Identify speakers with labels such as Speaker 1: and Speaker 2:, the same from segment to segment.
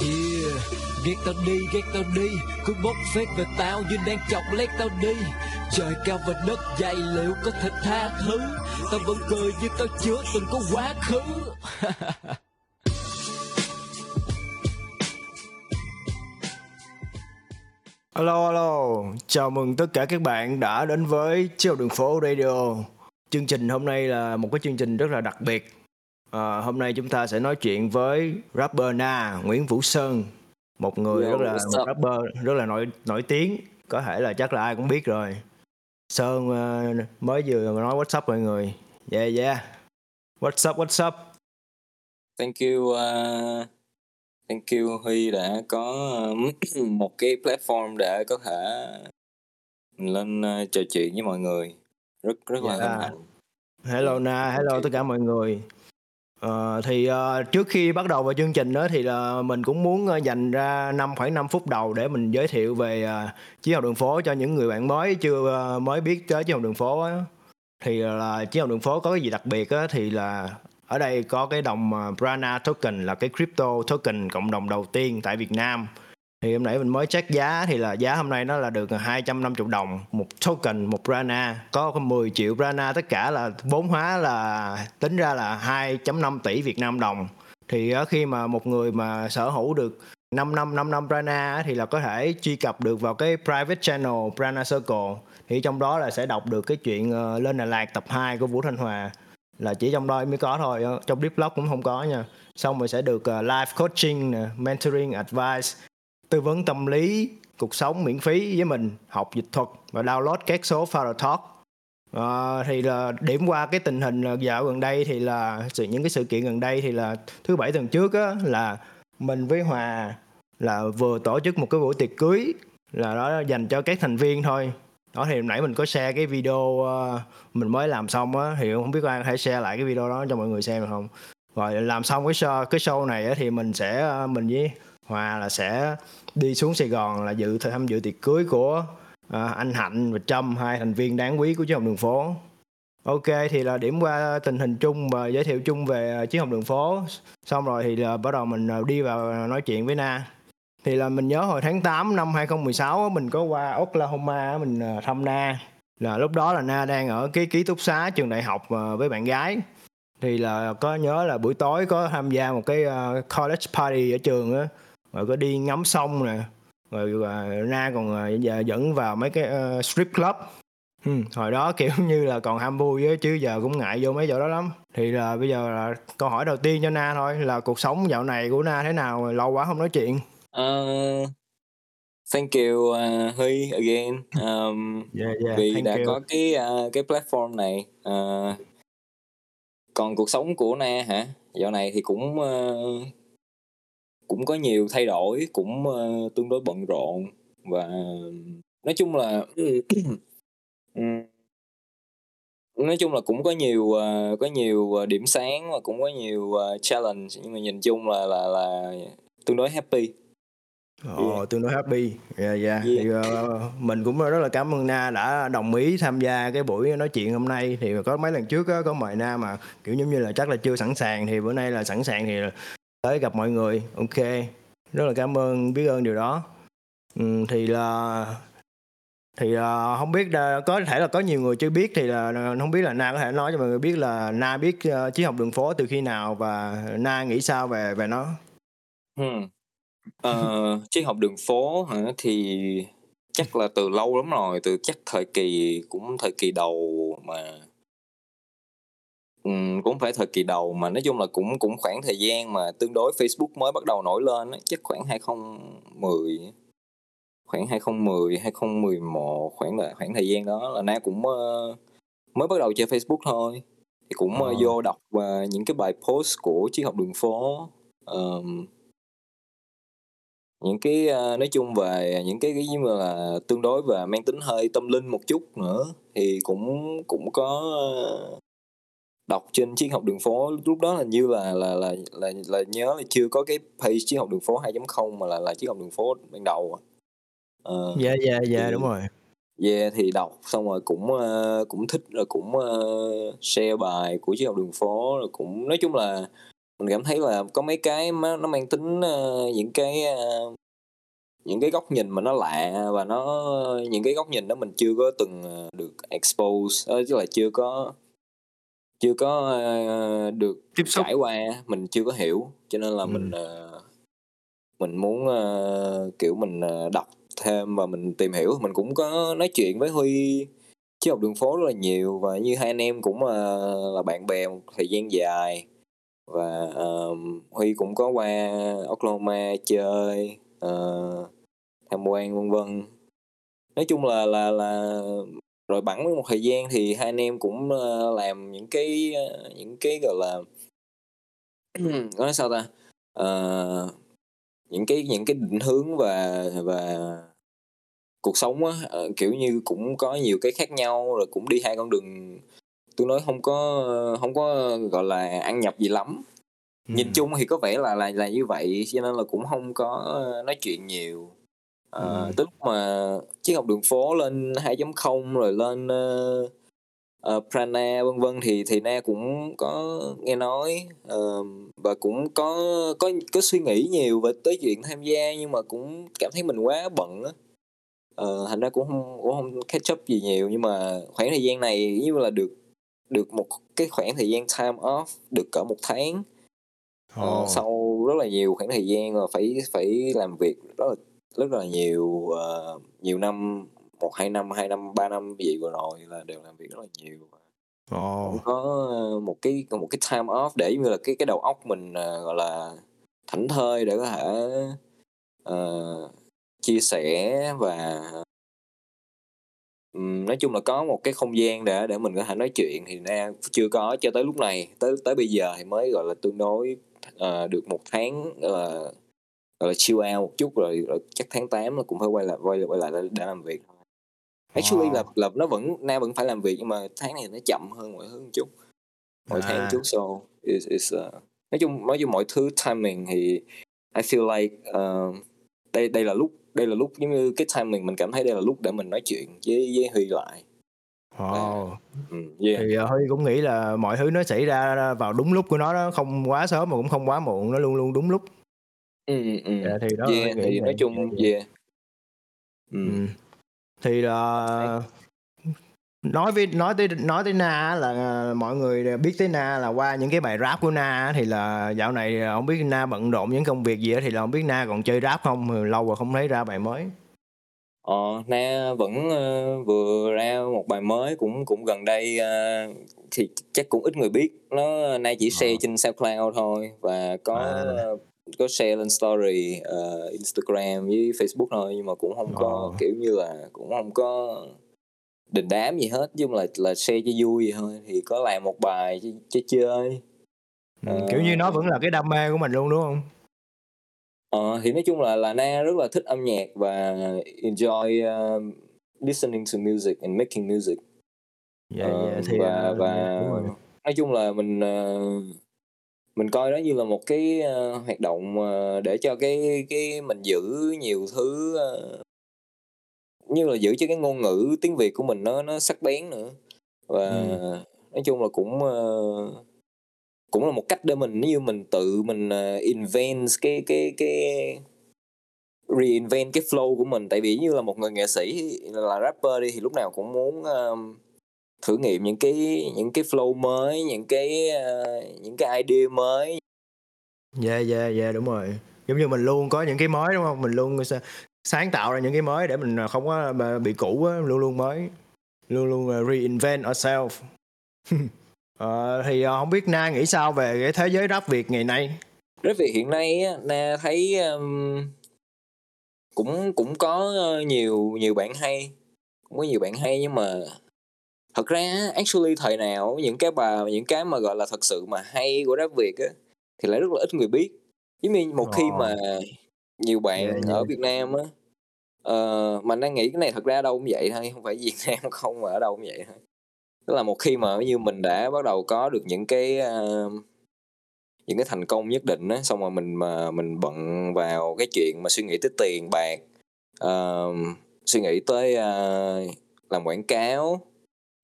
Speaker 1: Yeah, ghét tao đi, ghét tao đi. Cứ bốc phét về tao như đang chọc lét tao đi. Trời cao và đất dày liệu có thể tha thứ? Tao vẫn cười như tao chưa từng có quá khứ.
Speaker 2: Alo alo, chào mừng tất cả các bạn đã đến với Chiều Đường Phố Radio. Chương trình hôm nay là một cái chương trình rất là đặc biệt. À, hôm nay chúng ta sẽ nói chuyện với rapper Na Nguyễn Vũ Sơn, một người
Speaker 3: Yo,
Speaker 2: rất là một rapper rất là nổi nổi tiếng, có thể là chắc là ai cũng biết rồi. Sơn ờ, mới vừa nói what's up mọi người. Yeah yeah. What's up what's up?
Speaker 3: Thank you, uh, thank you Huy đã có một cái platform để có thể mình lên uh, trò chuyện với mọi người. Rất rất là
Speaker 2: Dạ.
Speaker 3: hân hạnh.
Speaker 2: Hello Na, hello tất cả mọi người. Ờ, thì uh, trước khi bắt đầu vào chương trình đó thì là mình cũng muốn uh, dành ra năm khoảng 5 phút đầu để mình giới thiệu về ờ, uh, Chiến học đường phố cho những người bạn mới chưa uh, mới biết tới Chiến học đường phố á. Thì là Chiến học đường phố có cái gì đặc biệt á thì là ở đây có cái đồng ờ, Brana token là cái crypto token cộng đồng đầu tiên tại Việt Nam. Thì hôm nãy mình mới check giá thì là giá hôm nay nó là được 250 đồng một token, một Brana có 10 triệu Brana tất cả là vốn hóa là tính ra là 2.5 tỷ Việt Nam đồng. Thì ờ, khi mà một người mà sở hữu được 5 năm 5 năm Brana thì là có thể truy cập được vào cái private channel Brana Circle. Thì trong đó là sẽ đọc được cái chuyện ờ, lên Đà Lạt tập 2 của Vũ Thanh Hòa. Là chỉ trong đó mới có thôi ờ, trong deep blog cũng không có nha. Xong rồi sẽ được live coaching mentoring, advice tư vấn tâm lý cuộc sống miễn phí với mình học dịch thuật và download các số Father Talk. À, thì là điểm qua cái tình hình dạo gần đây thì là sự những cái sự kiện gần đây thì là thứ bảy tuần trước á là mình với Hòa là vừa tổ chức một cái buổi tiệc cưới là đó dành cho các thành viên thôi. Đó thì nãy mình có share cái video ờ, mình mới làm xong á thì không biết ai có thể share lại cái video đó cho mọi người xem được không? Rồi làm xong cái show cái show này á, thì mình sẽ ờ, mình với Hòa là sẽ đi xuống Sài Gòn là dự tham dự tiệc cưới của à, anh Hạnh và Trâm hai thành viên đáng quý của Chiếc học đường phố. Ok thì là điểm qua tình hình chung và giới thiệu chung về à, Chiếc học đường phố. Xong rồi thì là bắt đầu mình à, đi vào à, nói chuyện với Na. Thì là mình nhớ hồi tháng 8 năm 2016 mình có qua Oklahoma mình thăm Na. Là lúc đó là Na đang ở cái ký túc xá trường đại học với bạn gái. Thì là có nhớ là buổi tối có tham gia một cái college party ở trường á rồi có đi ngắm sông nè rồi na còn à, giờ dẫn vào mấy cái ờ, strip club ừ, hồi đó kiểu như là còn ham vui á chứ giờ cũng ngại vô mấy chỗ đó lắm thì là bây giờ là câu hỏi đầu tiên cho na thôi là cuộc sống dạo này của na thế nào lâu quá không nói chuyện
Speaker 3: Uh, thank you uh, Huy again um,
Speaker 2: yeah, yeah,
Speaker 3: vì đã
Speaker 2: you.
Speaker 3: có cái uh, cái platform này. Uh, còn cuộc sống của Na hả? Dạo này thì cũng uh, cũng có nhiều thay đổi, cũng uh, tương đối bận rộn và nói chung là ừm, nói chung là cũng có nhiều ờ, có nhiều ờ, điểm sáng và cũng có nhiều ờ, challenge nhưng mà nhìn chung là là là tương đối happy
Speaker 2: Ồ, tương đối happy. Dạ, dạ.
Speaker 3: Yeah.
Speaker 2: Thì ờ, mình cũng rất là cảm ơn Na đã đồng ý tham gia cái buổi nói chuyện hôm nay. Thì có mấy lần trước á, có mời Na mà kiểu giống như là chắc là chưa sẵn sàng. Thì bữa nay là sẵn sàng thì tới gặp mọi người. Ok. Rất là cảm ơn, biết ơn điều đó. Ừ, thì là thì uh, không biết uh, có thể là có nhiều người chưa biết thì là không biết là Na có thể nói cho mọi người biết là Na biết uh, triết học đường phố từ khi nào và Na nghĩ sao về về nó.
Speaker 3: hmm. Uh, triết học đường phố hả thì chắc là từ lâu lắm rồi từ chắc thời kỳ cũng thời kỳ đầu mà cũng phải thời kỳ đầu mà nói chung là cũng cũng khoảng thời gian mà tương đối Facebook mới bắt đầu nổi lên á, chắc khoảng 2010 khoảng 2010 2011 khoảng là khoảng thời gian đó là Na cũng ờ, mới bắt đầu chơi Facebook thôi thì cũng Ờ. vô đọc ờ, những cái bài post của triết học đường phố Ờm, những cái ờ, nói chung về những cái cái như là tương đối và mang tính hơi tâm linh một chút nữa thì cũng cũng có ờ, đọc trên triết học đường phố lúc đó là như là là là là là nhớ là chưa có cái page triết học đường phố 2.0 mà là là triết học đường phố ban đầu Ờ,
Speaker 2: Dạ dạ dạ đúng rồi.
Speaker 3: Yeah thì đọc xong rồi cũng ờ, cũng thích rồi cũng ờ, share bài của triết học đường phố rồi cũng nói chung là mình cảm thấy là có mấy cái nó nó mang tính uh, những cái uh, những cái góc nhìn mà nó lạ và nó những cái góc nhìn đó mình chưa có từng được expose chứ là chưa có chưa có uh, được
Speaker 2: tiếp xúc.
Speaker 3: trải qua mình chưa có hiểu cho nên là ừ. mình uh, mình muốn uh, kiểu mình uh, đọc thêm và mình tìm hiểu. Mình cũng có nói chuyện với huy chứ học đường phố rất là nhiều và như hai anh em cũng uh, là bạn bè một thời gian dài. Và uh, huy cũng có qua oklahoma chơi uh, tham quan vân vân. Nói chung là là là rồi bẵng một thời gian thì hai anh em cũng uh, làm những cái uh, những cái gọi là nói sao ta? Uh, những cái những cái định hướng và và cuộc sống á kiểu như cũng có nhiều cái khác nhau rồi cũng đi hai con đường tôi nói không có không có gọi là ăn nhập gì lắm. Ừ. nhìn chung thì có vẻ là là là như vậy cho nên là cũng không có nói chuyện nhiều à, ừ. tức mà chiếc học đường phố lên 2.0 rồi lên uh, uh, Prana vân vân thì thì na cũng có nghe nói uh, và cũng có có có suy nghĩ nhiều về tới chuyện tham gia nhưng mà cũng cảm thấy mình quá bận á uh, thành ra cũng không cũng không catch up gì nhiều nhưng mà khoảng thời gian này như là được được một cái khoảng thời gian time off được cỡ một tháng oh. sau rất là nhiều khoảng thời gian mà phải phải làm việc rất là rất là nhiều uh, nhiều năm một hai năm hai năm ba năm gì vừa rồi là đều làm việc rất là nhiều oh. cũng có một cái một cái time off để như là cái cái đầu óc mình uh, gọi là thảnh thơi để có thể uh, chia sẻ và um, nói chung là có một cái không gian để để mình có thể nói chuyện thì na chưa có cho tới lúc này tới tới bây giờ thì mới gọi là tương đối uh, được một tháng uh, gọi là chill out một chút rồi, rồi chắc tháng 8 là cũng phải quay lại quay lại quay lại để, làm việc actually wow. là là nó vẫn na vẫn phải làm việc nhưng mà tháng này nó chậm hơn mọi thứ một chút mỗi à. tháng chút so is is uh, nói chung nói chung mọi thứ timing thì I feel like uh, đây đây là lúc đây là lúc giống như cái timing mình cảm thấy đây là lúc để mình nói chuyện với với Huy lại
Speaker 2: Wow. Ừ, yeah. Thì uh, Huy cũng nghĩ là mọi thứ nó xảy ra vào đúng lúc của nó đó, không quá sớm mà cũng không quá muộn, nó luôn luôn đúng lúc.
Speaker 3: Ừ, ừ. ừ. Dạ, thì đó yeah, thì nói chung yeah.
Speaker 2: Ừ. ừ. Thì là nói với nói tới nói tới Na là mọi người biết tới Na là qua những cái bài rap của Na thì là dạo này không biết Na bận rộn những công việc gì đó thì là không biết Na còn chơi rap không lâu rồi không thấy ra bài mới
Speaker 3: Ờ, Na vẫn uh, vừa ra một bài mới cũng cũng gần đây uh, thì chắc cũng ít người biết nó Na chỉ share ờ. trên SoundCloud thôi và có à. Uh, có share lên story uh, Instagram với Facebook thôi nhưng mà cũng không có ờ. kiểu như là cũng không có đình đám gì hết nhưng là là share cho vui vậy thôi thì có làm một bài chơi chơi, chơi.
Speaker 2: Ừ, uh, kiểu như nó vẫn là cái đam mê của mình luôn đúng không
Speaker 3: Ờ, thì nói chung là là Na rất là thích âm nhạc và enjoy uh, listening to music and making music.
Speaker 2: Dạ, uh, dạ, thì,
Speaker 3: và uh, và yeah, nói chung là mình uh, mình coi đó như là một cái uh, hoạt động uh, để cho cái cái mình giữ nhiều thứ uh, như là giữ cho cái ngôn ngữ tiếng Việt của mình nó nó sắc bén nữa và ừ. nói chung là cũng uh, cũng là một cách để mình như mình tự mình uh, invent cái cái cái reinvent cái flow của mình tại vì như là một người nghệ sĩ là rapper đi thì lúc nào cũng muốn um, thử nghiệm những cái những cái flow mới những cái uh, những cái idea mới.
Speaker 2: Dạ dạ dạ đúng rồi. Giống như mình luôn có những cái mới đúng không? Mình luôn sáng tạo ra những cái mới để mình không có bị cũ á luôn luôn mới. Luôn luôn reinvent ourselves ờ, thì uh, không biết na nghĩ sao về cái thế giới rap việt ngày nay?
Speaker 3: Rap việt hiện nay á na thấy um, cũng cũng có nhiều nhiều bạn hay. Cũng có nhiều bạn hay nhưng mà thật ra actually thời nào những cái bà những cái mà gọi là thật sự mà hay của rap việt á thì lại rất là ít người biết. Giống như một khi mà nhiều bạn yeah, ở việt nam á uh, mình đang nghĩ cái này thật ra đâu cũng vậy thôi không phải việt nam không mà ở đâu cũng vậy thôi. Tức là một khi mà như mình đã bắt đầu có được những cái uh, những cái thành công nhất định á xong rồi mình mà mình bận vào cái chuyện mà suy nghĩ tới tiền bạc uh, suy nghĩ tới uh, làm quảng cáo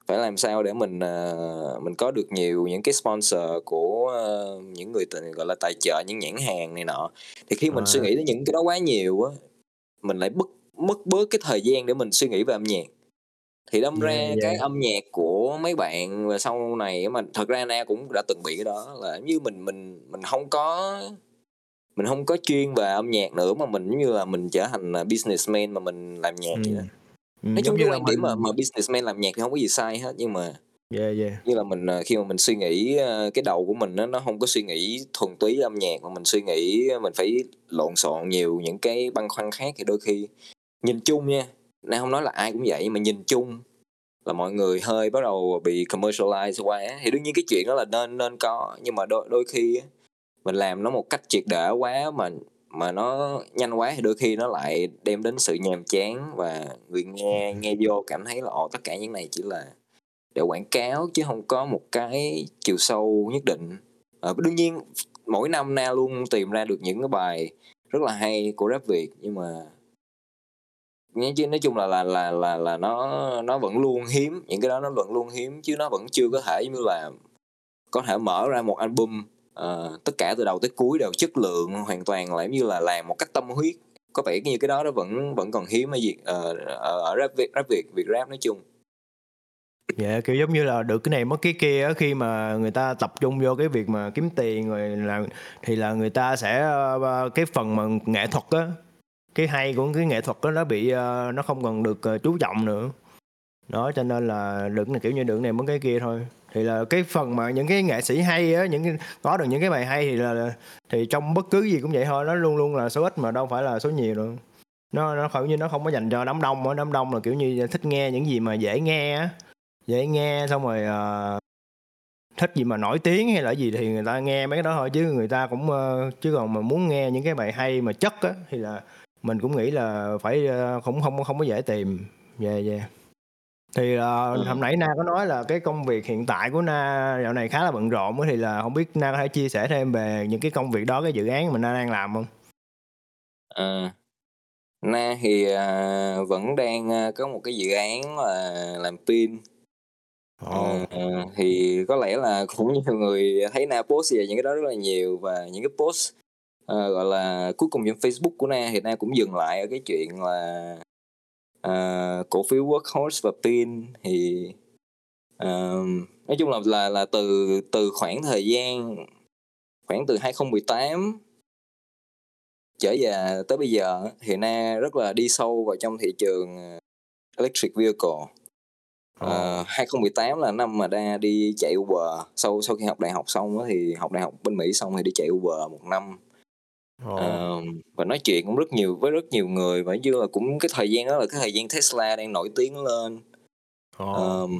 Speaker 3: phải làm sao để mình uh, mình có được nhiều những cái sponsor của uh, những người gọi là tài trợ những nhãn hàng này nọ thì khi mình à. suy nghĩ đến những cái đó quá nhiều á mình lại mất mất bớt cái thời gian để mình suy nghĩ về âm nhạc thì đâm yeah, ra yeah. cái âm nhạc của mấy bạn và sau này mà thật ra na cũng đã từng bị cái đó là như mình mình mình không có mình không có chuyên về âm nhạc nữa mà mình như là mình trở thành businessman mà mình làm nhạc ừ. vậy đó. Ừ, nói chung cái quan điểm mà mà businessman làm nhạc thì không có gì sai hết nhưng mà
Speaker 2: yeah, yeah.
Speaker 3: như là mình ờ, khi mà mình suy nghĩ ờ, cái đầu của mình nó nó không có suy nghĩ thuần túy âm nhạc mà mình suy nghĩ mình phải lộn xộn nhiều những cái băn khoăn khác thì đôi khi nhìn chung nha nay không nói là ai cũng vậy mà nhìn chung là mọi người hơi bắt đầu bị commercialize quá thì đương nhiên cái chuyện đó là nên nên có nhưng mà đôi đôi khi mình làm nó một cách triệt để quá mà mà nó nhanh quá thì đôi khi nó lại đem đến sự nhàm chán và người nghe nghe vô cảm thấy là ồ tất cả những này chỉ là để quảng cáo chứ không có một cái chiều sâu nhất định. À, đương nhiên mỗi năm na luôn tìm ra được những cái bài rất là hay của rap việt nhưng mà chứ nói chung là là là là là nó nó vẫn luôn hiếm những cái đó nó vẫn luôn hiếm chứ nó vẫn chưa có thể như là có thể mở ra một album uh, tất cả từ đầu tới cuối đều chất lượng hoàn toàn là như là làm một cách tâm huyết. Có vẻ như cái đó nó vẫn vẫn còn hiếm ở việc uh, ờ, ở, ở rap việt rap việt việt rap nói chung.
Speaker 2: Dạ kiểu giống như là được cái này mất cái kia khi mà người ta tập trung vô cái việc mà kiếm tiền rồi là thì là người ta sẽ uh, cái phần mà nghệ thuật á cái hay của cái nghệ thuật đó nó bị uh, nó không còn được uh, chú trọng nữa. Đó cho nên là đừng là kiểu như đừng này mất cái kia thôi thì là cái phần mà những cái nghệ sĩ hay á những cái, có được những cái bài hay thì là thì trong bất cứ gì cũng vậy thôi nó luôn luôn là số ít mà đâu phải là số nhiều nữa nó nó kiểu như nó không có dành cho đám đông á đám đông là kiểu như thích nghe những gì mà dễ nghe á. Dễ nghe xong rồi uh, thích gì mà nổi tiếng hay là gì thì người ta nghe mấy cái đó thôi chứ người ta cũng uh, chứ còn mà muốn nghe những cái bài hay mà chất á thì là mình cũng nghĩ là phải uh, cũng không không có dễ tìm. Yeah, yeah thì uh, ừ. hôm nãy na có nói là cái công việc hiện tại của na dạo này khá là bận rộn thì là không biết na có thể chia sẻ thêm về những cái công việc đó cái dự án mà na đang làm không
Speaker 3: à, na thì uh, vẫn đang uh, có một cái dự án là làm pin Oh. À, thì có lẽ là cũng nhiều người thấy na post về những cái đó rất là nhiều và những cái post uh, gọi là cuối cùng trên Facebook của Na thì Na cũng dừng lại ở cái chuyện là uh, cổ phiếu workhorse và pin thì uh, nói chung là là là từ từ khoảng thời gian khoảng từ 2018 trở về tới bây giờ thì Na rất là đi sâu vào trong thị trường electric vehicle. Uh, ờ, 2018 là năm mà đa đi chạy Uber. Sau sau khi học đại học xong đó, thì học đại học bên Mỹ xong thì đi chạy Uber một năm oh. uh, và nói chuyện cũng rất nhiều với rất nhiều người và như là cũng cái thời gian đó là cái thời gian Tesla đang nổi tiếng lên oh. uh,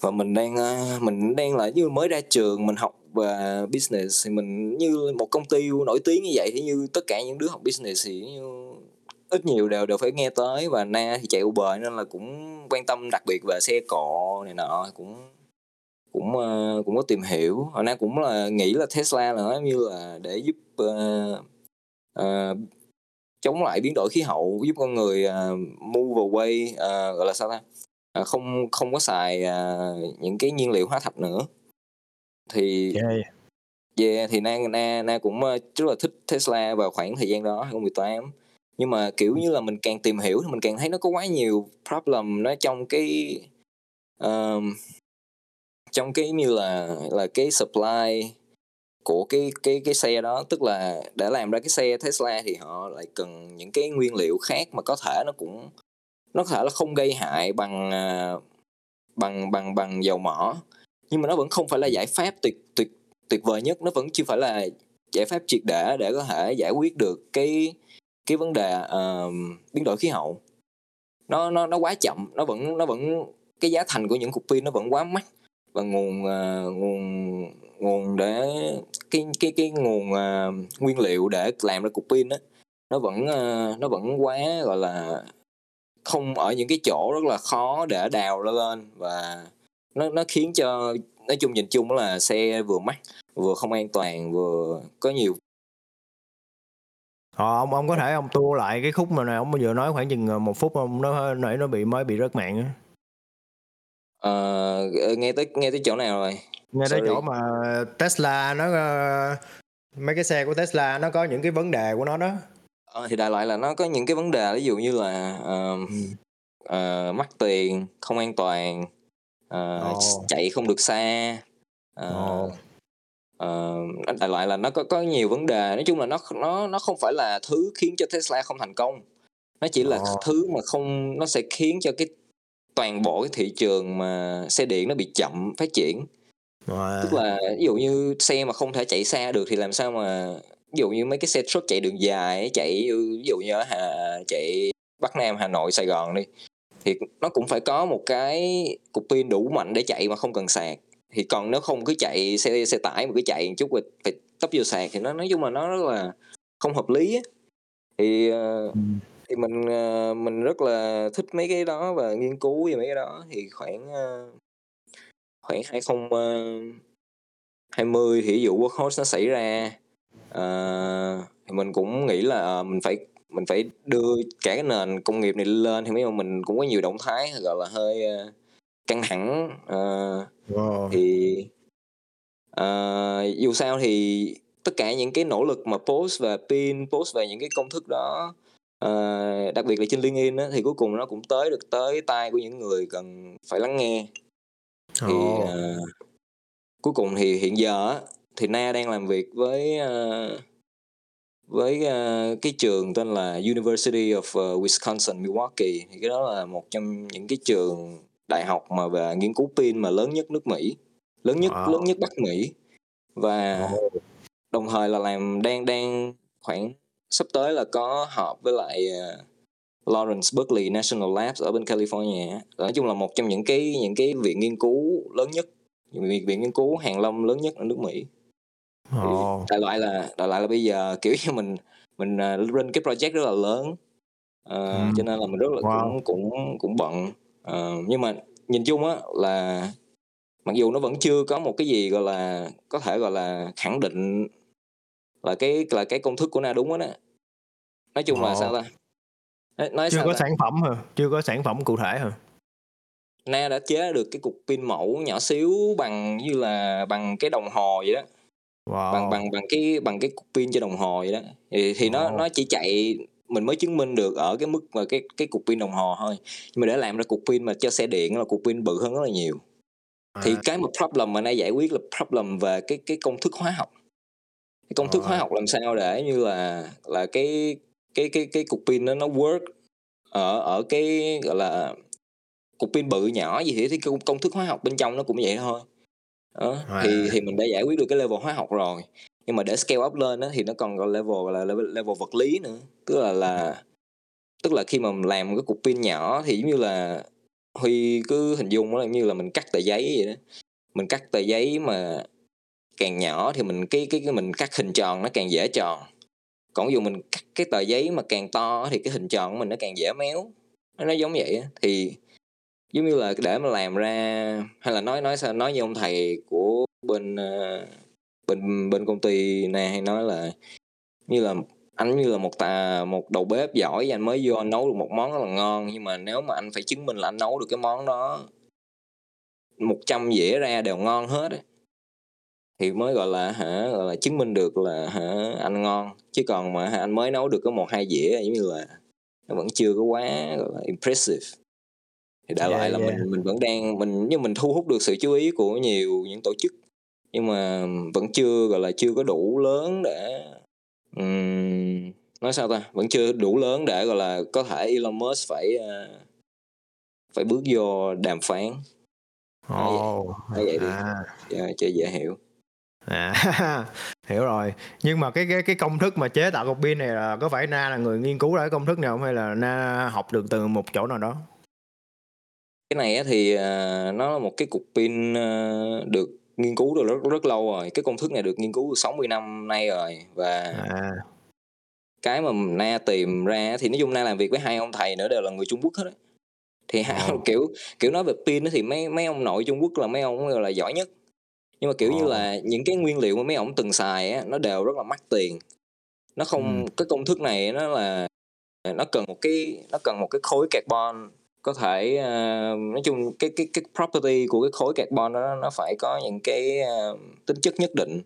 Speaker 3: và mình đang uh, mình đang là như mới ra trường mình học về business thì mình như một công ty nổi tiếng như vậy thì như tất cả những đứa học business thì như ít nhiều đều đều phải nghe tới và na thì chạy Uber nên là cũng quan tâm đặc biệt về xe cộ này nọ cũng cũng uh, cũng có tìm hiểu. Hồi nay cũng là nghĩ là Tesla là nó như là để giúp uh, uh, chống lại biến đổi khí hậu giúp con người uh, move away uh, gọi là sao ta? Uh, không không có xài uh, những cái nhiên liệu hóa thạch nữa. Thì yeah. yeah thì na na na cũng rất là thích Tesla vào khoảng thời gian đó 2018 nhưng mà kiểu như là mình càng tìm hiểu thì mình càng thấy nó có quá nhiều problem nó trong cái uh, trong cái như là là cái supply của cái cái cái xe đó tức là để làm ra cái xe Tesla thì họ lại cần những cái nguyên liệu khác mà có thể nó cũng nó có thể là không gây hại bằng à, bằng bằng bằng dầu mỏ. Nhưng mà nó vẫn không phải là giải pháp tuyệt tuyệt tuyệt vời nhất nó vẫn chưa phải là giải pháp triệt để để có thể giải quyết được cái cái vấn đề uh, biến đổi khí hậu. Nó nó nó quá chậm nó vẫn nó vẫn cái giá thành của những cục pin nó vẫn quá mắc và nguồn uh, nguồn nguồn để cái cái cái nguồn uh, nguyên liệu để làm ra cục pin đó nó vẫn uh, nó vẫn quá gọi là không ở những cái chỗ rất là khó để đào lên và nó nó khiến cho nói chung nhìn chung là xe vừa mắc vừa không an toàn vừa có nhiều
Speaker 2: Ờ, ông ông có thể ông tua lại cái khúc mà này ông vừa nói khoảng chừng một phút ông nó nãy nó bị mới bị rớt mạng á.
Speaker 3: Ờ, nghe tới nghe tới chỗ nào rồi
Speaker 2: nghe tới chỗ mà Tesla nó ờ, mấy cái xe của Tesla nó có những cái vấn đề của nó đó
Speaker 3: Ờ, thì đại loại là nó có những cái vấn đề ví dụ như là ờ, ờ, mắc tiền không an toàn ờ,
Speaker 2: Ồ.
Speaker 3: chạy không được xa ờ,
Speaker 2: Ồ.
Speaker 3: ờ, đại loại là nó có có nhiều vấn đề nói chung là nó nó nó không phải là thứ khiến cho Tesla không thành công nó chỉ là
Speaker 2: Ồ.
Speaker 3: thứ mà không nó sẽ khiến cho cái toàn bộ cái thị trường mà xe điện nó bị chậm phát triển
Speaker 2: Wow.
Speaker 3: tức là ví dụ như xe mà không thể chạy xa được thì làm sao mà ví dụ như mấy cái xe truck chạy đường dài ấy, chạy ví dụ như ở Hà chạy Bắc Nam Hà Nội Sài Gòn đi thì nó cũng phải có một cái cục pin đủ mạnh để chạy mà không cần sạc thì còn nếu không cứ chạy xe xe tải mà cứ chạy một chút rồi phải tấp vô sạc thì nó nói chung là nó rất là không hợp lý thì
Speaker 2: Ừ.
Speaker 3: thì mình ờ, mình rất là thích mấy cái đó và nghiên cứu về mấy cái đó. Thì khoảng ờ, khoảng 2020 thì ví dụ workhorse nó xảy ra. Ờ, thì mình cũng nghĩ là ờ, mình phải mình phải đưa cả cái nền công nghiệp này lên thì mấy ông mình cũng có nhiều động thái gọi là hơi căng thẳng. Ờ,
Speaker 2: Wow.
Speaker 3: thì ờ, dù sao thì tất cả những cái nỗ lực mà post và pin post về những cái công thức đó ờ, đặc biệt là trên LinkedIn á, thì cuối cùng nó cũng tới được tới tai của những người cần phải lắng nghe. Thì ờ, cuối cùng thì hiện giờ á, thì Na đang làm việc với ờ, với ờ, cái trường tên là University of Wisconsin Milwaukee. Thì cái đó là một trong những cái trường đại học mà về nghiên cứu pin mà lớn nhất nước Mỹ lớn nhất
Speaker 2: Wow.
Speaker 3: lớn nhất Bắc Mỹ. Và đồng thời là làm đang đang khoảng sắp tới là có họp với lại ờ, Lawrence Berkeley National Labs ở bên California nói chung là một trong những cái những cái viện nghiên cứu lớn nhất viện, viện nghiên cứu hàng lâm lớn nhất ở nước Mỹ
Speaker 2: Ồ.
Speaker 3: đại loại là đại loại là bây giờ kiểu như mình mình uh, run cái project rất là lớn Ờ,
Speaker 2: Ừ.
Speaker 3: cho nên là mình rất là
Speaker 2: Wow.
Speaker 3: cũng cũng cũng bận Ờ, nhưng mà nhìn chung á là mặc dù nó vẫn chưa có một cái gì gọi là có thể gọi là khẳng định là cái là cái công thức của na đúng á đó. Nói chung là
Speaker 2: Ồ.
Speaker 3: sao ta? Nói, nói
Speaker 2: chưa
Speaker 3: sao
Speaker 2: có
Speaker 3: ta?
Speaker 2: sản phẩm hả? Chưa có sản phẩm cụ thể hả?
Speaker 3: Na đã chế được cái cục pin mẫu nhỏ xíu bằng như là bằng cái đồng hồ vậy đó.
Speaker 2: Wow.
Speaker 3: Bằng bằng bằng cái bằng cái cục pin cho đồng hồ vậy đó. Thì thì nó
Speaker 2: Ồ.
Speaker 3: nó chỉ chạy mình mới chứng minh được ở cái mức mà cái cái cục pin đồng hồ thôi. Nhưng mà để làm ra cục pin mà cho xe điện là cục pin bự hơn rất là nhiều. Thì
Speaker 2: À,
Speaker 3: cái mà problem mà nay giải quyết là problem về cái cái công thức hóa học cái công thức hóa học làm sao để như là là cái cái cái cái cục pin nó nó work ở ở cái gọi là cục pin bự nhỏ gì thì cái công, công thức hóa học bên trong nó cũng vậy thôi đó.
Speaker 2: À.
Speaker 3: thì thì mình đã giải quyết được cái level hóa học rồi nhưng mà để scale up lên đó, thì nó còn gọi level là level, level vật lý nữa tức là là tức là khi mà mình làm cái cục pin nhỏ thì giống như là huy cứ hình dung nó như là mình cắt tờ giấy vậy đó mình cắt tờ giấy mà càng nhỏ thì mình, cái cái cái mình cắt hình tròn nó càng dễ tròn còn dù mình cắt cái tờ giấy mà càng to thì cái hình tròn của mình nó càng dễ méo nó giống vậy á. thì giống như là để mà làm ra, hay là nói nói sao, nói như ông thầy của bên ờ, bên bên công ty này hay nói là như là anh, như là một tà, một đầu bếp giỏi và anh mới vô anh nấu được một món rất là ngon, nhưng mà nếu mà anh phải chứng minh là anh nấu được cái món đó 100 dĩa ra đều ngon hết ấy thì mới gọi là hả gọi là chứng minh được là hả anh ngon. Chứ còn mà hả, anh mới nấu được có một hai dĩa giống như là nó vẫn chưa có quá gọi là impressive. Thì đại
Speaker 2: Yeah,
Speaker 3: loại là
Speaker 2: yeah.
Speaker 3: mình mình vẫn đang mình nhưng mình thu hút được sự chú ý của nhiều những tổ chức. Nhưng mà vẫn chưa gọi là chưa có đủ lớn để ừm, nói sao ta? Vẫn chưa đủ lớn để gọi là có thể Elon Musk phải ờ, phải bước vô đàm phán.
Speaker 2: Ồ,
Speaker 3: nói vậy đi.
Speaker 2: à,
Speaker 3: cho, cho dễ hiểu
Speaker 2: à, hiểu rồi. Nhưng mà cái cái cái công thức mà chế tạo cục pin này là có phải Na là người nghiên cứu ra cái công thức nào không hay là Na học được từ một chỗ nào đó?
Speaker 3: cái này thì ờ, nó là một cái cục pin ờ, được nghiên cứu được rất rất lâu rồi cái công thức này được nghiên cứu được 60 năm nay rồi và
Speaker 2: À,
Speaker 3: cái mà na tìm ra thì nói chung na làm việc với hai ông thầy nữa đều là người Trung Quốc hết á thì hai
Speaker 2: Ồ.
Speaker 3: kiểu kiểu nói về pin thì mấy mấy ông nội Trung Quốc là mấy ông là giỏi nhất nhưng mà kiểu như
Speaker 2: Ồ.
Speaker 3: là những cái nguyên liệu mà mấy ông từng xài á nó đều rất là mắc tiền nó không
Speaker 2: Ừ.
Speaker 3: cái công thức này nó là nó cần một cái nó cần một cái khối carbon có thể uh, nói chung cái cái cái property của cái khối carbon đó nó phải có những cái uh, tính chất nhất định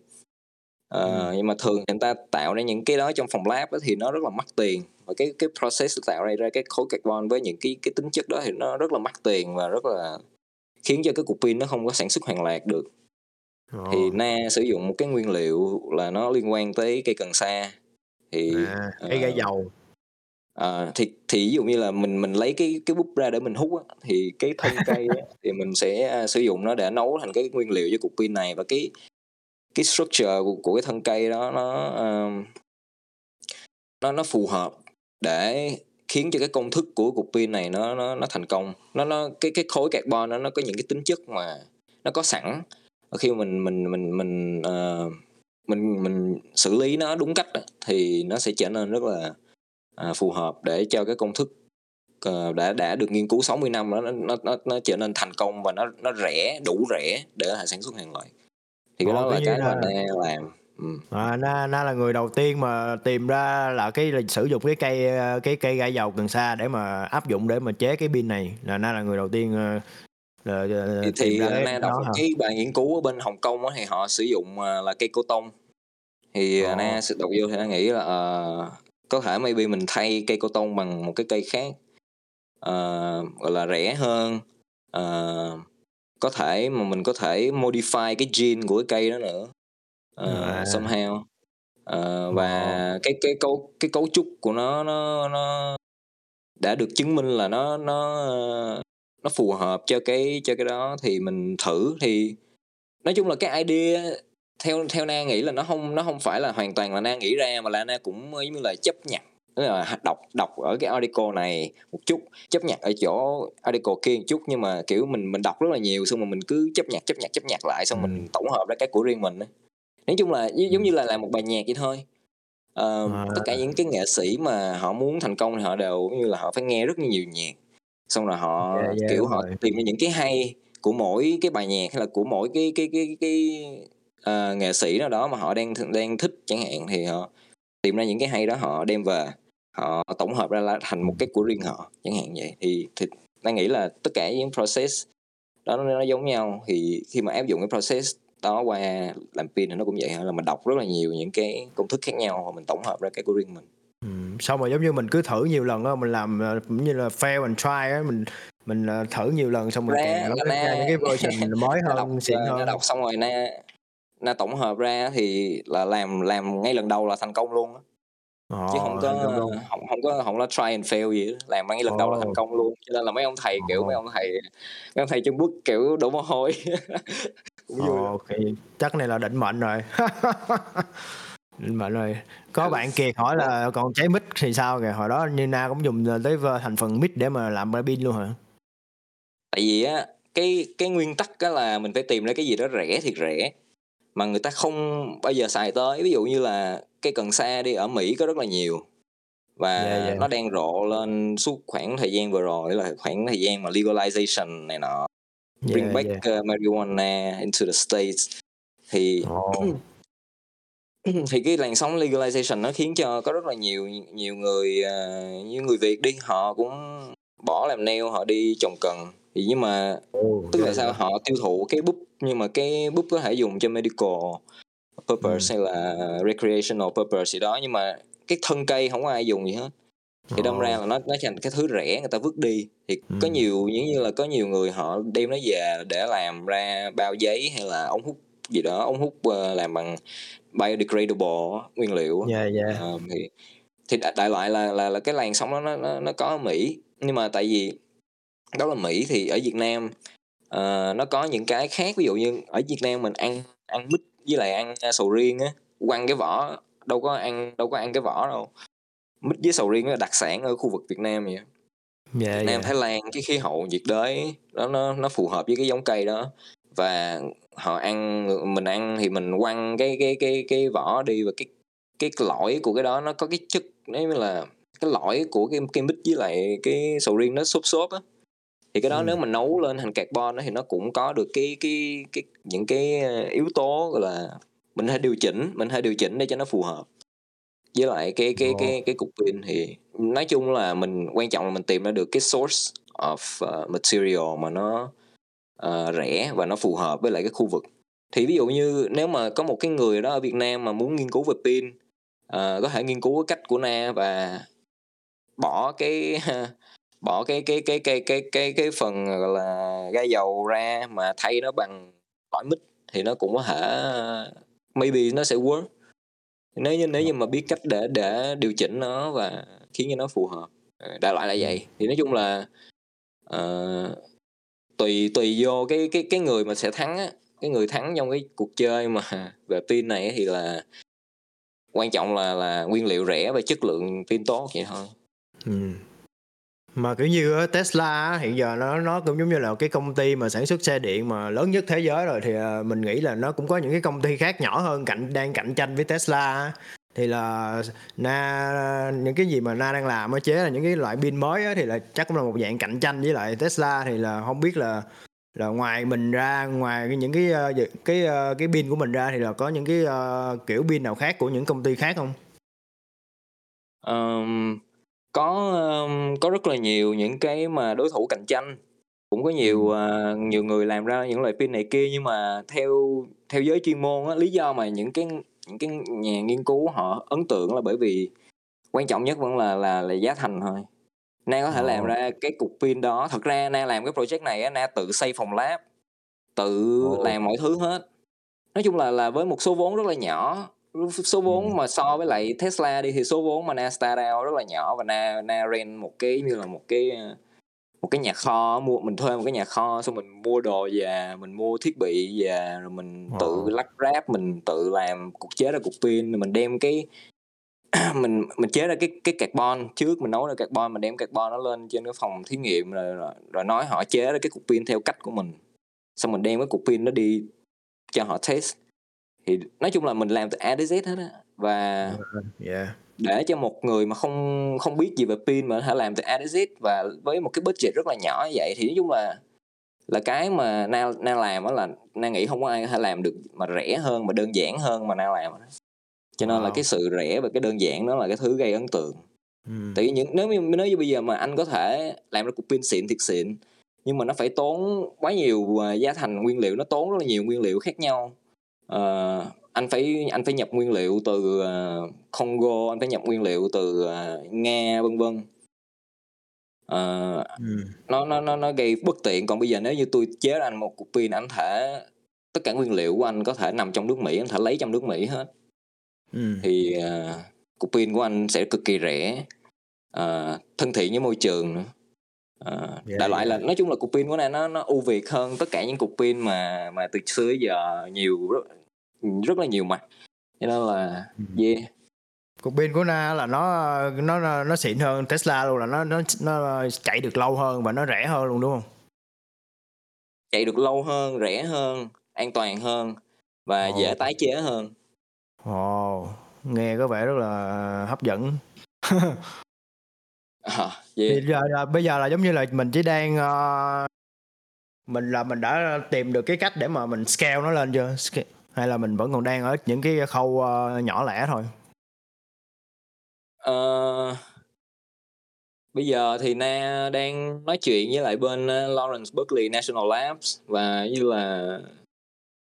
Speaker 3: uh, ừ. nhưng mà thường người ta tạo ra những cái đó trong phòng lab đó thì nó rất là mắc tiền và cái cái process tạo ra ra cái khối carbon với những cái cái tính chất đó thì nó rất là mắc tiền và rất là khiến cho cái cục pin nó không có sản xuất hoàn lạc được thì na sử dụng một cái nguyên liệu là nó liên quan tới cây cần sa. Thì
Speaker 2: à, cái uh, dầu.
Speaker 3: à, thì thì ví dụ như là mình mình lấy cái cái bút ra để mình hút á, thì cái thân cây á, thì mình sẽ uh, sử dụng nó để nấu thành cái nguyên liệu cho cục pin này. Và cái cái structure của, của cái thân cây đó nó uh, nó nó phù hợp để khiến cho cái công thức của cục pin này nó nó nó thành công. Nó nó cái cái khối carbon nó nó có những cái tính chất mà nó có sẵn khi mình mình mình mình uh, mình mình xử lý nó đúng cách thì nó sẽ trở nên rất là uh, phù hợp để cho cái công thức uh, đã đã được nghiên cứu 60 năm nó nó nó nó trở nên thành công và nó nó rẻ đủ rẻ để sản xuất hàng loạt thì cái đó là cái mà na làm
Speaker 2: ừ. à, na na là người đầu tiên mà tìm ra là cái là sử dụng cái cây cái cây gai dầu cần sa để mà áp dụng để mà chế cái pin này là na là người đầu tiên
Speaker 3: rồi, thì, thì na đọc đó cái bài nghiên cứu ở bên Hồng Kông thì họ sử dụng là cây cô tông thì Ồ. na sự đọc vô thì na nghĩ là uh, có thể maybe mình thay cây cô tông bằng một cái cây khác uh, gọi là rẻ hơn uh, có thể mà mình có thể modify cái gene của cái cây đó nữa uh, à. somehow uh, và cái cái cấu cái cấu trúc của nó nó nó đã được chứng minh là nó nó nó phù hợp cho cái cho cái đó thì mình thử thì nói chung là cái idea theo theo na nghĩ là nó không nó không phải là hoàn toàn là na nghĩ ra mà là na cũng giống như là chấp nhận tức là đọc đọc ở cái article này một chút chấp nhận ở chỗ article kia một chút nhưng mà kiểu mình mình đọc rất là nhiều xong mà mình cứ chấp nhận chấp nhận chấp nhận lại xong ừ. mình tổng hợp ra cái của riêng mình nói chung là giống ừ. như là làm một bài nhạc vậy thôi uh, à. tất cả những cái nghệ sĩ mà họ muốn thành công thì họ đều như là họ phải nghe rất nhiều nhạc xong rồi họ yeah, yeah, kiểu họ rồi. tìm ra những cái hay của mỗi cái bài nhạc hay là của mỗi cái cái cái cái, cái uh, nghệ sĩ nào đó mà họ đang đang thích chẳng hạn thì họ tìm ra những cái hay đó họ đem về họ tổng hợp ra thành một cái của riêng họ chẳng hạn vậy. Thì thì đang nghĩ là tất cả những process đó nó, nó giống nhau. Thì khi mà áp dụng cái process đó qua làm pin thì nó cũng vậy là mình đọc rất là nhiều những cái công thức khác nhau và mình tổng hợp ra cái của riêng mình
Speaker 2: ừ, xong rồi giống như mình cứ thử nhiều lần đó mình làm ờ, cũng như là fail and try á mình mình ờ, thử nhiều lần xong rồi càng nó ra những cái version mới hơn đọc, xịn
Speaker 3: hơn. nó đọc xong rồi na na tổng hợp ra thì là làm làm ngay lần đầu là thành công luôn á. Ồ, chứ không có không không có không có try and fail gì làm ngay lần đầu là thành công luôn. Cho nên là mấy ông thầy kiểu mấy ông thầy mấy ông thầy Trung Quốc kiểu đổ mồ hôi.
Speaker 2: Cũng vui ok chắc này là định mệnh rồi mệnh rồi có bạn kiệt hỏi là còn cháy mít thì sao kìa hồi đó như na cũng dùng tới thành phần mít để mà làm pin luôn hả
Speaker 3: tại vì á cái cái nguyên tắc á là mình phải tìm ra cái gì đó rẻ thiệt rẻ mà người ta không bao giờ xài tới ví dụ như là cây cần sa đi ở Mỹ có rất là nhiều và yeah, yeah. nó đang rộ lên suốt khoảng thời gian vừa rồi là khoảng thời gian mà legalization này nọ yeah, bring back yeah. Uh, marijuana into the states thì oh. thì cái làn sóng legalization nó khiến cho có rất là nhiều nhiều người uh, như người Việt đi họ cũng bỏ làm nail họ đi trồng cần thì nhưng mà oh, tức yeah, là sao yeah. họ tiêu thụ cái búp nhưng mà cái búp có thể dùng cho medical purpose ừ. hay là recreational purpose gì đó nhưng mà cái thân cây không có ai dùng gì hết thì đâm ra là nó nó thành cái thứ rẻ người ta vứt đi thì ừ. có nhiều giống như là có nhiều người họ đem nó về để làm ra bao giấy hay là ống hút gì đó ống hút uh, làm bằng biodegradable nguyên liệu
Speaker 2: yeah, yeah.
Speaker 3: Uh, thì thì đại loại là là là cái làn sóng đó nó nó nó có ở Mỹ. Nhưng mà tại vì đó là Mỹ thì ở Việt Nam uh, nó có những cái khác. Ví dụ như ở Việt Nam mình ăn ăn mít với lại ăn sầu riêng á. Quăng cái vỏ đâu có ăn đâu có ăn cái vỏ đâu. Mít với sầu riêng là đặc sản ở khu vực Việt Nam vậy yeah, Việt Nam yeah. Thái Lan cái khí hậu nhiệt đới đó nó nó phù hợp với cái giống cây đó và họ ăn mình ăn thì mình quăng cái cái cái cái vỏ đi và cái cái lõi của cái đó nó có cái chất như là cái lõi của cái cái mít với lại cái sầu riêng nó xốp xốp á. Thì cái đó ừ. nếu mà nấu lên thành carbon đó thì nó cũng có được cái cái cái những cái ờ, yếu tố gọi là mình hay điều chỉnh mình hay điều chỉnh để cho nó phù hợp. Với lại cái cái cái cái cục pin thì nói chung là mình quan trọng là mình tìm ra được cái source of uh, material mà nó uh, rẻ và nó phù hợp với lại cái khu vực. Thì ví dụ như nếu mà có một cái người đó ở Việt Nam mà muốn nghiên cứu về pin uh, có thể nghiên cứu cái cách của Na và bỏ cái bỏ cái cái cái cái cái cái cái phần là ga dầu ra mà thay nó bằng tỏi mít thì nó cũng có thể maybe nó sẽ work. Nếu như nếu như mà biết cách để để điều chỉnh nó và khiến cho nó phù hợp. Ờ, đại loại là vậy. Thì nói chung là uh, tùy tùy vô cái cái cái người mà sẽ thắng á, cái người thắng trong cái cuộc chơi mà về pin này thì là quan trọng là là nguyên liệu rẻ và chất lượng pin tốt vậy thôi.
Speaker 2: Ừ. Mà kiểu như Tesla hiện giờ nó nó cũng giống như là cái công ty mà sản xuất xe điện mà lớn nhất thế giới rồi thì à, mình nghĩ là nó cũng có những cái công ty khác nhỏ hơn cạnh, đang cạnh tranh với Tesla thì là na những cái gì mà na đang làm ở chế là những cái loại pin mới á, thì là chắc cũng là một dạng cạnh tranh với lại Tesla. Thì là không biết là là ngoài mình ra ngoài những cái à, cái cái, à, cái pin của mình ra thì là có những cái uh, kiểu pin nào khác của những công ty khác không?
Speaker 3: Um, có, ờm, có rất là nhiều những cái mà đối thủ cạnh tranh, cũng có nhiều, ờ, nhiều người làm ra những loại pin này kia, nhưng mà theo theo giới chuyên môn á, lý do mà những cái những cái nhà nghiên cứu họ ấn tượng là bởi vì quan trọng nhất vẫn là là là giá thành thôi. Na có thể làm ra cái cục pin đó thật ra Na làm cái project này Na tự xây phòng lab, tự
Speaker 2: Ồ.
Speaker 3: làm mọi thứ hết. Nói chung là là với một số vốn rất là nhỏ số vốn ừ. mà so với lại Tesla đi thì số vốn mà Na start out rất là nhỏ và Na Na rent một cái như là một cái một cái nhà kho mua mình thuê một cái nhà kho xong mình mua đồ về mình mua thiết bị về rồi mình wow. tự lắp ráp mình tự làm cục chế ra cục pin rồi mình đem cái mình mình chế ra cái cái carbon trước mình nấu ra carbon mình đem carbon nó lên trên cái phòng thí nghiệm rồi, rồi rồi nói họ chế ra cái cục pin theo cách của mình xong mình đem cái cục pin nó đi cho họ test thì nói chung là mình làm từ A đến Z hết á và
Speaker 2: yeah.
Speaker 3: Để cho một người mà không không biết gì về pin mà có thể làm từ A đến Z và với một cái budget rất là nhỏ như vậy thì nói chung là là cái mà na na làm đó là na nghĩ không có ai có thể làm được mà rẻ hơn mà đơn giản hơn mà na làm đó. cho nên wow. là cái sự rẻ và cái đơn giản đó là cái thứ gây ấn tượng ừ. tại vì những nếu như nếu như bây giờ mà anh có thể làm ra cục pin xịn thiệt xịn nhưng mà nó phải tốn quá nhiều à, giá thành nguyên liệu nó tốn rất là nhiều nguyên liệu khác nhau uh, anh phải anh phải nhập nguyên liệu từ uh, Congo anh phải nhập nguyên liệu từ uh, Nga vân vân uh, ừ. nó nó nó nó gây bất tiện còn bây giờ nếu như tôi chế ra anh một cục pin anh thể tất cả nguyên liệu của anh có thể nằm trong nước Mỹ anh thể lấy trong nước Mỹ hết ừ. thì uh, cục pin của anh sẽ cực kỳ rẻ uh, thân thiện với môi trường nữa Uh, yeah, đại loại yeah. là nói chung là cục pin của này nó nó ưu việt hơn tất cả những cục pin mà mà từ xưa giờ nhiều rất, rất là nhiều mặt cho nên là ừ. yeah
Speaker 2: cục pin của na là nó nó nó xịn hơn Tesla luôn là nó nó nó chạy được lâu hơn và nó rẻ hơn luôn đúng không
Speaker 3: chạy được lâu hơn rẻ hơn an toàn hơn và oh. dễ tái chế hơn
Speaker 2: ồ oh, nghe có vẻ rất là hấp dẫn
Speaker 3: à,
Speaker 2: yeah. thì giờ là, bây giờ là giống như là mình chỉ đang uh, mình là mình đã tìm được cái cách để mà mình scale nó lên chưa hay là mình vẫn còn đang ở những cái khâu uh, nhỏ lẻ thôi
Speaker 3: uh, bây giờ thì na đang nói chuyện với lại bên Lawrence Berkeley National Labs và như là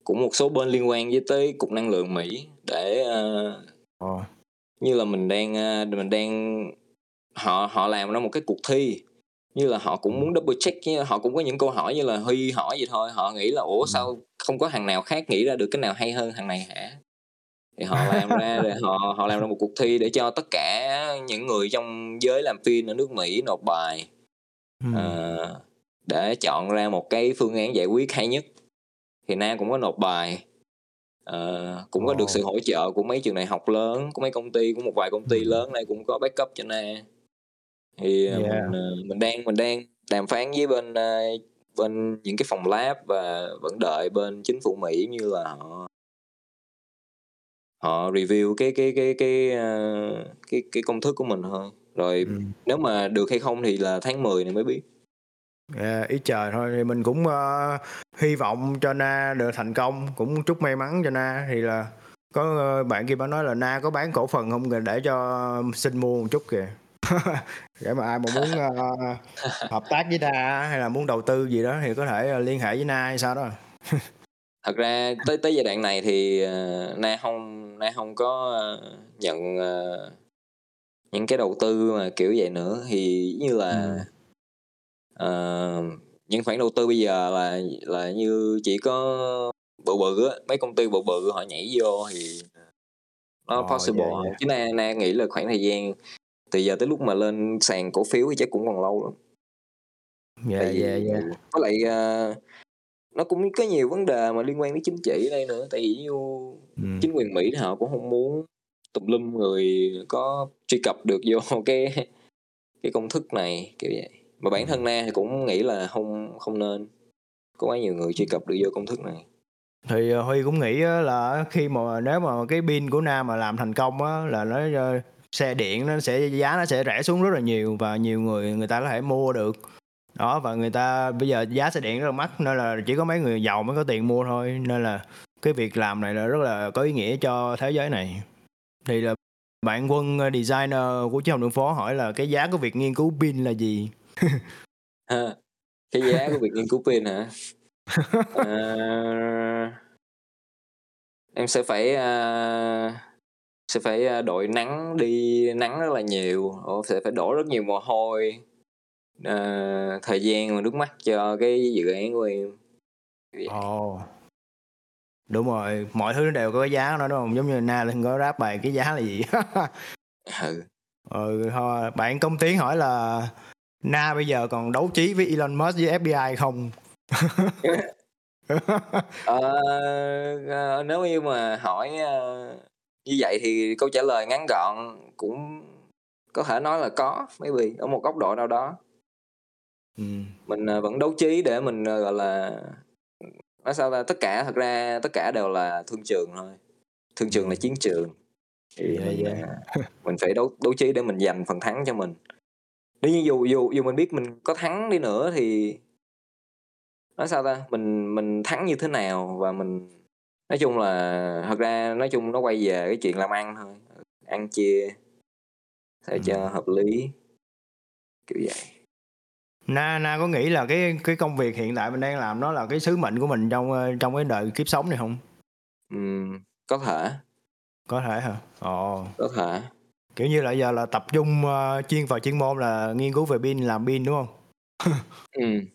Speaker 3: cũng một số bên liên quan với tới cục năng lượng Mỹ để uh, oh. như là mình đang mình đang họ họ làm ra một cái cuộc thi như là họ cũng muốn double check như họ cũng có những câu hỏi như là huy hỏi gì thôi. Họ nghĩ là ủa sao không có thằng nào khác nghĩ ra được cái nào hay hơn thằng này hả? Thì họ làm ra để họ họ làm ra một cuộc thi để cho tất cả những người trong giới làm phim ở nước Mỹ nộp bài. Uh, để chọn ra một cái phương án giải quyết hay nhất. Thì na cũng có nộp bài. Uh, cũng có được sự hỗ trợ của mấy trường đại học lớn của mấy công ty của một vài công ty lớn. Này cũng có backup cho na thì yeah. mình mình đang mình đang đàm phán với bên bên những cái phòng lab và vẫn đợi bên chính phủ Mỹ như là họ họ review cái cái cái cái cái cái công thức của mình thôi. Rồi ừ. nếu mà được hay không thì là tháng 10 này mới biết.
Speaker 2: Yeah, ý trời thôi thì mình cũng uh, hy vọng cho na được thành công. Cũng chúc may mắn cho na. Thì là có uh, bạn kia bạn nói là na có bán cổ phần không? Để cho xin mua một chút kìa để mà ai mà muốn uh, hợp tác với Na hay là muốn đầu tư gì đó thì có thể liên hệ với Na hay sao đó
Speaker 3: thật ra tới tới giai đoạn này thì uh, na không na không có uh, nhận uh, những cái đầu tư mà kiểu vậy nữa thì như là ừ. uh, những khoản đầu tư bây giờ là là như chỉ có bự bự á mấy công ty bự bự họ nhảy vô thì nó oh, possible yeah, yeah. chứ na na nghĩ là khoảng thời gian từ giờ tới lúc mà lên sàn cổ phiếu thì chắc cũng còn lâu lắm.
Speaker 2: Yeah, yeah, yeah.
Speaker 3: có lại uh, nó cũng có nhiều vấn đề mà liên quan đến chính trị đây nữa. Tại vì như ừ. chính quyền mỹ họ cũng không muốn tùm lum người có truy cập được vô cái cái công thức này kiểu vậy. Mà bản thân na thì cũng nghĩ là không không nên có quá nhiều người truy cập được vô công thức này.
Speaker 2: Thì ờ, huy cũng nghĩ là khi mà nếu mà cái pin của na mà làm thành công á là nó ờ, xe điện nó sẽ giá nó sẽ rẻ xuống rất là nhiều và nhiều người người ta có thể mua được. Đó và người ta bây giờ giá xe điện rất là mắc nên là chỉ có mấy người giàu mới có tiền mua thôi. Nên là cái việc làm này là rất là có ý nghĩa cho thế giới này. Thì là bạn quân ờ, designer của chiếc hồng đường phố hỏi là cái giá của việc nghiên cứu pin là gì?
Speaker 3: À, cái giá của việc nghiên cứu pin hả? À, em sẽ phải uh, sẽ phải đội nắng đi nắng rất là nhiều sẽ phải đổ rất nhiều mồ hôi uh, thời gian và nước mắt cho cái dự án của em.
Speaker 2: Ồ. Oh. đúng rồi mọi thứ đều có cái giá nó đúng không? Giống như na lên có ráp bài cái giá là gì? Ừ. Ừ thôi bạn công tiến hỏi là na bây giờ còn đấu trí với Elon Musk với FBI không?
Speaker 3: Ờ, nếu như mà hỏi uh, như vậy thì câu trả lời ngắn gọn cũng có thể nói là có maybe ở một góc độ nào đó. Mình uh, vẫn đấu trí để mình uh, gọi là nói sao ta tất cả thật ra tất cả đều là thương trường thôi. Thương trường là chiến trường. Thì yeah, mình, yeah. Uh, mình phải đấu đấu trí để mình giành phần thắng cho mình. Nếu như dù dù dù mình biết mình có thắng đi nữa thì nói sao ta mình mình thắng như thế nào và mình nói chung là thật ra nói chung nó quay về cái chuyện làm ăn thôi ăn chia sao cho hợp lý kiểu vậy.
Speaker 2: Na na có nghĩ là cái cái công việc hiện tại mình đang làm nó là cái sứ mệnh của mình trong ờ, trong cái đời kiếp sống này không?
Speaker 3: Ừ, có thể.
Speaker 2: Có thể hả? Ồ.
Speaker 3: Có thể.
Speaker 2: Kiểu như là giờ là tập trung uh, chuyên vào chuyên môn là nghiên cứu về pin làm pin đúng không?
Speaker 3: Ừ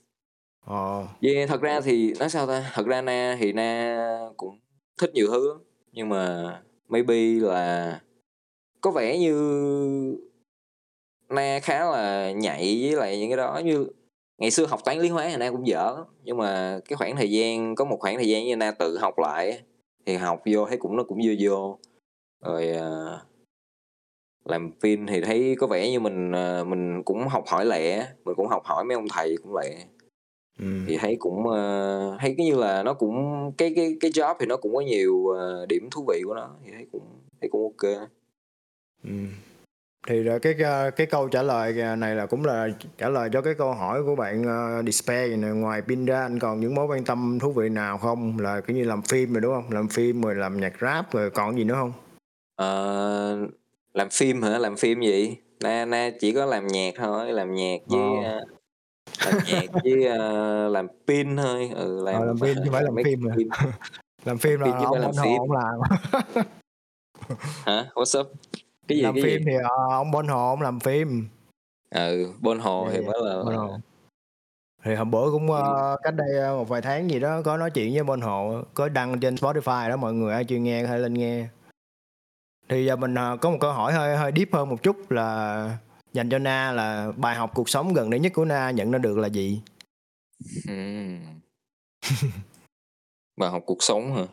Speaker 3: Ờ. Ồ. Yeah, thật ra thì nói sao ta? Thật ra Na thì Na cũng thích nhiều thứ nhưng mà maybe là có vẻ như na khá là nhạy với lại những cái đó. Như ngày xưa học toán lý hóa thì na cũng dở nhưng mà cái khoảng thời gian có một khoảng thời gian như na tự học lại thì học vô thấy cũng nó cũng vô vô rồi uh, làm phim thì thấy có vẻ như mình uh, mình cũng học hỏi lẹ mình cũng học hỏi mấy ông thầy cũng lẹ ừ. thì thấy cũng uh, thấy cái như là nó cũng cái cái cái job thì nó cũng có nhiều uh, điểm thú vị của nó thì thấy cũng thấy cũng ok
Speaker 2: ừ thì cái cái câu trả lời này là cũng là trả lời cho cái câu hỏi của bạn uh, Despair này. ngoài pin ra anh còn những mối quan tâm thú vị nào không là kiểu như làm phim rồi đúng không làm phim rồi làm nhạc rap rồi còn gì nữa không
Speaker 3: uh, làm phim hả làm phim gì na na chỉ có làm nhạc thôi làm nhạc với oh. Làm nhạc với uh, làm pin thôi. Ừ,
Speaker 2: làm, ờ, làm pin chứ phải làm phim mà làm phim là phim ông, làm phim. ông làm.
Speaker 3: Hả? What's up?
Speaker 2: Cái gì làm cái phim gì? thì uh, ông Bon Hồ ông làm phim.
Speaker 3: Ừ Bon Hồ yeah, thì mới là bon Hồ.
Speaker 2: thì hôm bữa cũng uh, cách đây một vài tháng gì đó có nói chuyện với Bon Hồ có đăng trên Spotify đó mọi người ai chưa nghe hay lên nghe. Thì giờ mình uh, có một câu hỏi hơi hơi deep hơn một chút là dành cho Na là bài học cuộc sống gần đây nhất của Na nhận ra được là gì?
Speaker 3: bài học cuộc sống hả?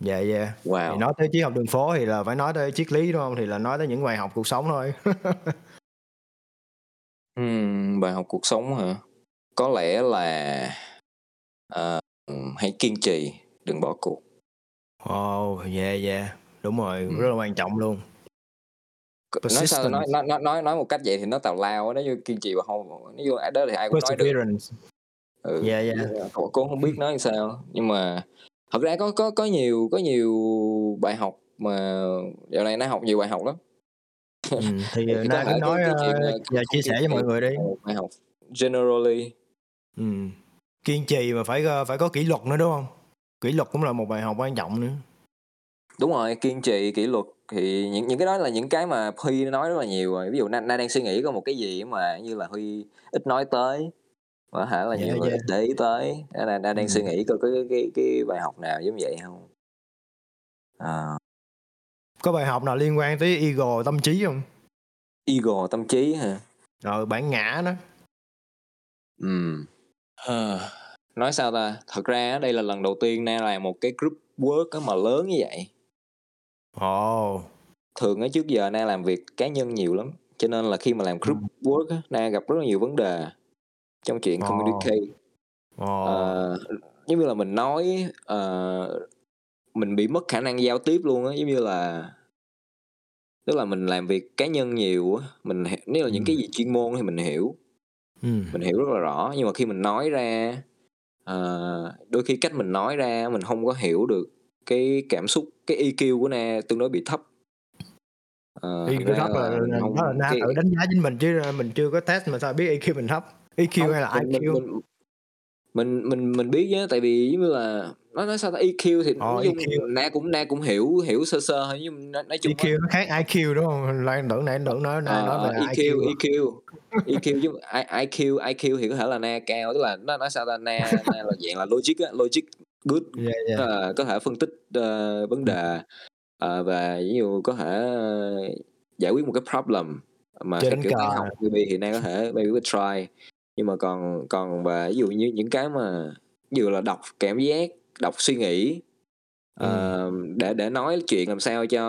Speaker 2: Dạ dạ. Wow. Thì nói tới triết học đường phố thì là phải nói tới triết lý đúng không? Thì là nói tới những bài học cuộc sống thôi.
Speaker 3: Ừm, bài học cuộc sống hả? Có lẽ là uh, hãy kiên trì, đừng bỏ cuộc.
Speaker 2: Oh, yeah yeah. Đúng rồi, ừ. rất là quan trọng luôn.
Speaker 3: Nói sao nói nói nói nói một cách vậy thì nó tào lao nó như kiên trì và không nó như đó thì ai cũng nói được.
Speaker 2: Ừ. Yeah, yeah.
Speaker 3: Cô, không biết nói sao nhưng mà thật ra có có có nhiều có nhiều bài học mà dạo này nó học nhiều bài học lắm
Speaker 2: Ừm, thì,
Speaker 3: Thì
Speaker 2: ờ,
Speaker 3: có
Speaker 2: Na
Speaker 3: thể
Speaker 2: cứ
Speaker 3: cái
Speaker 2: nói, và
Speaker 3: không
Speaker 2: chia sẻ cho mọi người đi.
Speaker 3: bài học generally.
Speaker 2: Ừm, kiên trì mà phải, ơ, phải có kỷ luật nữa, đúng hông? Kỷ luật cũng là một bài học quan trọng nữa.
Speaker 3: Đúng rồi, kiên trì, kỷ luật thì những những cái đó là những cái mà Huy nói rất là nhiều rồi. Ví dụ Na Na đang suy nghĩ có một cái gì mà như là Huy ít nói tới, có thể là
Speaker 2: Yeah,
Speaker 3: nhiều người
Speaker 2: yeah.
Speaker 3: để ý tới, Na Na Na đang suy
Speaker 2: Ừm.
Speaker 3: nghĩ coi có cái cái cái bài học nào giống vậy hông? Ờ.
Speaker 2: Có bài học nào liên quan tới ego, tâm trí hông?
Speaker 3: Ego, tâm trí hả?
Speaker 2: Ờ, bản ngã đó.
Speaker 3: Ừm. Ờ, nói sao ta? Thật ra đây là lần đầu tiên Na làm một cái group work mà lớn như vậy.
Speaker 2: Ồ.
Speaker 3: Thường á trước giờ Na làm việc cá nhân nhiều lắm, cho nên là khi mà làm group
Speaker 2: Ừm.
Speaker 3: work á, Na gặp rất là nhiều vấn đề trong chuyện
Speaker 2: Ồ.
Speaker 3: communicate.
Speaker 2: Ồ.
Speaker 3: Ờ, giống như là mình nói, ờ, mình bị mất khả năng giao tiếp luôn á, giống như là tức là mình làm việc cá nhân nhiều á, mình nếu là những
Speaker 2: Ừm.
Speaker 3: cái gì chuyên môn thì mình hiểu.
Speaker 2: Ừm.
Speaker 3: Mình hiểu rất là rõ, nhưng mà khi mình nói ra, ờ, đôi khi cách mình nói ra mình hông có hiểu được cái cảm xúc, cái EQ của Na tương đối bị thấp. Ờ, thành
Speaker 2: EQ thấp là
Speaker 3: là mình
Speaker 2: là Na
Speaker 3: cái
Speaker 2: tự đánh giá chính mình chứ, mình chưa có test mà sao biết EQ mình thấp? EQ
Speaker 3: Hông,
Speaker 2: hay là
Speaker 3: mình mình
Speaker 2: IQ?
Speaker 3: mình mình mình mình biết chứ, tại vì giống như là nói nói sao ta, EQ thì
Speaker 2: Ờ,
Speaker 3: nói chung
Speaker 2: EQ.
Speaker 3: Na cũng Na cũng hiểu hiểu sơ sơ thôi, nhưng nói nói chung
Speaker 2: EQ nó khác IQ, đúng hông? Lại tưởng nãy tưởng nói Na
Speaker 3: Ờ,
Speaker 2: nói về
Speaker 3: ờ, EQ,
Speaker 2: IQ mà.
Speaker 3: EQ, EQ chứ IQ IQ thì có thể là Na cao, tức là nó nói sao ta, Na Na là dạng là logic á, logic good,
Speaker 2: Yeah, yeah.
Speaker 3: là có thể phân tích, ơ, vấn đề, ờ, và ví dụ có thể, ơ, giải quyết một cái problem mà
Speaker 2: Chơi
Speaker 3: theo kiểu
Speaker 2: cờ
Speaker 3: học
Speaker 2: nè.
Speaker 3: maybe thì Na có thể maybe có try. Nhưng mà còn còn và ví dụ như những cái mà ví dụ là đọc cảm giác, đọc suy nghĩ,
Speaker 2: Ừm.
Speaker 3: ờ, để để nói chuyện làm sao cho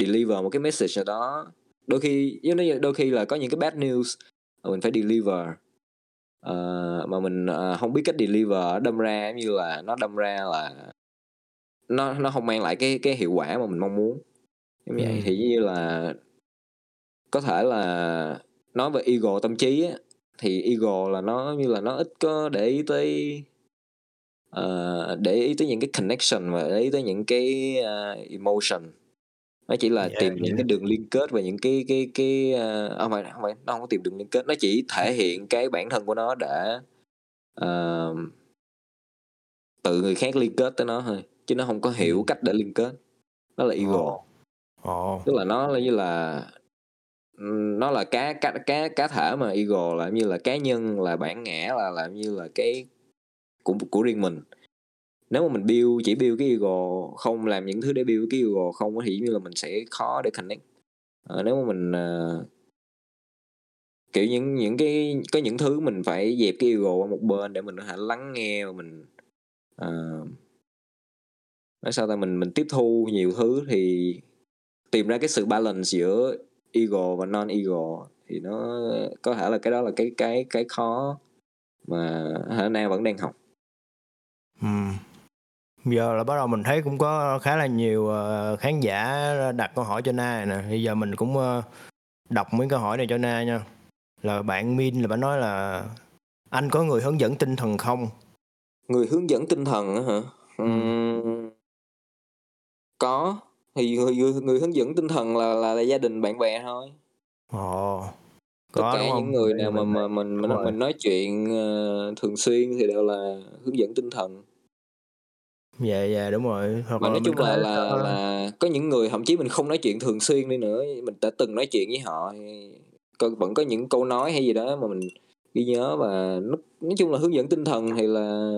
Speaker 3: deliver một cái message nào đó. Đôi khi như đôi khi là có những cái bad news mình phải deliver, ờ, mà mình, ờ, hông biết cách deliver đâm ra như là nó đâm ra là nó nó hông mang lại cái cái hiệu quả mà mình mong muốn. Giống vậy, thì như là có thể là nói về ego, tâm trí á, thì ego là nó như là nó ít có để ý tới ờ, để ý tới những cái connection và để ý tới những cái, a, emotion. Nó chỉ là
Speaker 2: Yeah,
Speaker 3: tìm những
Speaker 2: yeah.
Speaker 3: cái đường liên kết và những cái cái cái, a hông phải hông phải, nó hông có tìm đường liên kết, nó chỉ thể hiện cái bản thân của nó để, ờ tự người khác liên kết tới nó thôi, chứ nó hông có hiểu cách để liên kết. Đó là ego.
Speaker 2: Ồ. Ồ.
Speaker 3: Tức là nó là như là, nó là cá cá cá cá thể mà ego là như là cá nhân, là bản ngã, là là như là cái của của riêng mình. Nếu mà mình build chỉ build cái ego, không làm những thứ để build cái ego không thì như là mình sẽ khó để connect. à, nếu mà mình, ờ kiểu, những những cái có những thứ mình phải dẹp cái ego qua một bên để mình có thể lắng nghe và mình, ờ nói sao ta, mình mình tiếp thu nhiều thứ thì tìm ra cái sự balance giữa ego và non-ego thì nó có thể là cái đó là cái cái cái khó mà hả thể vẫn đang học.
Speaker 2: Giờ là bắt đầu mình thấy cũng có khá là nhiều, ờ, khán giả đặt câu hỏi cho Na nè, bây giờ mình cũng, ơ, đọc mấy câu hỏi này cho Na nha. Là bạn Min là bả nói là "Anh có người hướng dẫn tinh thần không?"
Speaker 3: Người hướng dẫn tinh thần á hả?
Speaker 2: Ừm.
Speaker 3: Có, thì người người người hướng dẫn tinh thần là là là gia đình, bạn bè thôi.
Speaker 2: Ồ,
Speaker 3: Tất
Speaker 2: có, đúng
Speaker 3: cả những người nào mà mà mình mình mình nói chuyện, ờ, thường xuyên thì đều là hướng dẫn tinh thần.
Speaker 2: Yeah, yeah, đúng rồi, hoặc
Speaker 3: Mà nói
Speaker 2: mình
Speaker 3: chung là là là có những người thậm chí mình không nói chuyện thường xuyên đi nữa, mình đã từng nói chuyện với họ vẫn có những câu nói hay gì đó mà mình ghi nhớ và nói nói chung là hướng dẫn tinh thần thì là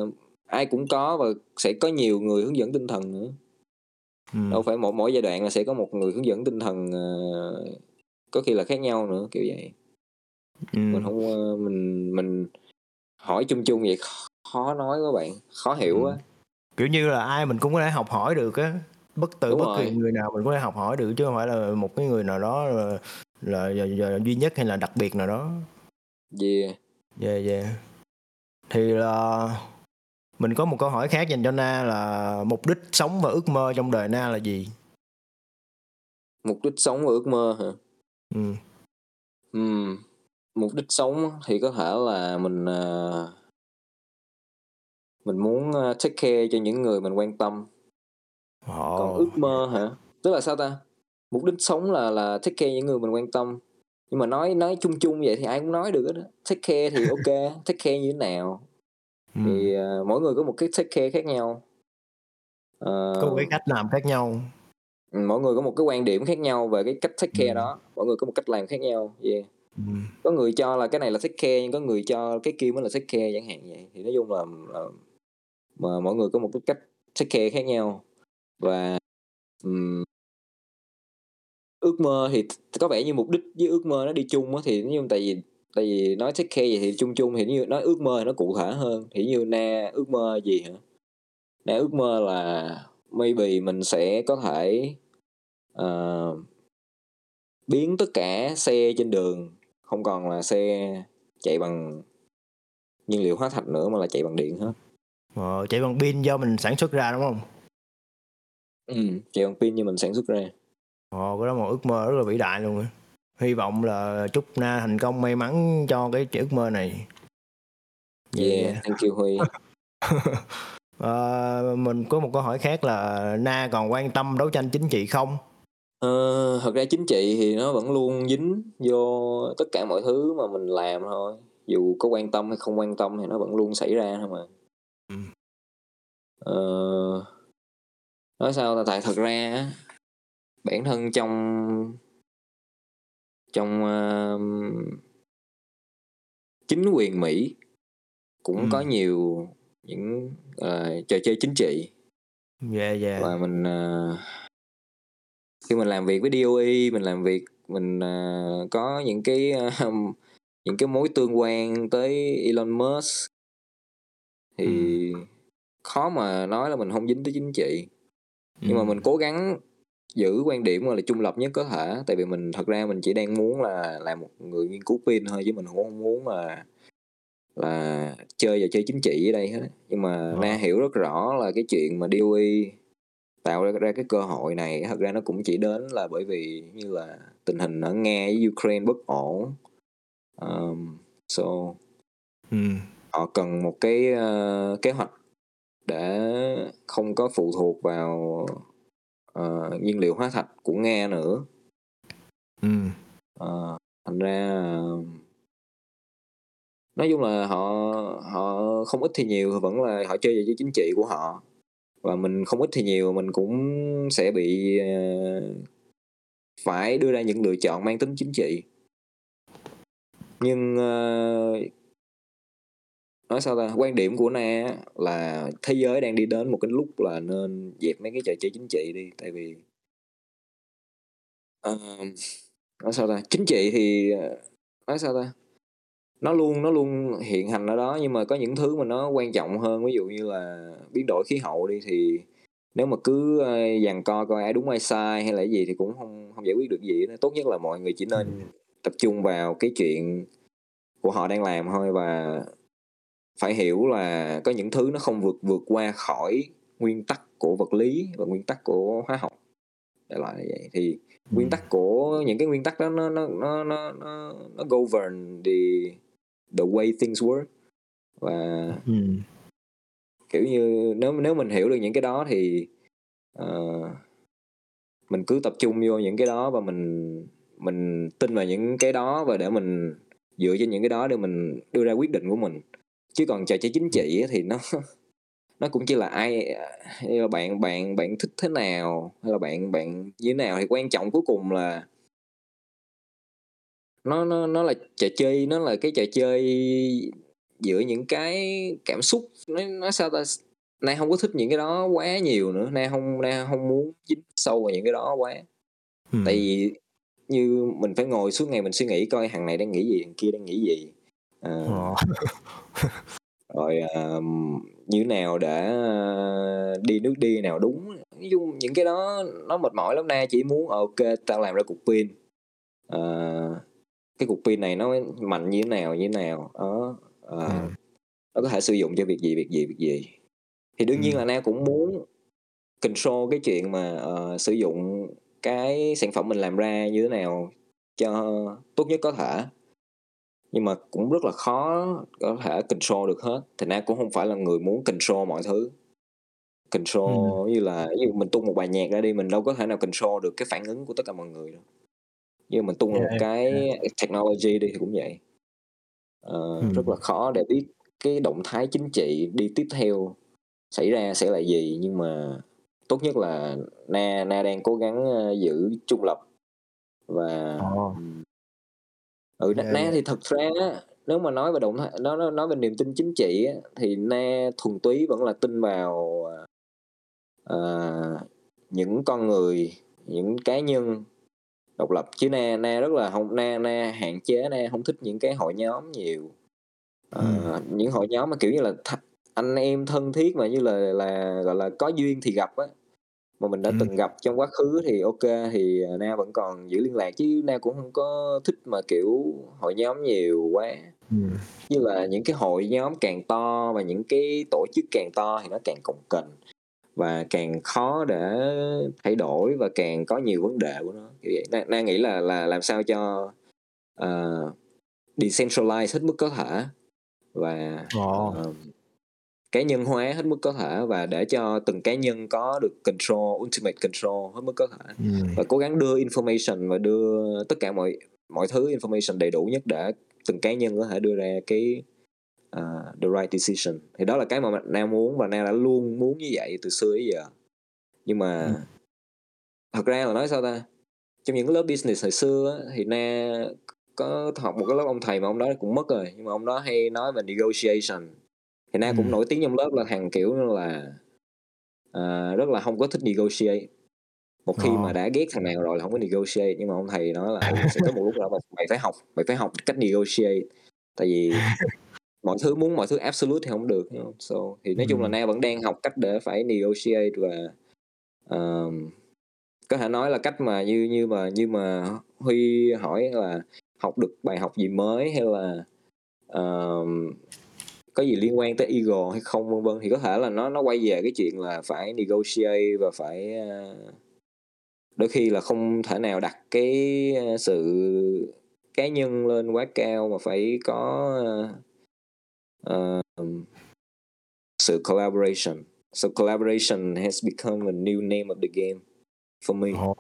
Speaker 3: ai cũng có và sẽ có nhiều người hướng dẫn tinh thần nữa.
Speaker 2: Ừm.
Speaker 3: Đâu phải mỗi mỗi giai đoạn là sẽ có một người hướng dẫn tinh thần, ờ, có khi là khác nhau nữa, kiểu vậy. Mình
Speaker 2: Ừm.
Speaker 3: hông, ơ, mình mình hỏi chung chung vậy kh khó nói quá bạn, khó hiểu quá.
Speaker 2: Kiểu như là ai mình cũng có thể học hỏi được á, bất từ
Speaker 3: Đúng
Speaker 2: bất kỳ người nào mình có thể học hỏi được chứ hông phải là một cái người nào đó là là là là duy nhất hay là đặc biệt nào đó.
Speaker 3: Yeah.
Speaker 2: Yeah, yeah. Thì là mình có một câu hỏi khác dành cho Na là mục đích sống và ước mơ trong đời Na là gì?
Speaker 3: Mục đích sống và ước mơ hả?
Speaker 2: Ừm.
Speaker 3: Ừm, mục đích sống thì có thể là mình, ờ mình muốn, ơ, take care cho những người mình quan tâm. Còn
Speaker 2: Ồ.
Speaker 3: ước mơ hả? Tức là sao ta? mục đích sống là là take care những người mình quan tâm nhưng mà nói nói chung chung vậy thì ai cũng nói được đó take care thì ok take care như thế nào
Speaker 2: ừ.
Speaker 3: thì uh, mỗi người có một cái take care khác nhau
Speaker 2: uh, có cái cách làm khác nhau
Speaker 3: ừ, mỗi người có một cái quan điểm khác nhau về cái cách take care ừ. đó mỗi người có một cách làm khác nhau yeah. ừ. có người cho là cái này là take care nhưng có người cho cái kia mới là take care chẳng hạn vậy thì nói chung là, là mà mọi người có một cái cách take care khác nhau. Và um, ước mơ thì có vẻ như mục đích với ước mơ nó đi chung á thì như tại vì tại vì nói take care vậy thì chung chung thì như nói ước mơ thì nó cụ thể hơn. Thì như na ước mơ gì hả? Na ước mơ là maybe mình sẽ có thể uh, biến tất cả xe trên đường không còn là xe chạy bằng nhiên liệu hóa thạch nữa mà là chạy bằng điện hết
Speaker 2: ờ, chạy bằng pin do mình sản xuất ra đúng không
Speaker 3: ừ chạy bằng pin như mình sản xuất ra
Speaker 2: Ồ, cái đó một ước mơ rất là vĩ đại luôn á. Hy vọng là chúc Na thành công may mắn cho cái ước mơ này.
Speaker 3: Yeah, thank you Huy.
Speaker 2: à, mình có một câu hỏi khác là Na còn quan tâm đấu tranh chính trị không?
Speaker 3: Ờ, thật ra chính trị thì nó vẫn luôn dính vô tất cả mọi thứ mà mình làm thôi. Dù có quan tâm hay không quan tâm thì nó vẫn luôn xảy ra thôi mà. Ừ. Ờ, nói sao là tại thật ra bản thân trong trong uh, chính quyền Mỹ cũng ừ. có nhiều những uh, trò chơi chính trị
Speaker 2: yeah, yeah.
Speaker 3: và mình uh, khi mình làm việc với DOE mình làm việc mình uh, có những cái uh, những cái mối tương quan tới Elon Musk thì ừ. khó mà nói là mình không dính tới chính trị nhưng mà mình cố gắng giữ quan điểm là trung lập nhất có thể tại vì mình thật ra mình chỉ đang muốn là làm một người nghiên cứu pin thôi chứ mình cũng không muốn là là chơi và chơi chính trị ở đây hết nhưng mà ờ. na hiểu rất rõ là cái chuyện mà DOE tạo ra, ra cái cơ hội này thật ra nó cũng chỉ đến là bởi vì như là tình hình ở nga với ukraine bất ổn um, so ừ. Họ cần một cái uh, kế hoạch để không có phụ thuộc vào uh, nhiên liệu hóa thạch của nga nữa. Ừ. uh, thành ra uh, nói chung là họ họ không ít thì nhiều vẫn là họ chơi về chính trị của họ. Và mình không ít thì nhiều mình cũng sẽ bị uh, phải đưa ra những lựa chọn mang tính chính trị. Nhưng uh, nói sao ta? Quan điểm của na là thế giới đang đi đến một cái lúc là nên dẹp mấy cái trò chơi chính trị đi tại vì uh, nói sao ta? Chính trị thì ờ, nói sao ta? Nó luôn nó luôn hiện hành ở đó nhưng mà có những thứ mà nó quan trọng hơn. Ví dụ như là biến đổi khí hậu đi thì nếu mà cứ ờ, dàn co coi ai đúng ai sai hay là gì thì cũng không không giải quyết được gì tốt nhất là mọi người chỉ nên tập trung vào cái chuyện của họ đang làm thôi và phải hiểu là có những thứ nó không vượt vượt qua khỏi nguyên tắc của vật lý và nguyên tắc của hóa học đại loại như vậy thì ừ. nguyên tắc của những cái nguyên tắc đó nó nó nó nó nó, nó govern the the way things work và ừ. kiểu như nếu nếu mình hiểu được những cái đó thì uh, mình cứ tập trung vô những cái đó và mình mình tin vào những cái đó và để mình dựa trên những cái đó để mình đưa ra quyết định của mình chứ còn trò chơi chính trị thì nó nó cũng chỉ là ai hay là bạn bạn bạn thích thế nào hay là bạn bạn như thế nào thì quan trọng cuối cùng là nó nó nó là trò chơi nó là cái trò chơi giữa những cái cảm xúc. Nó nó sao ta? Nay không có thích những cái đó quá nhiều nữa. Nay không nay không muốn dính sâu vào những cái đó quá. Ừ. tại vì như mình phải ngồi suốt ngày mình suy nghĩ coi thằng này đang nghĩ gì thằng kia đang nghĩ gì à, rồi uh, như nào để đi nước đi nào đúng? Nói chung những cái đó nó mệt mỏi lắm na chỉ muốn ok tao làm ra cục pin uh, cái cục pin này nó mạnh như thế nào như thế nào? Đó uh, ừ. nó có thể sử dụng cho việc gì việc gì việc gì? Thì đương ừ. nhiên là na cũng muốn control cái chuyện mà uh, sử dụng cái sản phẩm mình làm ra như thế nào cho tốt nhất có thể nhưng mà cũng rất là khó có thể control được hết. Thì na cũng không phải là người muốn control mọi thứ. Control như là ví dụ mình tung một bài nhạc ra đi mình đâu có thể nào control được cái phản ứng của tất cả mọi người đâu. Như mình tung
Speaker 2: Yeah,
Speaker 3: một cái technology đi thì cũng vậy. Ờ,
Speaker 2: Ừm.
Speaker 3: rất là khó để biết cái động thái chính trị đi tiếp theo xảy ra sẽ là gì. Nhưng mà tốt nhất là na na đang cố gắng ờ, giữ trung lập và
Speaker 2: Ồ.
Speaker 3: ừ
Speaker 2: Yeah,
Speaker 3: na thì thật ra nếu mà nói về động thái nó nó nói về niềm tin chính trị á, thì na thuần túy vẫn là tin vào ờ, những con người những cá nhân độc lập. Chứ na na rất là không na na hạn chế na không thích những cái hội nhóm nhiều. Ờ, những hội nhóm mà kiểu như là th- anh em thân thiết mà như là là gọi là có duyên thì gặp á mà mình đã
Speaker 2: Ừm.
Speaker 3: từng gặp trong quá khứ thì ok thì ờ, na vẫn còn giữ liên lạc chứ na cũng không có thích mà kiểu hội nhóm nhiều quá
Speaker 2: Ừm.
Speaker 3: như là những cái hội nhóm càng to và những cái tổ chức càng to thì nó càng cồng kềnh và càng khó để thay đổi và càng có nhiều vấn đề của nó kiểu vậy na, na nghĩ là là làm sao cho uh, decentralize hết mức có thể và
Speaker 2: Ồ.
Speaker 3: ờ, cá nhân hóa hết mức có thể và để cho từng cá nhân có được control ultimate control hết mức có thể.
Speaker 2: Ừm.
Speaker 3: và cố gắng đưa information và đưa tất cả mọi mọi thứ information đầy đủ nhất để từng cá nhân có thể đưa ra cái uh, the right decision. Thì đó là cái mà Nam muốn và Nam đã luôn muốn như vậy từ xưa đến giờ. Nhưng mà
Speaker 2: Ừm.
Speaker 3: thật ra là nói sao ta? Trong những cái lớp business hồi xưa á, thì Na có học một cái lớp ông thầy mà ông đó cũng mất rồi. Nhưng mà ông đó hay nói về negotiation thì Na cũng nổi tiếng trong lớp là thằng kiểu là à, rất là không có thích negotiate một khi
Speaker 2: Ồ.
Speaker 3: mà đã ghét thằng nào rồi là không có negotiate nhưng mà ông thầy nói là "Ừ, sẽ có một lúc nào mà mày phải học mày phải học cách negotiate tại vì mọi thứ muốn mọi thứ absolute thì không được không? so thì nói chung là
Speaker 2: Ừm.
Speaker 3: Na vẫn đang học cách để phải negotiate và um, có thể nói là cách mà như như mà như mà Huy hỏi là học được bài học gì mới hay là um, có gì liên quan tới ego hay không vân vân thì có thể là nó nó quay về cái chuyện là phải negotiate và phải ờ, đôi khi là không thể nào đặt cái ờ, sự cá nhân lên quá cao mà phải có uh, sự collaboration so collaboration has become a new name of the game for me
Speaker 2: oh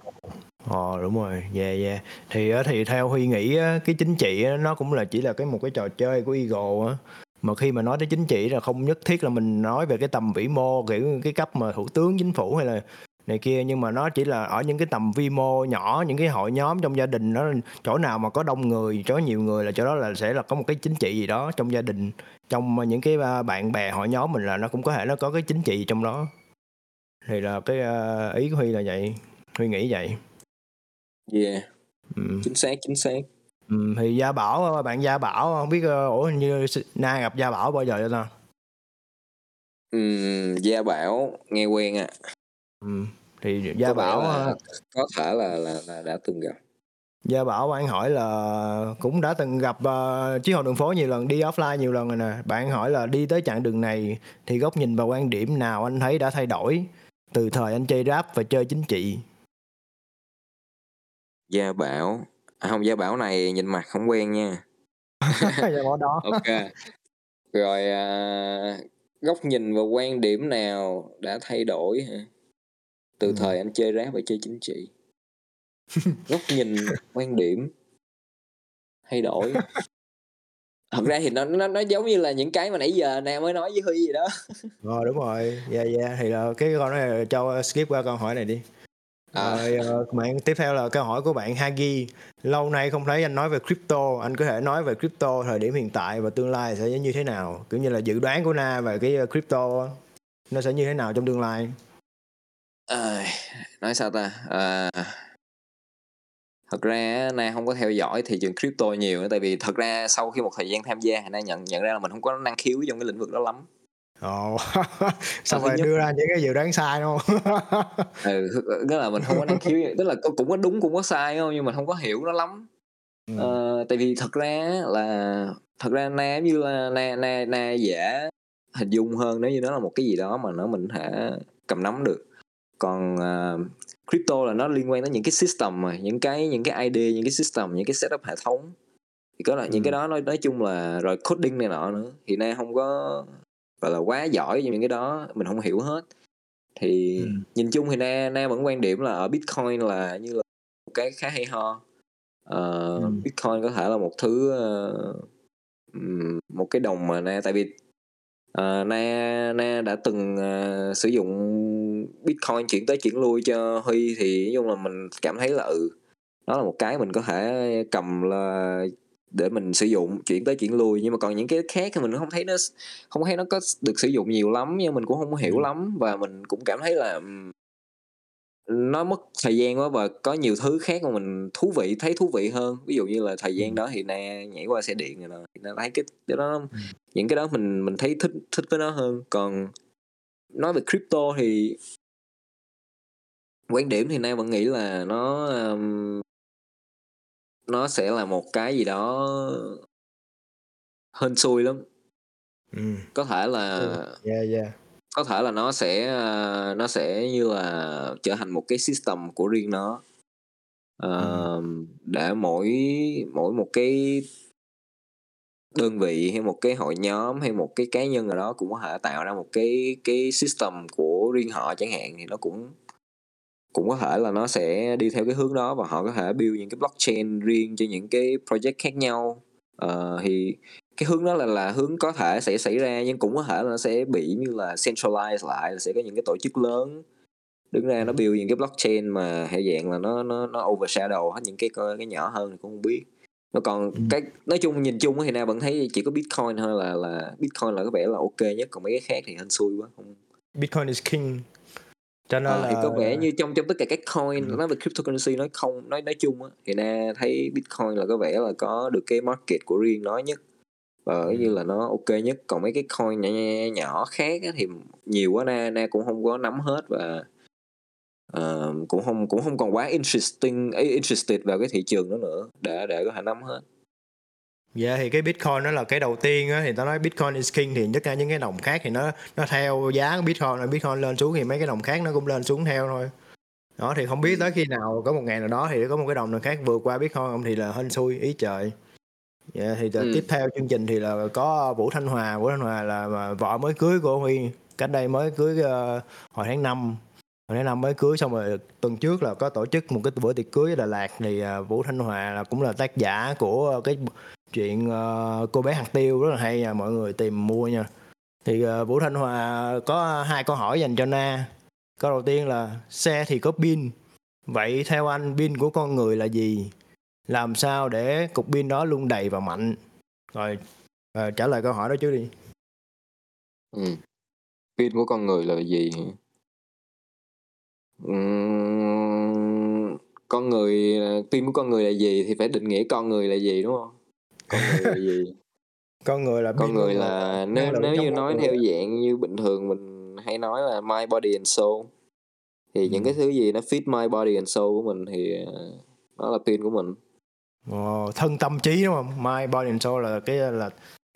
Speaker 2: Ờ đúng rồi, yeah yeah. Thì thì theo Huy nghĩ cái chính trị nó cũng là chỉ là cái một cái trò chơi của ego á. Mà khi mà nói tới chính trị là không nhất thiết là mình nói về cái tầm vĩ mô kiểu cái cấp mà thủ tướng chính phủ hay là này kia nhưng mà nó chỉ là ở những cái tầm vi mô nhỏ những cái hội nhóm trong gia đình nó chỗ nào mà có đông người chỗ nhiều người là chỗ đó là sẽ là có một cái chính trị gì đó trong gia đình. Trong những cái à, bạn bè hội nhóm mình là nó cũng có thể nó có cái chính trị trong đó. Thì là cái à, ý của Huy là vậy Huy nghĩ vậy.
Speaker 3: Yeah.
Speaker 2: Ừ.
Speaker 3: chính xác chính xác
Speaker 2: Ừ, thì Gia Bảo bạn Gia Bảo không biết ờ, ủa hình như Na gặp Gia Bảo bao giờ chưa ta?
Speaker 3: Ừm, Gia Bảo nghe quen à
Speaker 2: Ừ. Thì Gia
Speaker 3: có vẻ
Speaker 2: Bảo
Speaker 3: là
Speaker 2: ờ,
Speaker 3: có thể là là, là đã từng gặp
Speaker 2: Gia Bảo bạn hỏi là cũng đã từng gặp uh, chiếc hội đường phố nhiều lần đi offline nhiều lần rồi nè. Bạn hỏi là đi tới chặng đường này thì góc nhìn và quan điểm nào anh thấy đã thay đổi từ thời anh chơi rap và chơi chính trị.
Speaker 3: Gia Bảo à, không Gia Bảo này nhìn mặt không quen nha
Speaker 2: Gia Bảo đó.
Speaker 3: ok rồi à, góc nhìn và quan điểm nào đã thay đổi hả từ
Speaker 2: Ừ.
Speaker 3: thời anh chơi rap và chơi chính trị góc nhìn quan điểm thay đổi thật ra thì nó nó nó giống như là những cái mà nãy giờ nè mới nói với huy gì đó
Speaker 2: Rồi đúng rồi. Yeah yeah thì là cái câu này cho skip qua câu hỏi này đi.
Speaker 3: À.
Speaker 2: Rồi ờ, bạn tiếp theo là câu hỏi của bạn Hagi. Lâu nay không thấy anh nói về crypto, anh có thể nói về crypto thời điểm hiện tại và tương lai sẽ như thế nào? Kiểu như là dự đoán của Na về cái ờ, crypto nó sẽ như thế nào trong tương lai?
Speaker 3: à, nói sao ta à, thật ra na không có theo dõi thị trường crypto nhiều nữa tại vì thật ra sau khi một thời gian tham gia na nhận nhận ra là mình không có năng khiếu trong cái lĩnh vực đó lắm
Speaker 2: Ồ, xong rồi
Speaker 3: nhất-
Speaker 2: đưa ra những cái dự đoán sai đúng không?
Speaker 3: ừ tức là mình không có năng khiếu tức là cũng có đúng cũng có sai không? Nhưng mà không có hiểu nó lắm.
Speaker 2: Ừ.
Speaker 3: Ờ, tại vì thật ra là thật ra na như là na na na dễ hình dung hơn nếu như nó là một cái gì đó mà nó mình thể cầm nắm được. Còn ờ, crypto là nó liên quan tới những cái system mà những cái những cái idea những cái system những cái setup hệ thống. Thì có là những
Speaker 2: Ừ.
Speaker 3: cái đó nói nói chung là rồi coding này nọ nữa. Thì na không có gọi là quá giỏi những cái đó mình không hiểu hết thì
Speaker 2: Ừ.
Speaker 3: nhìn chung thì na na vẫn quan điểm là ở bitcoin là như là một cái khá hay ho Ờ,
Speaker 2: Ừ.
Speaker 3: bitcoin có thể là một thứ ừm, một cái đồng mà na tại vì ờ, na na đã từng ờ, sử dụng bitcoin chuyển tới chuyển lui cho huy thì nói chung là mình cảm thấy là ừ đó là một cái mình có thể cầm là để mình sử dụng chuyển tới chuyển lui nhưng mà còn những cái khác thì mình không thấy nó không thấy nó có được sử dụng nhiều lắm nhưng mình cũng không hiểu
Speaker 2: Ừ.
Speaker 3: lắm và mình cũng cảm thấy là nó mất thời gian quá và có nhiều thứ khác mà mình thú vị thấy thú vị hơn ví dụ như là thời gian
Speaker 2: Ừ.
Speaker 3: đó thì na nhảy qua xe điện rồi na thấy cái cái đó
Speaker 2: Ừ.
Speaker 3: những cái đó mình mình thấy thích thích với nó hơn còn nói về crypto thì quan điểm thì na vẫn nghĩ là nó um, nó sẽ là một cái gì đó hên xui lắm
Speaker 2: Ừ.
Speaker 3: có thể là
Speaker 2: Yeah, yeah.
Speaker 3: có thể là nó sẽ ờ, nó sẽ như là trở thành một cái system của riêng nó Ờ, để mỗi mỗi một cái đơn vị hay một cái hội nhóm hay một cái cá nhân nào đó cũng có thể tạo ra một cái cái system của riêng họ chẳng hạn thì nó cũng cũng có thể là nó sẽ đi theo cái hướng đó và họ có thể build những cái blockchain riêng cho những cái project khác nhau Ờ, thì cái hướng đó là là hướng có thể sẽ xảy ra nhưng cũng có thể là nó sẽ bị như là centralize lại là sẽ có những cái tổ chức lớn đứng ra nó build những cái blockchain mà hệ dạng là nó nó nó overshadow hết những cái cái nhỏ hơn thì cũng không biết nó còn
Speaker 2: Ừ.
Speaker 3: cái nói chung nhìn chung thì nào vẫn thấy chỉ có bitcoin thôi là là bitcoin là có vẻ là ok nhất còn mấy cái khác thì hên xui quá không
Speaker 2: Bitcoin is king. Cho nên
Speaker 3: Ờ,
Speaker 2: là
Speaker 3: thì có vẻ như trong trong tất cả các coin
Speaker 2: Ừ.
Speaker 3: nói về cryptocurrency nói không nói nói chung á thì na thấy bitcoin là có vẻ là có được cái market của riêng nó nhất và
Speaker 2: Ừ.
Speaker 3: như là nó ok nhất còn mấy cái coin nhỏ nhỏ, nhỏ khác á, thì nhiều quá na na cũng không có nắm hết và ờ, cũng không cũng không còn quá interesting interested vào cái thị trường đó nữa để để có thể nắm hết
Speaker 2: Dạ thì cái Bitcoin nó là cái đầu tiên á thì tao nói Bitcoin is king thì tất cả những cái đồng khác thì nó nó theo giá của Bitcoin là Bitcoin lên xuống thì mấy cái đồng khác nó cũng lên xuống theo thôi. Đó thì không biết tới khi nào có một ngày nào đó thì có một cái đồng nào khác vượt qua Bitcoin không thì là hên xui ý trời. Dạ thì
Speaker 3: Ừ.
Speaker 2: tiếp theo chương trình thì là có Vũ Thanh Hòa, Vũ Thanh Hòa là vợ mới cưới của Huy, cách đây mới cưới ờ, hồi tháng 5 hồi tháng năm mới cưới xong rồi tuần trước là có tổ chức một cái bữa tiệc cưới ở Đà Lạt thì ờ, Vũ Thanh Hòa là cũng là tác giả của cái chuyện uh, cô bé hạt tiêu rất là hay nha mọi người tìm mua nha. Thì uh, Vũ Thanh Hòa có hai câu hỏi dành cho Na. Câu đầu tiên là xe thì có pin. Vậy theo anh pin của con người là gì? Làm sao để cục pin đó luôn đầy và mạnh? Rồi uh, trả lời câu hỏi đó trước đi.
Speaker 3: Ừ. pin của con người là gì? Ừ, con người pin của con người là gì thì phải định nghĩa con người là gì đúng không? Con người là gì?
Speaker 2: Con người là
Speaker 3: con người là nếu nếu như nói theo dạng như bình thường mình hay nói là my body and soul thì những
Speaker 2: Ừ.
Speaker 3: cái thứ gì nó fit my body and soul của mình thì ờ, nó là pin của mình.
Speaker 2: Ồ, thân tâm trí đúng không? My body and soul là cái là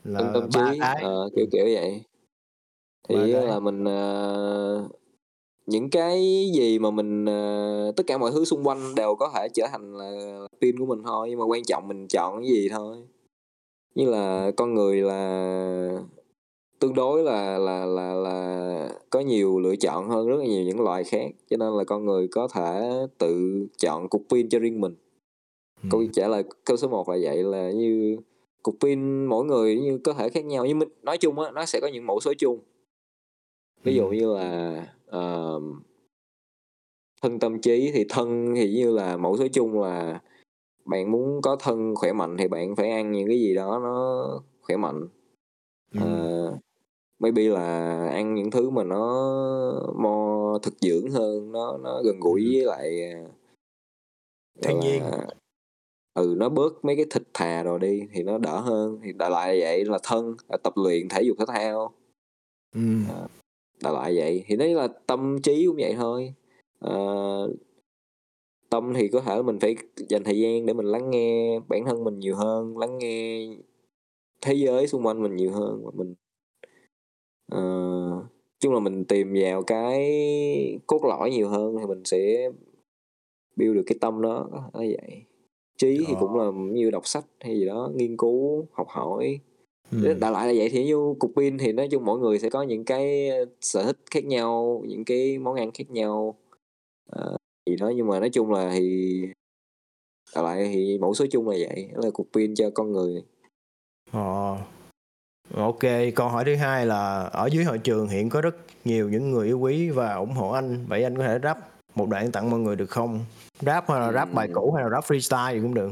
Speaker 2: là
Speaker 3: thân tâm trí ờ, kiểu kiểu vậy. Thì là mình ờ, những cái gì mà mình ờ, tất cả mọi thứ xung quanh đều có thể trở thành là pin của mình thôi nhưng mà quan trọng mình chọn cái gì thôi như là con người là tương đối là là là là có nhiều lựa chọn hơn rất là nhiều những loài khác cho nên là con người có thể tự chọn cục pin cho riêng mình
Speaker 2: Ừ.
Speaker 3: câu trả lời câu số 1 là vậy là như cục pin mỗi người như có thể khác nhau nhưng mình nói chung á nó sẽ có những mẫu số chung ví dụ
Speaker 2: Ừ.
Speaker 3: như là ờ, thân tâm trí thì thân thì như là mẫu số chung là bạn muốn có thân khỏe mạnh thì bạn phải ăn những cái gì đó nó khỏe mạnh
Speaker 2: Ừ.
Speaker 3: Ờ, maybe là ăn những thứ mà nó mo thực dưỡng hơn nó nó gần gũi
Speaker 2: Ừ.
Speaker 3: với lại ờ,
Speaker 2: thiên nhiên
Speaker 3: ừ nó bớt mấy cái thịt thà rồi đi thì nó đỡ hơn thì đại lại vậy là thân là tập luyện thể dục thể thao
Speaker 2: ừ.
Speaker 3: đại lại vậy thì đấy là tâm trí cũng vậy thôi Ờ, tâm thì có thể mình phải dành thời gian để mình lắng nghe bản thân mình nhiều hơn lắng nghe thế giới xung quanh mình nhiều hơn và mình ờ, chung là mình tìm vào cái cốt lõi nhiều hơn thì mình sẽ build được cái tâm đó nó vậy trí thì
Speaker 2: Ờ.
Speaker 3: cũng là như đọc sách hay gì đó nghiên cứu học hỏi
Speaker 2: Ừ.
Speaker 3: đại lại là vậy thì như cục pin thì nói chung mỗi người sẽ có những cái sở thích khác nhau những cái món ăn khác nhau Ờ, thì đó nhưng mà nói chung là thì đại lại thì mẫu số chung là vậy đó là cục pin cho con người
Speaker 2: Ờ. Ok, câu hỏi thứ hai là ở dưới hội trường hiện có rất nhiều những người yêu quý và ủng hộ anh. Vậy anh có thể rap một đoạn tặng mọi người được không? Rap hay là rap bài cũ hay là rap freestyle gì cũng được.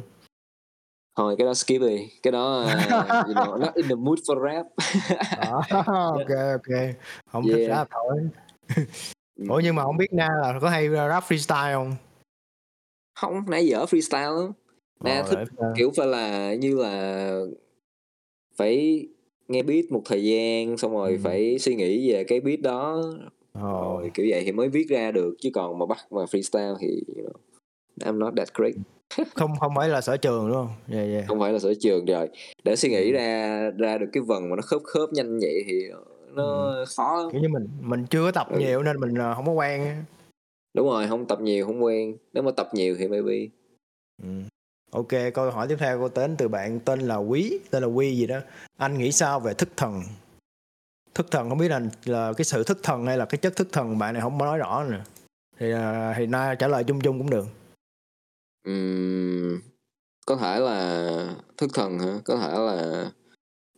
Speaker 3: thôi cái đó skip đi cái đó uh, you know, not in the mood for rap
Speaker 2: Đó, ok ok. Không thích
Speaker 3: Yeah.
Speaker 2: rap thôi. Ủa nhưng mà không biết Na là có hay rap freestyle không?
Speaker 3: không nãy dở freestyle lắm nè
Speaker 2: Ờ,
Speaker 3: thích
Speaker 2: để-
Speaker 3: kiểu phải là như là phải nghe beat một thời gian xong rồi
Speaker 2: Ừ.
Speaker 3: phải suy nghĩ về cái beat đó
Speaker 2: Ờ.
Speaker 3: rồi kiểu vậy thì mới viết ra được chứ còn mà bắt mà freestyle thì you know, I'm not that great
Speaker 2: không không phải là sở trường đúng không? Yeah, yeah.
Speaker 3: không phải là sở trường rồi để suy
Speaker 2: Ừ.
Speaker 3: nghĩ ra ra được cái vần mà nó khớp khớp nhanh vậy thì nó khó lắm
Speaker 2: Kiểu như mình mình chưa có tập
Speaker 3: Ừ.
Speaker 2: nhiều nên mình ờ, không có quen.
Speaker 3: đúng rồi không tập nhiều không quen nếu mà tập nhiều thì maybe
Speaker 2: Ừ. Ok, câu hỏi tiếp theo cô đến từ bạn tên là Quý, tên là Quy gì đó. Anh nghĩ sao về thức thần? Thức thần không biết là là cái sự thức thần hay là cái chất thức thần bạn này không nói rõ nè. Thì à, thì na trả lời chung chung cũng được.
Speaker 3: Ừm, có thể là thức thần hả có thể là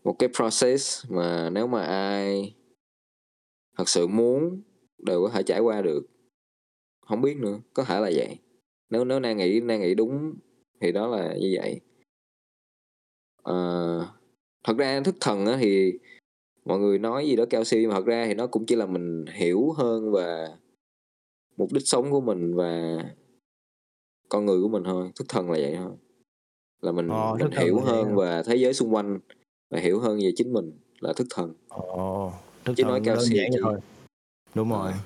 Speaker 3: một cái process mà nếu mà ai thật sự muốn đều có thể trải qua được. Không biết nữa có thể là vậy. Nếu nếu na nghĩ na nghĩ đúng thì đó là như vậy. Ờ, thật ra thức thần á thì mọi người nói gì đó cao siêu nhưng mà thật ra thì nó cũng chỉ là mình hiểu hơn về mục đích sống của mình và con người của mình thôi. Thức thần là vậy thôi. Là mình
Speaker 2: Ờ,
Speaker 3: mình hiểu
Speaker 2: vậy
Speaker 3: hơn về thế giới xung quanh và hiểu hơn về chính mình là thức thần
Speaker 2: Ồ, thức
Speaker 3: Chứ
Speaker 2: thần
Speaker 3: nói cao
Speaker 2: đơn
Speaker 3: siêu
Speaker 2: giản thôi. Đúng rồi.
Speaker 3: Ờ.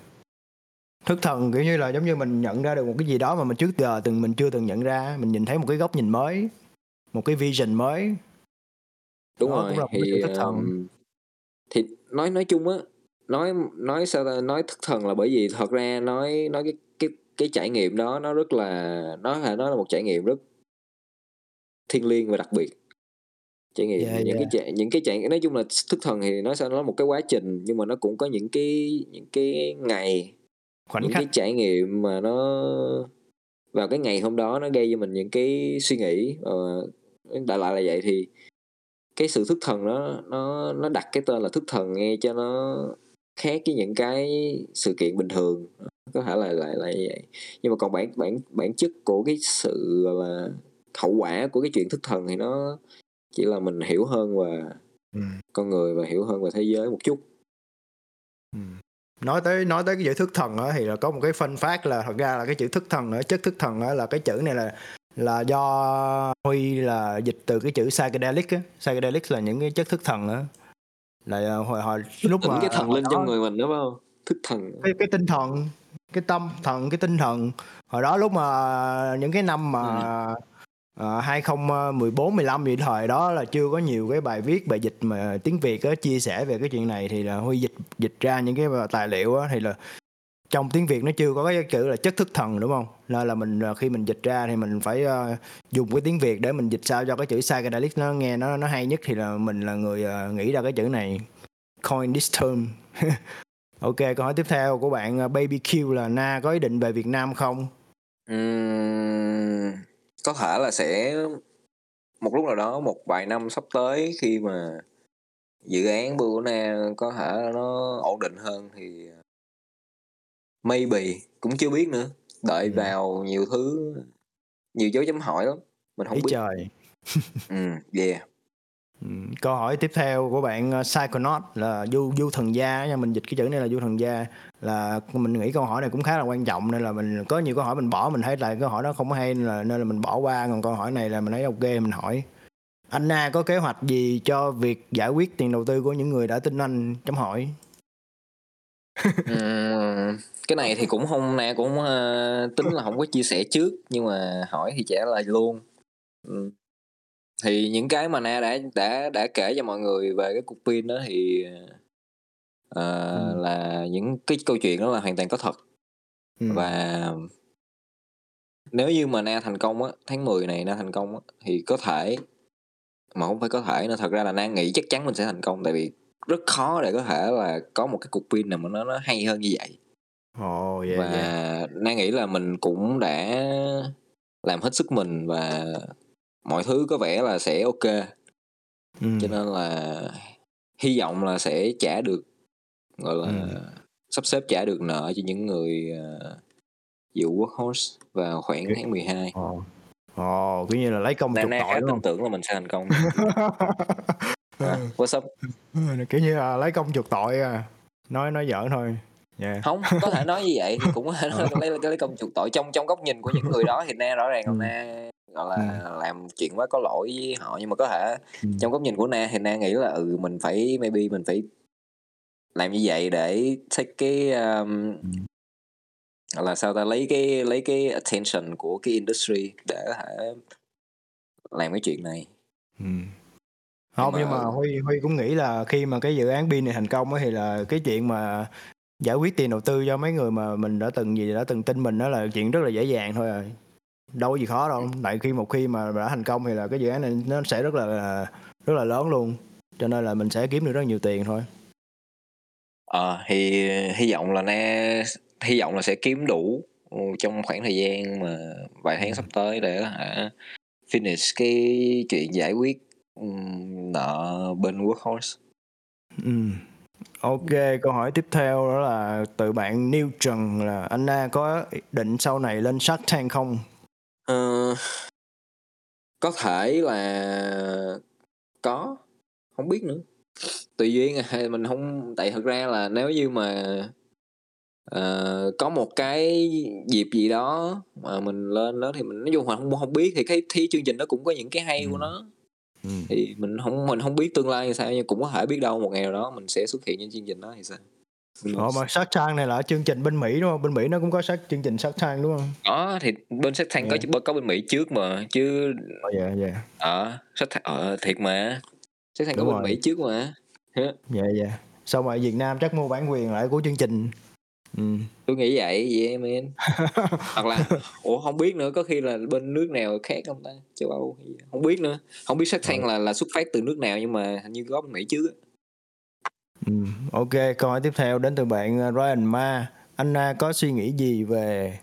Speaker 2: Thức thần kiểu như là giống như mình nhận ra được một cái gì đó mà mình trước giờ từng mình chưa từng nhận ra, mình nhìn thấy một cái góc nhìn mới, một cái vision mới.
Speaker 3: đúng
Speaker 2: Đó
Speaker 3: rồi
Speaker 2: cũng
Speaker 3: thì
Speaker 2: thức thần.
Speaker 3: um, thì nói nói chung á nói nói sao ta nói thức thần là bởi vì thật ra nói nói cái cái cái trải nghiệm đó nó rất là nó là nó là một trải nghiệm rất thiêng liêng và đặc biệt trải nghiệm
Speaker 2: Yeah,
Speaker 3: những
Speaker 2: yeah.
Speaker 3: cái trải những cái trải nói chung là thức thần thì nói sao nó một cái quá trình nhưng mà nó cũng có những cái những cái ngày
Speaker 2: Khoảnh
Speaker 3: những
Speaker 2: khắc.
Speaker 3: cái trải nghiệm mà nó vào cái ngày hôm đó nó gây cho mình những cái suy nghĩ. Ờ, đại lại là vậy thì cái sự thức thần nó nó nó đặt cái tên là thức thần nghe cho nó khác với những cái sự kiện bình thường. Có thể là là là như vậy. Nhưng mà còn bản bản bản chất của cái sự là hậu quả của cái chuyện thức thần thì nó chỉ là mình hiểu hơn về
Speaker 2: Ừ.
Speaker 3: con người và hiểu hơn về thế giới một chút.
Speaker 2: Ừ. nói tới nói tới cái chữ thức thần đó thì là có một cái phân phát là thật ra là cái chữ thức thần ở chất thức thần đó là cái chữ này là là do huy là dịch từ cái chữ psychedelic á. Psychedelic là những cái chất thức thần á. Là hồi hồi lúc mà
Speaker 3: cái thần linh
Speaker 2: đó-
Speaker 3: trong người mình đúng không? Thức thần.
Speaker 2: Cái cái tinh thần cái tâm thần cái tinh thần. Hồi đó lúc mà những cái năm mà À, 2014 15 vậy thời đó là chưa có nhiều cái bài viết bài dịch mà tiếng Việt á chia sẻ về cái chuyện này thì là Huy dịch dịch ra những cái ờ, tài liệu á thì là trong tiếng Việt nó chưa có cái chữ là chất thức thần đúng không? Nên là mình ờ, khi mình dịch ra thì mình phải uh, dùng cái tiếng Việt để mình dịch sao cho cái chữ psychedelic nó nghe nó nó hay nhất thì là mình là người uh, nghĩ ra cái chữ này coin this term Ok, câu hỏi tiếp theo của bạn uh, Baby Q là Na có ý định về Việt Nam không?
Speaker 3: Uhm có thể là sẽ một lúc nào đó một vài năm sắp tới khi mà dự án bưu của Na có thể nó ổn định hơn thì maybe cũng chưa biết nữa đợi
Speaker 2: Ừ.
Speaker 3: vào nhiều thứ nhiều dấu chấm hỏi lắm mình không
Speaker 2: Ý
Speaker 3: biết
Speaker 2: trời.
Speaker 3: ừ yeah
Speaker 2: Ừ, câu hỏi tiếp theo của bạn ờ, Psychonaut là du du thần gia nha, mình dịch cái chữ này là du thần gia là mình nghĩ câu hỏi này cũng khá là quan trọng nên là mình có nhiều câu hỏi mình bỏ mình thấy là câu hỏi đó không có hay nên là nên là mình bỏ qua còn câu hỏi này là mình thấy ok mình hỏi. Anh Na có kế hoạch gì cho việc giải quyết tiền đầu tư của những người đã tin anh? Chấm hỏi.
Speaker 3: Cái này thì cũng không nay cũng uh, tính là không có chia sẻ trước nhưng mà hỏi thì trả lời luôn thì những cái mà Na đã đã đã kể cho mọi người về cái cục pin đó thì ờ,
Speaker 2: Ừ.
Speaker 3: là những cái câu chuyện đó là hoàn toàn có thật
Speaker 2: ừ.
Speaker 3: và nếu như mà Na thành công á tháng 10 này Na thành công á thì có thể mà không phải có thể nữa thật ra là na nghĩ chắc chắn mình sẽ thành công tại vì rất khó để có thể là có một cái cục pin nào mà nó nó hay hơn như vậy
Speaker 2: oh, yeah,
Speaker 3: và
Speaker 2: yeah.
Speaker 3: na nghĩ là mình cũng đã làm hết sức mình và mọi thứ có vẻ là sẽ ok.
Speaker 2: Ừ.
Speaker 3: cho nên là hy vọng là sẽ trả được gọi là
Speaker 2: Ừ.
Speaker 3: sắp xếp trả được nợ cho những người uh, dự workhorse vào khoảng tháng 12
Speaker 2: ồ. Ồ kiểu như là lấy công
Speaker 3: Na
Speaker 2: chuộc
Speaker 3: Na
Speaker 2: tội đúng không?
Speaker 3: tưởng là mình sẽ thành công. À, what's up?
Speaker 2: Kiểu như là lấy công chuộc tội à. Nói nói giỡn thôi. Yeah.
Speaker 3: không có thể nói như vậy thì cũng có thể nói lấy lấy công chuộc tội. Trong trong góc nhìn của những người đó thì na rõ ràng là
Speaker 2: Ừ.
Speaker 3: na gọi là làm chuyện quá có lỗi với họ nhưng mà có thể
Speaker 2: Ừ.
Speaker 3: trong góc nhìn của na thì na nghĩ là ừ mình phải maybe mình phải làm như vậy để take cái um,
Speaker 2: Ừ.
Speaker 3: gọi là sao ta lấy cái lấy cái attention của cái industry để có thể làm cái chuyện này
Speaker 2: Ừ. không
Speaker 3: mà-
Speaker 2: nhưng mà huy huy cũng nghĩ là khi mà cái dự án pin này thành công á thì là cái chuyện mà giải quyết tiền đầu tư cho mấy người mà mình đã từng gì đã từng tin mình đó là chuyện rất là dễ dàng thôi à đâu có gì khó đâu tại khi một khi mà đã thành công thì là cái dự án này nó sẽ rất là rất là lớn luôn cho nên là mình sẽ kiếm được rất nhiều tiền thôi
Speaker 3: Ờ thì hy vọng là na hy vọng là sẽ kiếm đủ ừ, trong khoảng thời gian mà vài tháng sắp tới để thể finish cái chuyện giải quyết ừm, nợ bên workhorse.
Speaker 2: Ừ. Ok, câu hỏi tiếp theo đó là từ bạn New Trần là Anna có định sau này lên Shark Tank không?
Speaker 3: Ờ, có thể là có không biết nữa tùy duyên à mình không tại thật ra là nếu như mà ờ, có một cái dịp gì đó mà mình lên đó thì mình nói chung là không không biết thì cái thi chương trình nó cũng có những cái hay của
Speaker 2: Ừ.
Speaker 3: nó
Speaker 2: Ừ.
Speaker 3: thì mình không mình không biết tương lai như sao nhưng cũng có thể biết đâu một ngày nào đó mình sẽ xuất hiện trên chương trình đó thì sao Knows?
Speaker 2: mà Shark Tank này là ở chương trình bên Mỹ đúng không? Bên Mỹ nó cũng có Shark, chương trình Shark Tank đúng không?
Speaker 3: đó thì bên Shark Tank
Speaker 2: Yeah.
Speaker 3: có có bên Mỹ trước mà chứ
Speaker 2: Ồ dạ dạ.
Speaker 3: ở Shark Tank ở thiệt mà Shark Tank có
Speaker 2: Đúng
Speaker 3: bên
Speaker 2: rồi.
Speaker 3: Mỹ trước mà
Speaker 2: Dạ dạ. Xong rồi Việt Nam chắc mua bản quyền lại của chương trình. Ừ.
Speaker 3: tôi nghĩ vậy yeah man hoặc là ủa không biết nữa có khi là bên nước nào khác không ta châu âu không biết nữa không biết Shark Tank là là xuất phát từ nước nào nhưng mà hình như có bên Mỹ trước á.
Speaker 2: Ừ. Ok, câu hỏi tiếp theo đến từ bạn uh, Ryan Ma. Anna có suy nghĩ gì về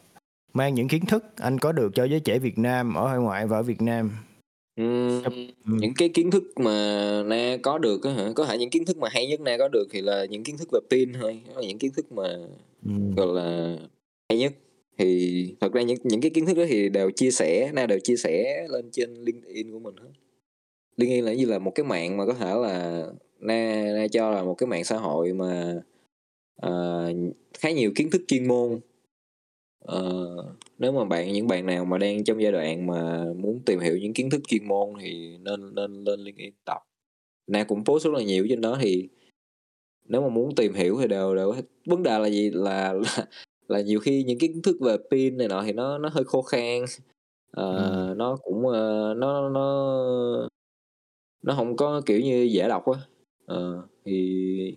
Speaker 2: mang những kiến thức anh có được cho giới trẻ Việt Nam ở hải ngoại và ở Việt Nam?
Speaker 3: Ừm,
Speaker 2: Ừ.
Speaker 3: những cái kiến thức mà na có được á hả có thể những kiến thức mà hay nhất na có được thì là những kiến thức về pin thôi Đó là những kiến thức mà
Speaker 2: Ừ.
Speaker 3: gọi là hay nhất thì thật ra những những cái kiến thức đó thì đều chia sẻ na đều chia sẻ lên trên LinkedIn của mình hết LinkedIn là như là một cái mạng mà có thể là na na cho là một cái mạng xã hội mà ờ, khá nhiều kiến thức chuyên môn. Ờ, nếu mà bạn những bạn nào mà đang trong giai đoạn mà muốn tìm hiểu những kiến thức chuyên môn thì nên nên lên LinkedIn đọc na cũng post rất là nhiều trên đó thì nếu mà muốn tìm hiểu thì đều đều vấn đề là gì? Là là, là nhiều khi những kiến thức về pin này nọ thì nó nó hơi khô khan. Ờ, nó cũng ờ, nó nó nó không có kiểu như dễ đọc á Ờ, thì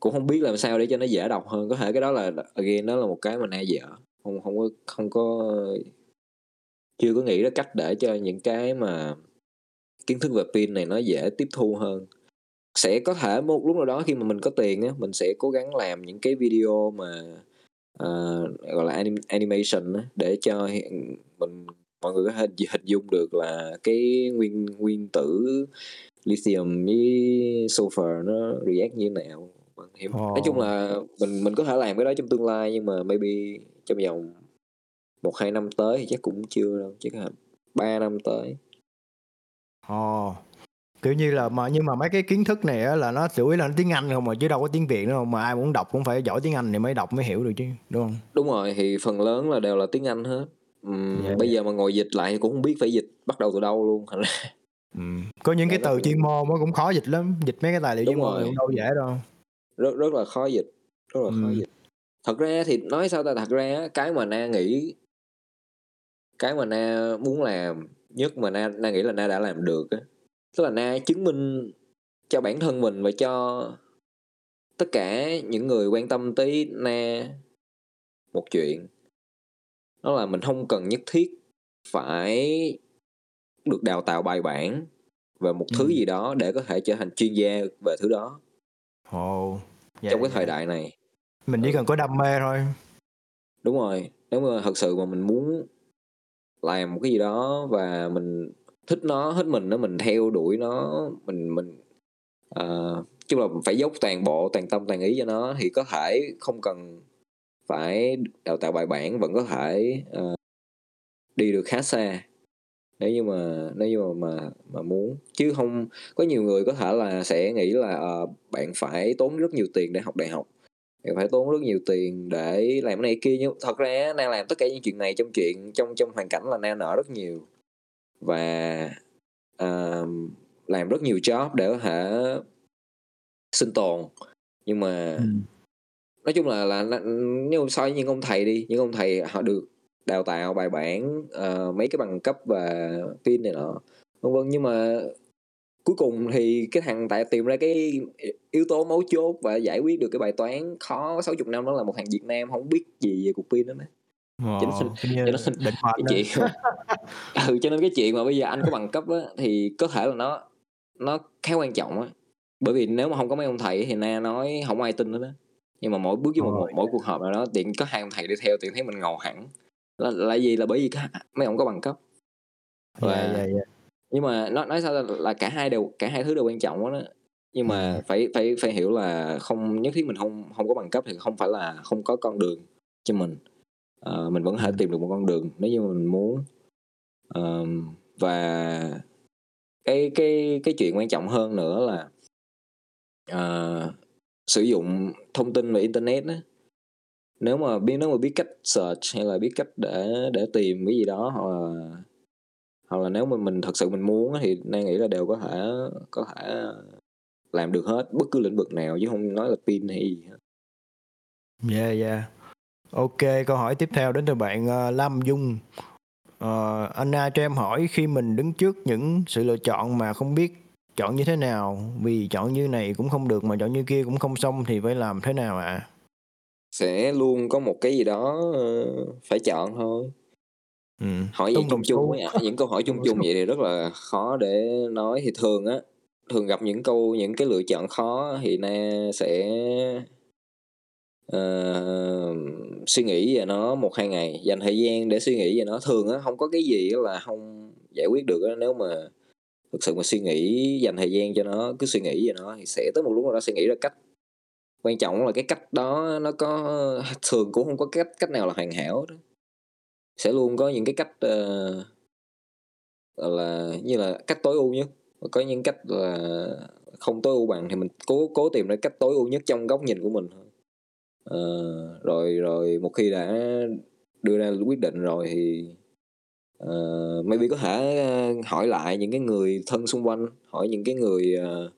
Speaker 3: cũng không biết làm sao để cho nó dễ đọc hơn. Có thể cái đó là again đó là một cái mà na dở không không có không có chưa có nghĩ ra cách để cho những cái mà kiến thức về pin này nó dễ tiếp thu hơn. Sẽ có thể một lúc nào đó khi mà mình có tiền á mình sẽ cố gắng làm những cái video mà uh, gọi là anim, animation á, để cho hiện- mình mọi người có thể hình, hình dung được là cái nguyên nguyên tử lithium với sulfur nó react như thế nào Vâng, hiểu.
Speaker 2: Ồ.
Speaker 3: nói chung là mình mình có thể làm cái đó trong tương lai nhưng mà maybe trong vòng một hai năm tới thì chắc cũng chưa đâu chắc là ba năm tới
Speaker 2: Ồ. Kiểu như là mà nhưng mà mấy cái kiến thức này á là nó chủ yếu là nó tiếng Anh không mà chứ đâu có tiếng Việt nữa không mà ai muốn đọc cũng phải giỏi tiếng Anh thì mới đọc mới hiểu được chứ đúng không?
Speaker 3: đúng rồi thì phần lớn là đều là tiếng Anh hết Ừm,
Speaker 2: Dạ,
Speaker 3: bây
Speaker 2: dạ.
Speaker 3: giờ mà ngồi dịch lại thì cũng không biết phải dịch bắt đầu từ đâu luôn thành ra
Speaker 2: Ừ. Có những cái
Speaker 3: Dạ,
Speaker 2: từ
Speaker 3: rất-
Speaker 2: chuyên môn nó cũng khó dịch lắm, dịch mấy cái tài liệu
Speaker 3: Đúng
Speaker 2: chuyên môn cũng đâu dễ đâu.
Speaker 3: rất rất là khó dịch rất là khó
Speaker 2: Ừ.
Speaker 3: dịch thật ra thì nói sao ta thật ra cái mà na nghĩ cái mà na muốn làm nhất mà na na nghĩ là na đã làm được á tức là na chứng minh cho bản thân mình và cho tất cả những người quan tâm tới na một chuyện đó là mình không cần nhất thiết phải được đào tạo bài bản về một thứ
Speaker 2: Ừ.
Speaker 3: gì đó để có thể trở thành chuyên gia về thứ đó
Speaker 2: Ồ. Dạ,
Speaker 3: trong cái thời đại này
Speaker 2: Mình chỉ
Speaker 3: Ừ.
Speaker 2: cần có đam mê thôi.
Speaker 3: đúng rồi nếu mà thật sự mà mình muốn làm một cái gì đó và mình thích nó hết mình nó mình theo đuổi nó mình mình uh, chung là phải dốc toàn bộ toàn tâm toàn ý cho nó thì có thể không cần phải đào tạo bài bản vẫn có thể ờ, đi được khá xa nếu như mà nếu như mà mà, mà muốn chứ không có nhiều người có thể là sẽ nghĩ là ờ, bạn phải tốn rất nhiều tiền để học đại học. Bạn phải tốn rất nhiều tiền để làm cái này kia nhưng thật ra đang làm tất cả những chuyện này trong chuyện trong trong hoàn cảnh là đang nợ rất nhiều. Và ờ, làm rất nhiều job để có thể sinh tồn. Nhưng mà
Speaker 2: Ừ.
Speaker 3: nói chung là là- nếu so với những ông thầy đi những ông thầy họ được đào tạo bài bản ờ, mấy cái bằng cấp và pin này nọ vân vân. Nhưng mà cuối cùng thì cái thằng tại tìm ra cái yếu tố mấu chốt và giải quyết được cái bài toán khó 60 năm đó là một thằng Việt Nam không biết gì về cục pin đó nên-
Speaker 2: cái như
Speaker 3: cho nên- cái
Speaker 2: đó.
Speaker 3: chuyện ừ, cho nên cái chuyện mà bây giờ anh có bằng cấp á thì có thể là nó nó khá quan trọng á. Bởi vì nếu mà không có mấy ông thầy thì na nói không ai tin nữa đó nhưng mà mỗi bước với một mỗi cuộc họp nào đó tiện có hai ông thầy đi theo tiện thấy mình ngầu hẳn là, là gì? Là bởi vì cái, mấy ông có bằng cấp.
Speaker 2: Dạ,
Speaker 3: và-
Speaker 2: dạ, dạ.
Speaker 3: nhưng mà nó nói sao là, là cả hai đều cả hai thứ đều quan trọng đó. Nhưng mà
Speaker 2: Ừ.
Speaker 3: phải phải phải hiểu là không nhất thiết mình không không có bằng cấp thì không phải là không có con đường cho mình. Ờ, mình vẫn thể
Speaker 2: Ừ.
Speaker 3: tìm được một con đường nếu như mình muốn. Ờm, và cái cái cái chuyện quan trọng hơn nữa là ờ, sử dụng thông tin về internet á nếu mà biết nếu mà biết cách search hay là biết cách để để tìm cái gì đó hoặc là hoặc là nếu mà mình thật sự mình muốn thì nay nghĩ là đều có thể có thể làm được hết bất cứ lĩnh vực nào chứ không nói là pin hay gì hết.
Speaker 2: Yeah yeah Ok, câu hỏi tiếp theo đến từ bạn Lâm Lam Dung. Ờ, uh, Anna cho em hỏi khi mình đứng trước những sự lựa chọn mà không biết chọn như thế nào vì chọn như này cũng không được mà chọn như kia cũng không xong thì phải làm thế nào ạ?
Speaker 3: Sẽ luôn có một cái gì đó ờ, phải chọn thôi.
Speaker 2: Ừ.
Speaker 3: hỏi vậy
Speaker 2: Tung
Speaker 3: chung chung ấy những câu hỏi chung chung vậy thì rất là khó để nói. Thì thường á thường gặp những câu những cái lựa chọn khó thì na sẽ ờ, suy nghĩ về nó một hai ngày dành thời gian để suy nghĩ về nó. Thường á không có cái gì là không giải quyết được á nếu mà thực sự mà suy nghĩ dành thời gian cho nó cứ suy nghĩ về nó thì sẽ tới một lúc nào đó sẽ nghĩ ra cách quan trọng là cái cách đó nó có thường cũng không có cách cách nào là hoàn hảo đó. Sẽ luôn có những cái cách uh, là như là cách tối ưu nhất. Có những cách là không tối ưu bằng thì mình cố cố tìm ra cách tối ưu nhất trong góc nhìn của mình thôi. Ờ, rồi rồi một khi đã đưa ra quyết định rồi thì uh, maybe có thể hỏi lại những cái người thân xung quanh hỏi những cái người uh,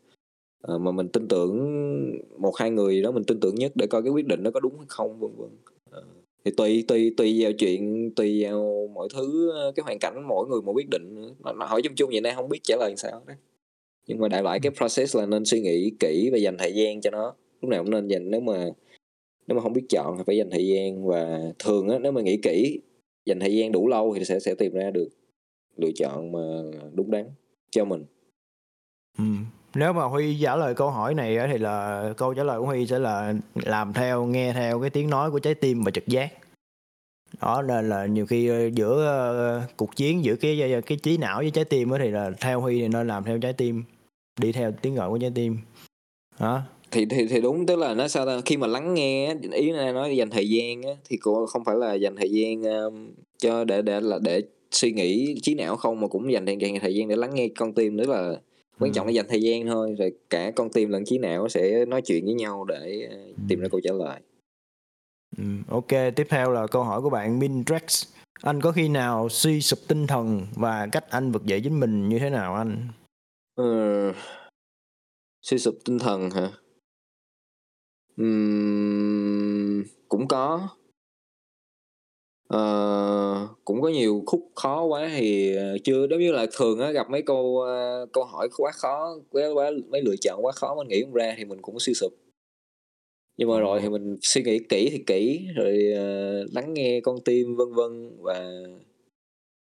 Speaker 3: Ờ, mà mình tin tưởng một hai người đó mình tin tưởng nhất để coi cái quyết định nó có đúng hay không vân vân. Ờ, thì tùy tùy tùy vào chuyện tùy vào mọi thứ ờ, cái hoàn cảnh mỗi người một quyết định. Mà, mà hỏi chung chung vậy nay không biết trả lời làm sao đấy nhưng mà đại loại cái process là nên suy nghĩ kỹ và dành thời gian cho nó. Lúc nào cũng nên dành nếu mà nếu mà không biết chọn thì phải dành thời gian. Và thường á nếu mà nghĩ kỹ dành thời gian đủ lâu thì sẽ sẽ tìm ra được lựa chọn mà đúng đắn cho mình.
Speaker 2: Ừ. Nếu mà Huy trả lời câu hỏi này á, thì là câu trả lời của Huy sẽ là làm theo, nghe theo cái tiếng nói của trái tim và trực giác. Đó nên là nhiều khi ờ, giữa ờ, cuộc chiến giữa cái ờ, cái trí não với trái tim á thì là theo Huy thì nên làm theo trái tim, đi theo tiếng gọi của trái tim. Đó.
Speaker 3: thì thì thì đúng tức là nó sao ta khi mà lắng nghe ý này nói dành thời gian á, thì cũng không phải là dành thời gian um, cho để để là để suy nghĩ trí não không mà cũng dành thời dành thời gian để lắng nghe con tim nữa là quan trọng
Speaker 2: Ừ.
Speaker 3: là dành thời gian thôi rồi cả con tim lẫn trí não sẽ nói chuyện với nhau để uh, tìm ra câu trả lời
Speaker 2: Ừ, ok, tiếp theo là câu hỏi của bạn Mindrex. Anh có khi nào suy sụp tinh thần và cách anh vực dậy chính mình như thế nào anh?
Speaker 3: Ờ, suy sụp tinh thần hả Ừm, cũng có Ờ, cũng có nhiều khúc khó quá thì ờ, chưa giống như là thường á gặp mấy câu ờ, câu hỏi quá khó quá, quá mấy lựa chọn quá khó mình nghĩ không ra thì mình cũng suy sụp. Nhưng mà rồi thì mình suy nghĩ kỹ thì kỹ rồi ờ, lắng nghe con tim vân vân và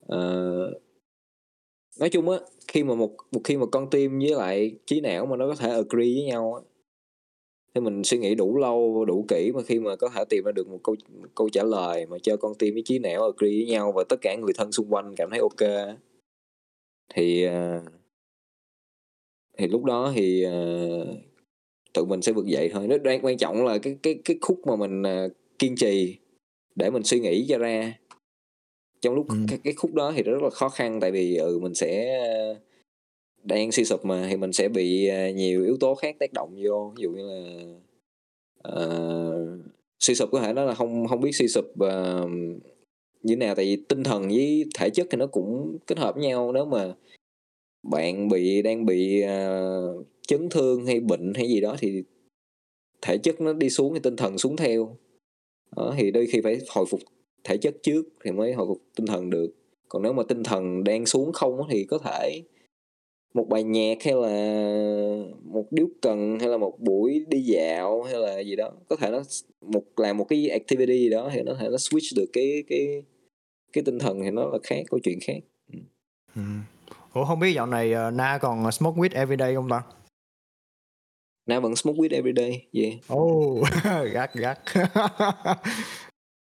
Speaker 3: ờ, nói chung á khi mà một một khi mà con tim với lại trí não mà nó có thể agree với nhau á thì mình suy nghĩ đủ lâu đủ kỹ mà khi mà có thể tìm ra được một câu một câu trả lời mà cho con tim với trí não agree với nhau và tất cả người thân xung quanh cảm thấy ok thì ờ, thì lúc đó thì uh, tự mình sẽ vực dậy thôi. Nó đang quan trọng là cái cái cái khúc mà mình uh, kiên trì để mình suy nghĩ cho ra. Trong lúc ừ. cái, cái khúc đó thì rất là khó khăn tại vì ừ mình sẽ đang suy sụp mà thì mình sẽ bị à, nhiều yếu tố khác tác động vô. Ví dụ như là uh, suy sụp có thể nói là không không biết suy sụp uh, như nào. Tại vì tinh thần với thể chất thì nó cũng kết hợp với nhau. Nếu mà bạn bị đang bị uh, chấn thương hay bệnh hay gì đó thì thể chất nó đi xuống thì tinh thần xuống theo. Đó, thì đôi khi phải hồi phục thể chất trước thì mới hồi phục tinh thần được. Còn nếu mà tinh thần đang xuống không thì có thể một bài nhạc hay là một điếu cần hay là một buổi đi dạo hay là gì đó có thể nó một làm một cái activity gì đó thì nó thể nó switch được cái cái cái tinh thần thì nó là khác câu chuyện khác ừ.
Speaker 2: ừ. Ủa không biết dạo này uh, Na còn smoke weed everyday không ta?
Speaker 3: Na vẫn smoke weed everyday, yeah.
Speaker 2: Oh, gắt gắt.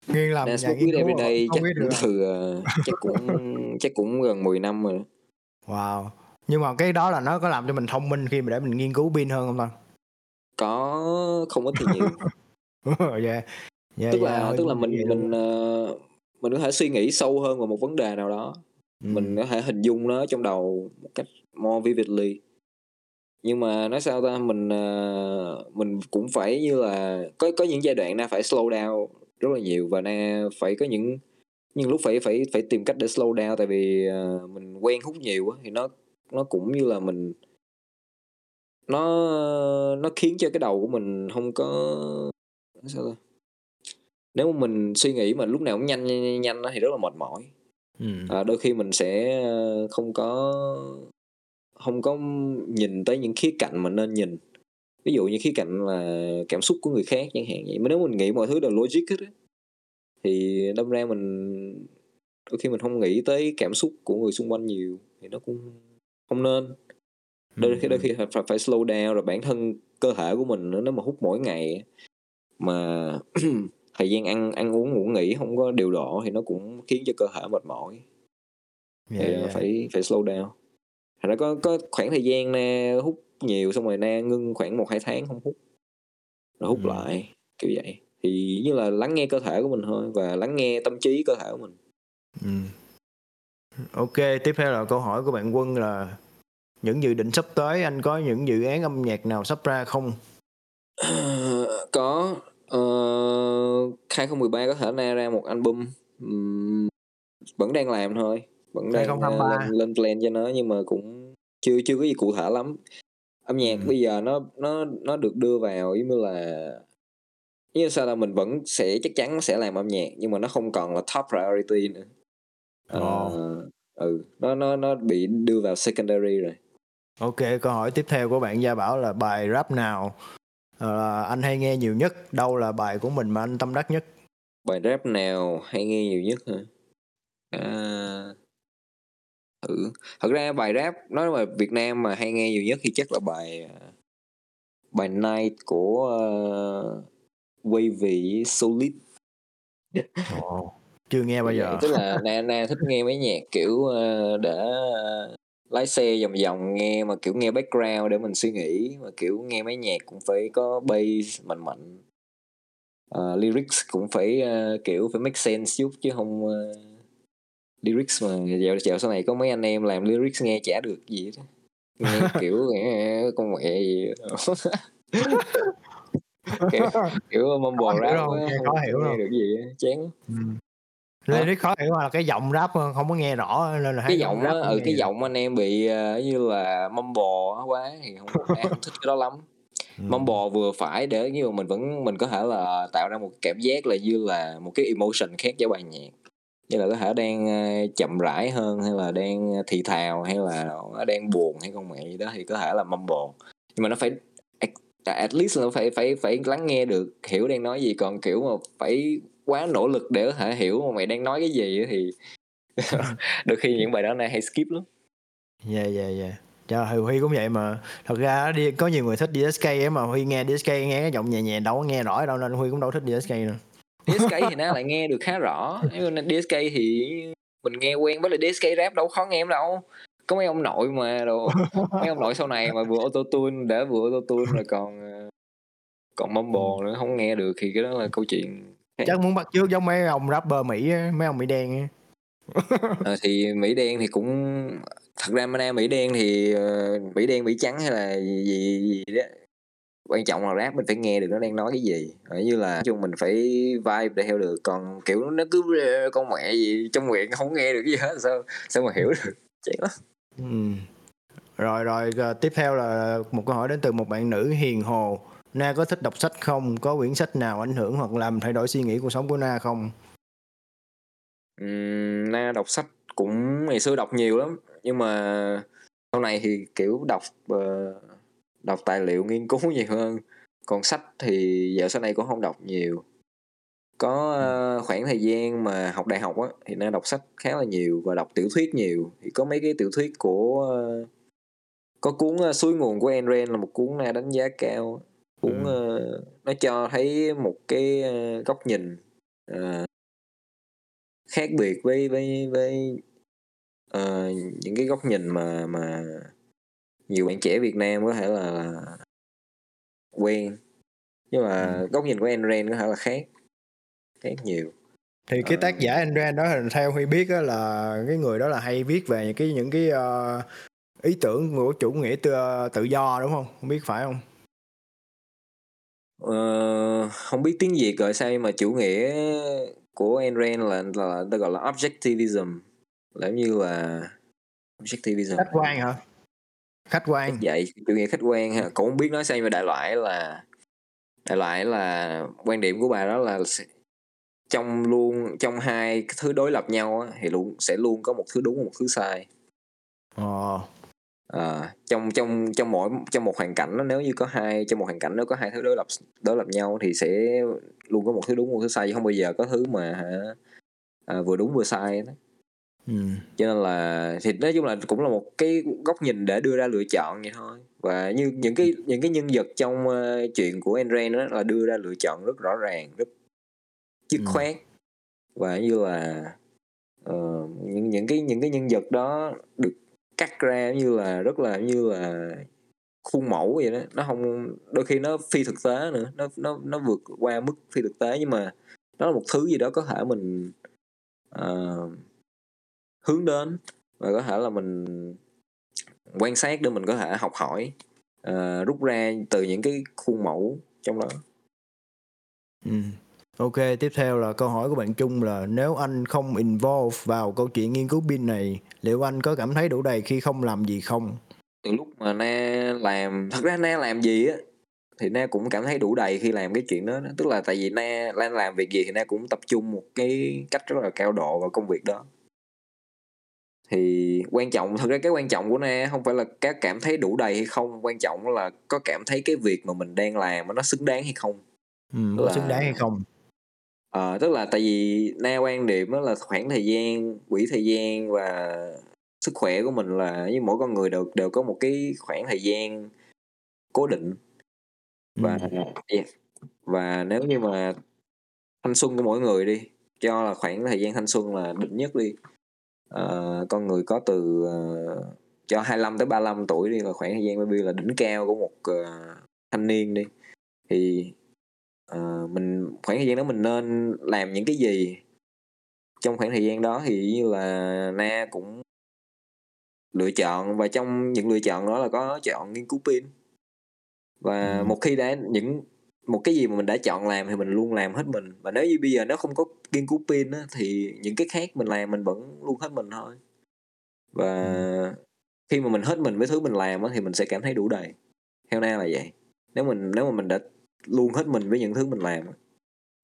Speaker 3: Nghiên làm Na smoke weed everyday chắc cũng từ uh, chắc cũng chắc cũng gần 10 năm rồi.
Speaker 2: Wow. Nhưng mà cái đó là nó có làm cho mình thông minh khi mà để mình nghiên cứu pin hơn không ta?
Speaker 3: Có không ít thì nhiều.
Speaker 2: yeah. Yeah,
Speaker 3: tức là tức là mình mình uh, mình có thể suy nghĩ sâu hơn vào một vấn đề nào đó mình có thể hình dung nó trong đầu một cách more vividly nhưng mà nói sao ta mình uh, mình cũng phải như là có có những giai đoạn na phải slow down rất là nhiều và na phải có những nhưng lúc phải phải phải tìm cách để slow down tại vì uh, mình quen hút nhiều á thì nó nó cũng như là mình nó nó khiến cho cái đầu của mình không có sao ta? Nếu mà mình suy nghĩ mà lúc nào cũng nhanh nhanh nhanh thì rất là mệt mỏi. À, đôi khi mình sẽ ờ, không có không có nhìn tới những khía cạnh mà nên nhìn. Ví dụ như khía cạnh là cảm xúc của người khác chẳng hạn vậy. Mà nếu mình nghĩ mọi thứ đều logic hết á thì đâm ra mình đôi khi mình không nghĩ tới cảm xúc của người xung quanh nhiều. Thì nó cũng không nên. Đôi khi đôi khi phải, phải slow down rồi bản thân cơ thể của mình nữa nếu mà hút mỗi ngày mà thời gian ăn ăn uống ngủ nghỉ không có điều độ thì nó cũng khiến cho cơ thể mệt mỏi. Yeah, thì yeah. phải phải slow down. Thành ra có có khoảng thời gian na hút nhiều xong rồi na ngưng khoảng một hai tháng không hút. Rồi hút ừ. lại kiểu vậy. Thì như là lắng nghe cơ thể của mình thôi và lắng nghe tâm trí cơ thể của mình.
Speaker 2: Ừ. ok tiếp theo là câu hỏi của bạn quân là những dự định sắp tới anh có những dự án âm nhạc nào sắp ra không?
Speaker 3: Có uh, 2013 có thể ra ra một album um, vẫn đang làm thôi vẫn đang uh, lên, lên plan cho nó nhưng mà cũng chưa chưa có gì cụ thể lắm. Âm nhạc ừ. bây giờ nó nó nó được đưa vào giống như là như sao là mình vẫn sẽ chắc chắn sẽ làm âm nhạc nhưng mà nó không còn là top priority nữa oh. uh, ừ nó nó nó bị đưa vào secondary rồi.
Speaker 2: Ok câu hỏi tiếp theo của bạn gia bảo là bài rap nào uh, anh hay nghe nhiều nhất? Đâu là bài của mình mà anh tâm đắc nhất?
Speaker 3: Bài rap nào hay nghe nhiều nhất hả? À, ừ. thật ra bài rap nói mà Việt Nam mà hay nghe nhiều nhất thì chắc là bài bài Night của uh, Wavy Solid.
Speaker 2: Oh, chưa nghe bao giờ.
Speaker 3: tức là na na thích nghe mấy nhạc kiểu uh, để lái xe vòng vòng nghe mà kiểu nghe background để mình suy nghĩ mà kiểu nghe mấy nhạc cũng phải có bass mạnh mạnh. Uh, lyrics cũng phải uh, kiểu phải make sense chút chứ không uh, lyrics mà dạo dạo sau này có mấy anh em làm lyrics nghe chả được gì hết nghe kiểu con mẹ gì kiểu, kiểu mumble rap
Speaker 2: không, không, hiểu
Speaker 3: nghe được gì chán. Ừ.
Speaker 2: Lyric khó hiểu là cái giọng rap không có nghe rõ nên là
Speaker 3: cái giọng á ừ cái giọng anh em bị uh, như là mumble quá thì không, không thích cái đó lắm. Ừ. mumble vừa phải để như mình vẫn mình có thể là tạo ra một cảm giác là như là một cái emotion khác cho bài nhạc. Như là có thể đang chậm rãi hơn hay là đang thì thào hay là nó đang buồn hay không mẹ gì đó thì có thể là mumble. Nhưng mà nó phải at least là phải phải phải lắng nghe được hiểu đang nói gì còn kiểu mà phải quá nỗ lực để có thể hiểu mà mày đang nói cái gì thì đôi khi những bài đó này hay skip lắm.
Speaker 2: Dạ dạ dạ Trời, Huy cũng vậy mà. Thật ra đi có nhiều người thích DSK ấy mà Huy nghe DSK nghe cái giọng nhẹ nhẹ đâu có nghe rõ đâu nên Huy cũng đâu thích DSK nữa.
Speaker 3: DSK thì nó lại nghe được khá rõ. Nhưng DSK thì mình nghe quen với lại DSK rap đâu khó nghe lắm đâu. Có mấy ông nội mà đồ. Mấy ông nội sau này mà vừa auto tune đã vừa auto tune rồi còn ờ, còn mumble nữa không nghe được thì cái đó là câu chuyện
Speaker 2: chắc muốn bắt chước giống mấy ông rapper mỹ mấy ông mỹ đen
Speaker 3: à, thì mỹ đen thì cũng thật ra mana mỹ đen thì uh, mỹ đen mỹ trắng hay là gì gì, gì đó. Quan trọng là rap mình phải nghe được nó đang nói cái gì. Ở như là chung mình phải vibe để theo được còn kiểu nó cứ con mẹ gì trong miệng không nghe được gì hết sao sao mà hiểu được? Chết lắm.
Speaker 2: Ừ. rồi rồi tiếp theo là một câu hỏi đến từ một bạn nữ hiền hồ Na có thích đọc sách không? Có quyển sách nào ảnh hưởng hoặc làm thay đổi suy nghĩ cuộc sống của Na không?
Speaker 3: Uhm, Na đọc sách cũng ngày xưa đọc nhiều lắm. Nhưng mà sau này thì kiểu đọc uh, đọc tài liệu nghiên cứu nhiều hơn. Còn sách thì dạo sau này cũng không đọc nhiều. Có uh, khoảng thời gian mà học đại học á thì Na đọc sách khá là nhiều và đọc tiểu thuyết nhiều. Thì có mấy cái tiểu thuyết của uh, có cuốn uh, suối nguồn của Ayn Rand là một cuốn Na đánh giá cao cũng ừ. uh, nó cho thấy một cái uh, góc nhìn uh, khác biệt với với với uh, những cái góc nhìn mà mà nhiều bạn trẻ Việt Nam có thể là, là quen. Nhưng mà ừ. góc nhìn của Enren có thể là khác khác nhiều.
Speaker 2: Thì cái tác giả Enren đó theo Huy biết đó là cái người đó là hay viết về những cái những cái uh, ý tưởng của chủ nghĩa tự, tự do đúng không? Không biết phải không
Speaker 3: uh, không biết tiếng Việt gọi sao mà chủ nghĩa của Ayn là là ta gọi là objectivism. Là như là objectivism.
Speaker 2: Khách quan hả? Khách quan.
Speaker 3: Vậy chủ nghĩa khách quan ha. Cũng không biết nói sao mà đại loại là đại loại là quan điểm của bà đó là trong luôn trong hai thứ đối lập nhau thì luôn sẽ luôn có một thứ đúng một thứ sai.
Speaker 2: Ờ
Speaker 3: à, trong trong trong mỗi trong một hoàn cảnh đó, nếu như có hai trong một hoàn cảnh nếu có hai thứ đối lập đối lập nhau thì sẽ luôn có một thứ đúng một thứ sai chứ không bao giờ có thứ mà à, vừa đúng vừa sai đó.
Speaker 2: Ừ.
Speaker 3: cho nên là thì nói chung là cũng là một cái góc nhìn để đưa ra lựa chọn vậy thôi và như những cái những cái nhân vật trong uh, chuyện của Enren đó là đưa ra lựa chọn rất rõ ràng rất dứt ừ. khoát và như là uh, những những cái những cái nhân vật đó được cắt ra như là rất là như là khuôn mẫu vậy đó. Nó không đôi khi nó phi thực tế nữa. Nó nó nó vượt qua mức phi thực tế nhưng mà đó là một thứ gì đó có thể mình uh, hướng đến và có thể là mình quan sát để mình có thể học hỏi uh, rút ra từ những cái khuôn mẫu trong đó.
Speaker 2: Ừ. Ok, tiếp theo là câu hỏi của bạn Trung là nếu anh không involve vào câu chuyện nghiên cứu pin này, liệu anh có cảm thấy đủ đầy khi không làm gì không?
Speaker 3: Từ lúc mà Na làm, thật ra Na làm gì á, thì Na cũng cảm thấy đủ đầy khi làm cái chuyện đó. Tức là tại vì Na, Na làm việc gì thì Na cũng tập trung một cái cách rất là cao độ vào công việc đó. Thì quan trọng, thật ra cái quan trọng của Na không phải là các cảm thấy đủ đầy hay không, quan trọng là có cảm thấy cái việc mà mình đang làm nó xứng đáng hay không.
Speaker 2: Ừ, là... xứng đáng hay không?
Speaker 3: Ờ, tức là tại vì na quan điểm đó là khoảng thời gian, quỹ thời gian và sức khỏe của mình là như mỗi con người đều đều có một cái khoảng thời gian cố định. Và yeah. và nếu như mà thanh xuân của mỗi người đi, cho là khoảng thời gian thanh xuân là định nhất đi. Ờ, con người có từ uh, cho 25 tới 35 tuổi đi là khoảng thời gian maybe là đỉnh cao của một uh, thanh niên đi. Thì uh, mình khoảng thời gian đó mình nên làm những cái gì? Trong khoảng thời gian đó thì như là na cũng lựa chọn và trong những lựa chọn đó là có chọn nghiên cứu pin. Và ừ. một khi đã những một cái gì mà mình đã chọn làm thì mình luôn làm hết mình. Và nếu như bây giờ nó không có nghiên cứu pin á, thì những cái khác mình làm mình vẫn luôn hết mình thôi. Và ừ. khi mà mình hết mình với thứ mình làm á, thì mình sẽ cảm thấy đủ đầy. Theo na là vậy. Nếu mình nếu mà mình đã luôn hết mình với những thứ mình làm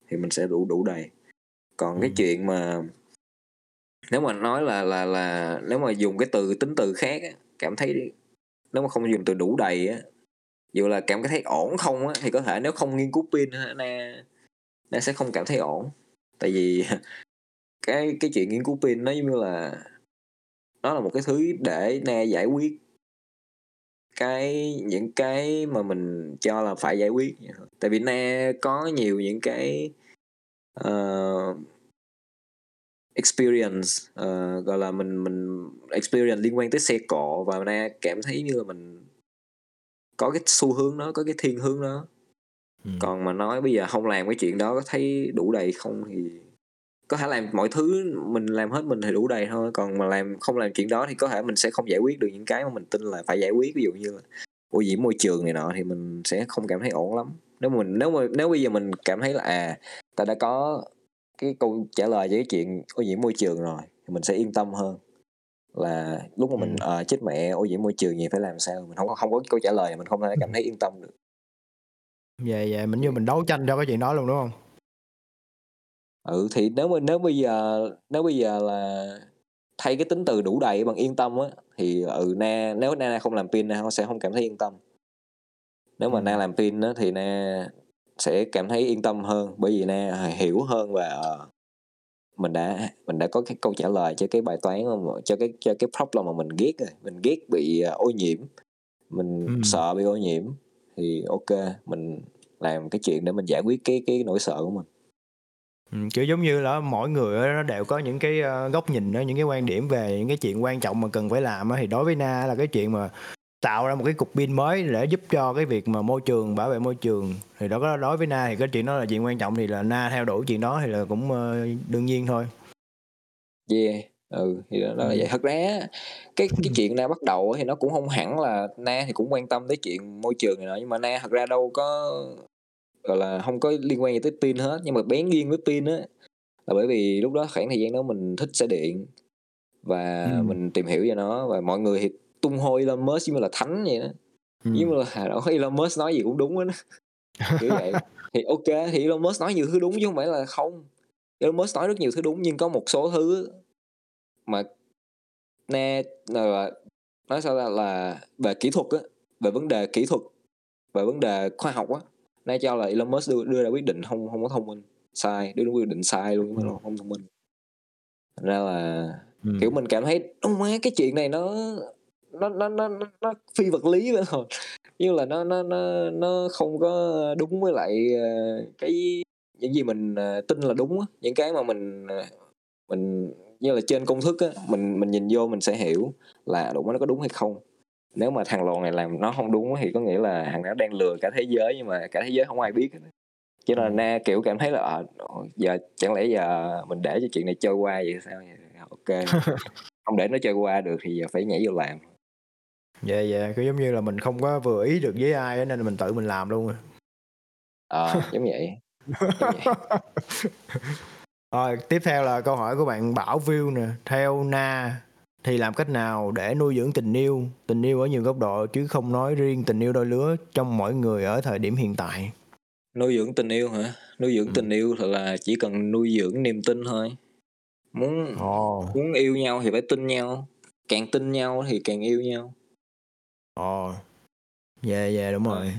Speaker 3: thì mình sẽ đủ đủ đầy còn ừ. cái chuyện mà nếu mà nói là là là nếu mà dùng cái từ tính từ khác á, cảm thấy nếu mà không dùng từ đủ đầy á dù là cảm thấy ổn không á thì có thể nếu không nghiên cứu pin na na sẽ không cảm thấy ổn tại vì cái cái chuyện nghiên cứu pin nó giống như là nó là một cái thứ để na giải quyết cái những cái mà mình cho là phải giải quyết tại vì na có nhiều những cái uh, experience uh, gọi là mình mình experience liên quan tới xe cộ và na cảm thấy như là mình có cái xu hướng đó có cái thiên hướng đó ừ. còn mà nói bây giờ không làm cái chuyện đó có thấy đủ đầy không thì có thể làm mọi thứ mình làm hết mình thì đủ đầy thôi còn mà làm không làm chuyện đó thì có thể mình sẽ không giải quyết được những cái mà mình tin là phải giải quyết. Ví dụ như là ô nhiễm môi trường này nọ thì mình sẽ không cảm thấy ổn lắm. Nếu mình nếu mà nếu bây giờ mình cảm thấy là à ta đã có cái câu trả lời cho cái chuyện ô nhiễm môi trường rồi thì mình sẽ yên tâm hơn. Là lúc mà mình ừ. uh, chết mẹ ô nhiễm môi trường gì phải làm sao? Mình không không có câu trả lời mình không thể cảm thấy yên tâm được.
Speaker 2: Dạ dạ mình như mình đấu tranh cho cái chuyện đó luôn đúng không
Speaker 3: ừ thì nếu mà nếu bây giờ nếu bây giờ là thay cái tính từ đủ đầy bằng yên tâm á thì ừ na nếu na không làm pin na sẽ không cảm thấy yên tâm. Nếu mà na làm pin á thì na sẽ cảm thấy yên tâm hơn bởi vì na hiểu hơn và uh, mình đã mình đã có cái câu trả lời cho cái bài toán cho cái cho cái problem mà mình ghét rồi mình ghét bị uh, ô nhiễm. Mình ừ. sợ bị ô nhiễm thì ok mình làm cái chuyện để mình giải quyết cái cái nỗi sợ của mình
Speaker 2: Ừ, kiểu giống như là mỗi người nó đều có những cái ờ, góc nhìn đó, những cái quan điểm về những cái chuyện quan trọng mà cần phải làm thì đối với Na là cái chuyện mà tạo ra một cái cục pin mới để giúp cho cái việc mà môi trường bảo vệ môi trường thì đó có đối với Na thì cái chuyện đó là chuyện quan trọng thì là Na theo đuổi chuyện đó thì là cũng ờ, đương nhiên thôi.
Speaker 3: Yeah, ừ thì đó, đó là ừ. vậy thật ra cái cái chuyện na bắt đầu thì nó cũng không hẳn là na thì cũng quan tâm tới chuyện môi trường này nọ nhưng mà na thật ra đâu có gọi là không có liên quan gì tới pin hết nhưng mà bén duyên với pin á là bởi vì lúc đó khoảng thời gian đó mình thích xe điện và ừ. mình tìm hiểu về nó và mọi người thì tung hô Elon Musk như là thánh vậy đó. Ừ. nhưng mà là Elon Musk nói gì cũng đúng á. Kiểu vậy. Thì ok thì Elon Musk nói nhiều thứ đúng chứ không phải là không. Elon Musk nói rất nhiều thứ đúng nhưng có một số thứ mà nè là nói sao là, là về kỹ thuật á về vấn đề kỹ thuật về vấn đề khoa học á nó cho là Elon Musk đưa, đưa ra quyết định không không có thông minh. Sai đưa ra quyết định sai luôn mà không thông minh. Thành ra là ừ. kiểu mình cảm thấy ông má cái chuyện này nó nó nó nó nó phi vật lý vậy rồi như là nó nó nó nó không có đúng với lại ờ, cái những gì mình ờ, tin là đúng á. Những cái mà mình ờ, mình như là trên công thức á mình mình nhìn vô mình sẽ hiểu là đúng nó có đúng hay không nếu mà thằng lòn này làm nó không đúng thì có nghĩa là thằng đó đang lừa cả thế giới nhưng mà cả thế giới không ai biết cho nên là na kiểu cảm thấy là à, giờ chẳng lẽ giờ mình để cho chuyện này trôi qua vậy sao ok không để nó trôi qua được thì giờ phải nhảy vô làm.
Speaker 2: Dạ dạ cứ giống như là mình không có vừa ý được với ai nên mình tự mình làm luôn
Speaker 3: ờ à, giống vậy, giống vậy.
Speaker 2: rồi tiếp theo là câu hỏi của bạn Bảo View nè theo Na thì làm cách nào để nuôi dưỡng tình yêu tình yêu ở nhiều góc độ chứ không nói riêng tình yêu đôi lứa trong mỗi người ở thời điểm hiện tại
Speaker 3: nuôi dưỡng tình yêu hả nuôi dưỡng ừ. tình yêu là chỉ cần nuôi dưỡng niềm tin thôi muốn oh. muốn yêu nhau thì phải tin nhau càng tin nhau thì càng yêu nhau
Speaker 2: ồ oh. dạ yeah, dạ đúng rồi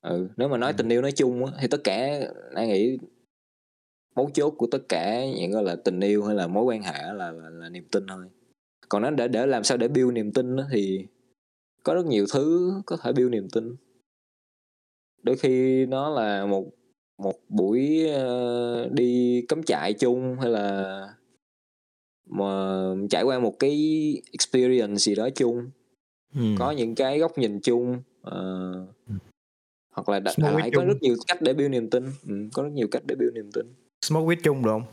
Speaker 3: ừ nếu mà nói ừ. tình yêu nói chung á thì tất cả anh nghĩ mấu chốt của tất cả những gọi là tình yêu hay là mối quan hệ là là, là niềm tin thôi. Còn nó để để làm sao để build niềm tin đó, thì có rất nhiều thứ có thể build niềm tin. Đôi khi nó là một một buổi uh, đi cắm trại chung hay là mà trải qua một cái experience gì đó chung. Ừ. có những cái góc nhìn chung uh, hoặc là đã, lại có rất nhiều cách để build niềm tin. Ừ, có rất nhiều cách để build niềm tin
Speaker 2: smoke weed chung được không?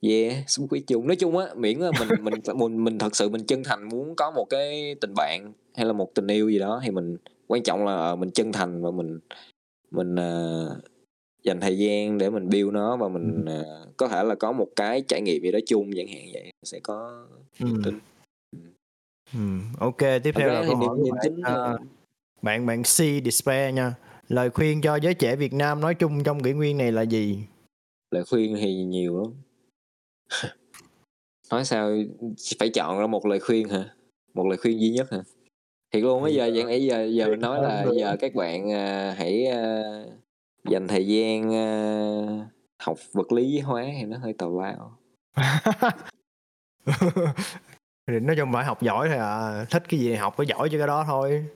Speaker 3: Yeah smoke weed chung. Nói chung á miễn là mình mình mình mình thật sự mình chân thành muốn có một cái tình bạn hay là một tình yêu gì đó thì mình quan trọng là ờ, mình chân thành và mình mình uh, dành thời gian để mình build nó và mình uh, có thể là có một cái trải nghiệm gì đó chung chẳng hạn vậy sẽ có ừ. tin.
Speaker 2: Ừ. ok tiếp theo là câu hỏi niềm tin uh, bạn bạn C Despair nha. Lời khuyên cho giới trẻ Việt Nam nói chung trong kỷ nguyên này là gì
Speaker 3: lời khuyên thì nhiều lắm. Nói sao phải chọn ra một lời khuyên hả? Một lời khuyên duy nhất hả? Thiệt luôn bây giờ dạng giờ giờ nói là giờ các bạn uh, hãy uh, dành thời gian uh, học vật lý với hóa thì nó hơi tào lao.
Speaker 2: Thì nói chung phải học giỏi thôi à thích cái gì học phải giỏi cho cái đó thôi.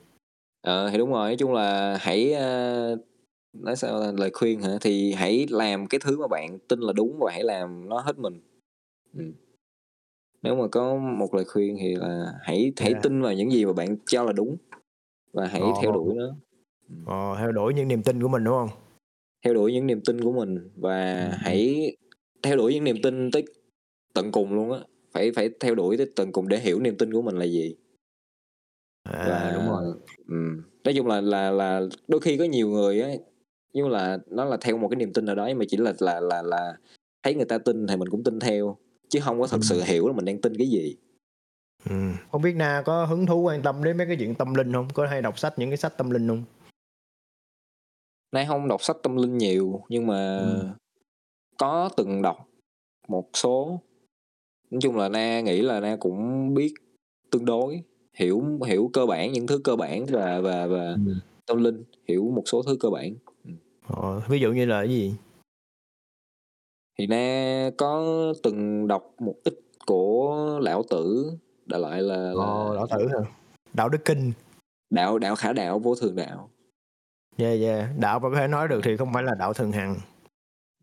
Speaker 3: Ờ thì đúng rồi nói chung là hãy uh, nói sao là lời khuyên hả? Thì hãy làm cái thứ mà bạn tin là đúng và hãy làm nó hết mình. Ừ. nếu mà có một lời khuyên thì là hãy hãy
Speaker 2: Yeah.
Speaker 3: tin vào những gì mà bạn cho là đúng và hãy
Speaker 2: Ồ.
Speaker 3: theo đuổi nó.
Speaker 2: Ờ, theo đuổi những niềm tin của mình đúng không?
Speaker 3: Theo đuổi những niềm tin của mình và
Speaker 2: Ừ.
Speaker 3: hãy theo đuổi những niềm tin tới tận cùng luôn á. Phải phải theo đuổi tới tận cùng để hiểu niềm tin của mình là gì.
Speaker 2: À.
Speaker 3: và
Speaker 2: đúng rồi.
Speaker 3: Ừm, nói chung là là là đôi khi có nhiều người á nhưng là nó là theo một cái niềm tin nào đó nhưng mà chỉ là là là là thấy người ta tin thì mình cũng tin theo chứ không có thật
Speaker 2: Ừ.
Speaker 3: sự hiểu là mình đang tin cái gì
Speaker 2: ừ. không biết na có hứng thú quan tâm đến mấy cái chuyện tâm linh không có hay đọc sách những cái sách tâm linh không
Speaker 3: nay không đọc sách tâm linh nhiều nhưng mà
Speaker 2: Ừ.
Speaker 3: có từng đọc một số nói chung là na nghĩ là na cũng biết tương đối hiểu hiểu cơ bản những thứ cơ bản và và và
Speaker 2: Ừ.
Speaker 3: tâm linh hiểu một số thứ cơ bản
Speaker 2: ờ, ví dụ như là cái gì?
Speaker 3: Thì na có từng đọc một ít của lão tử đại loại là, là
Speaker 2: ờ lão tử hả? Đạo đức kinh.
Speaker 3: Đạo đạo khả đạo vô thường đạo.
Speaker 2: Yeah yeah đạo mà có thể nói được thì không phải là đạo thường hằng.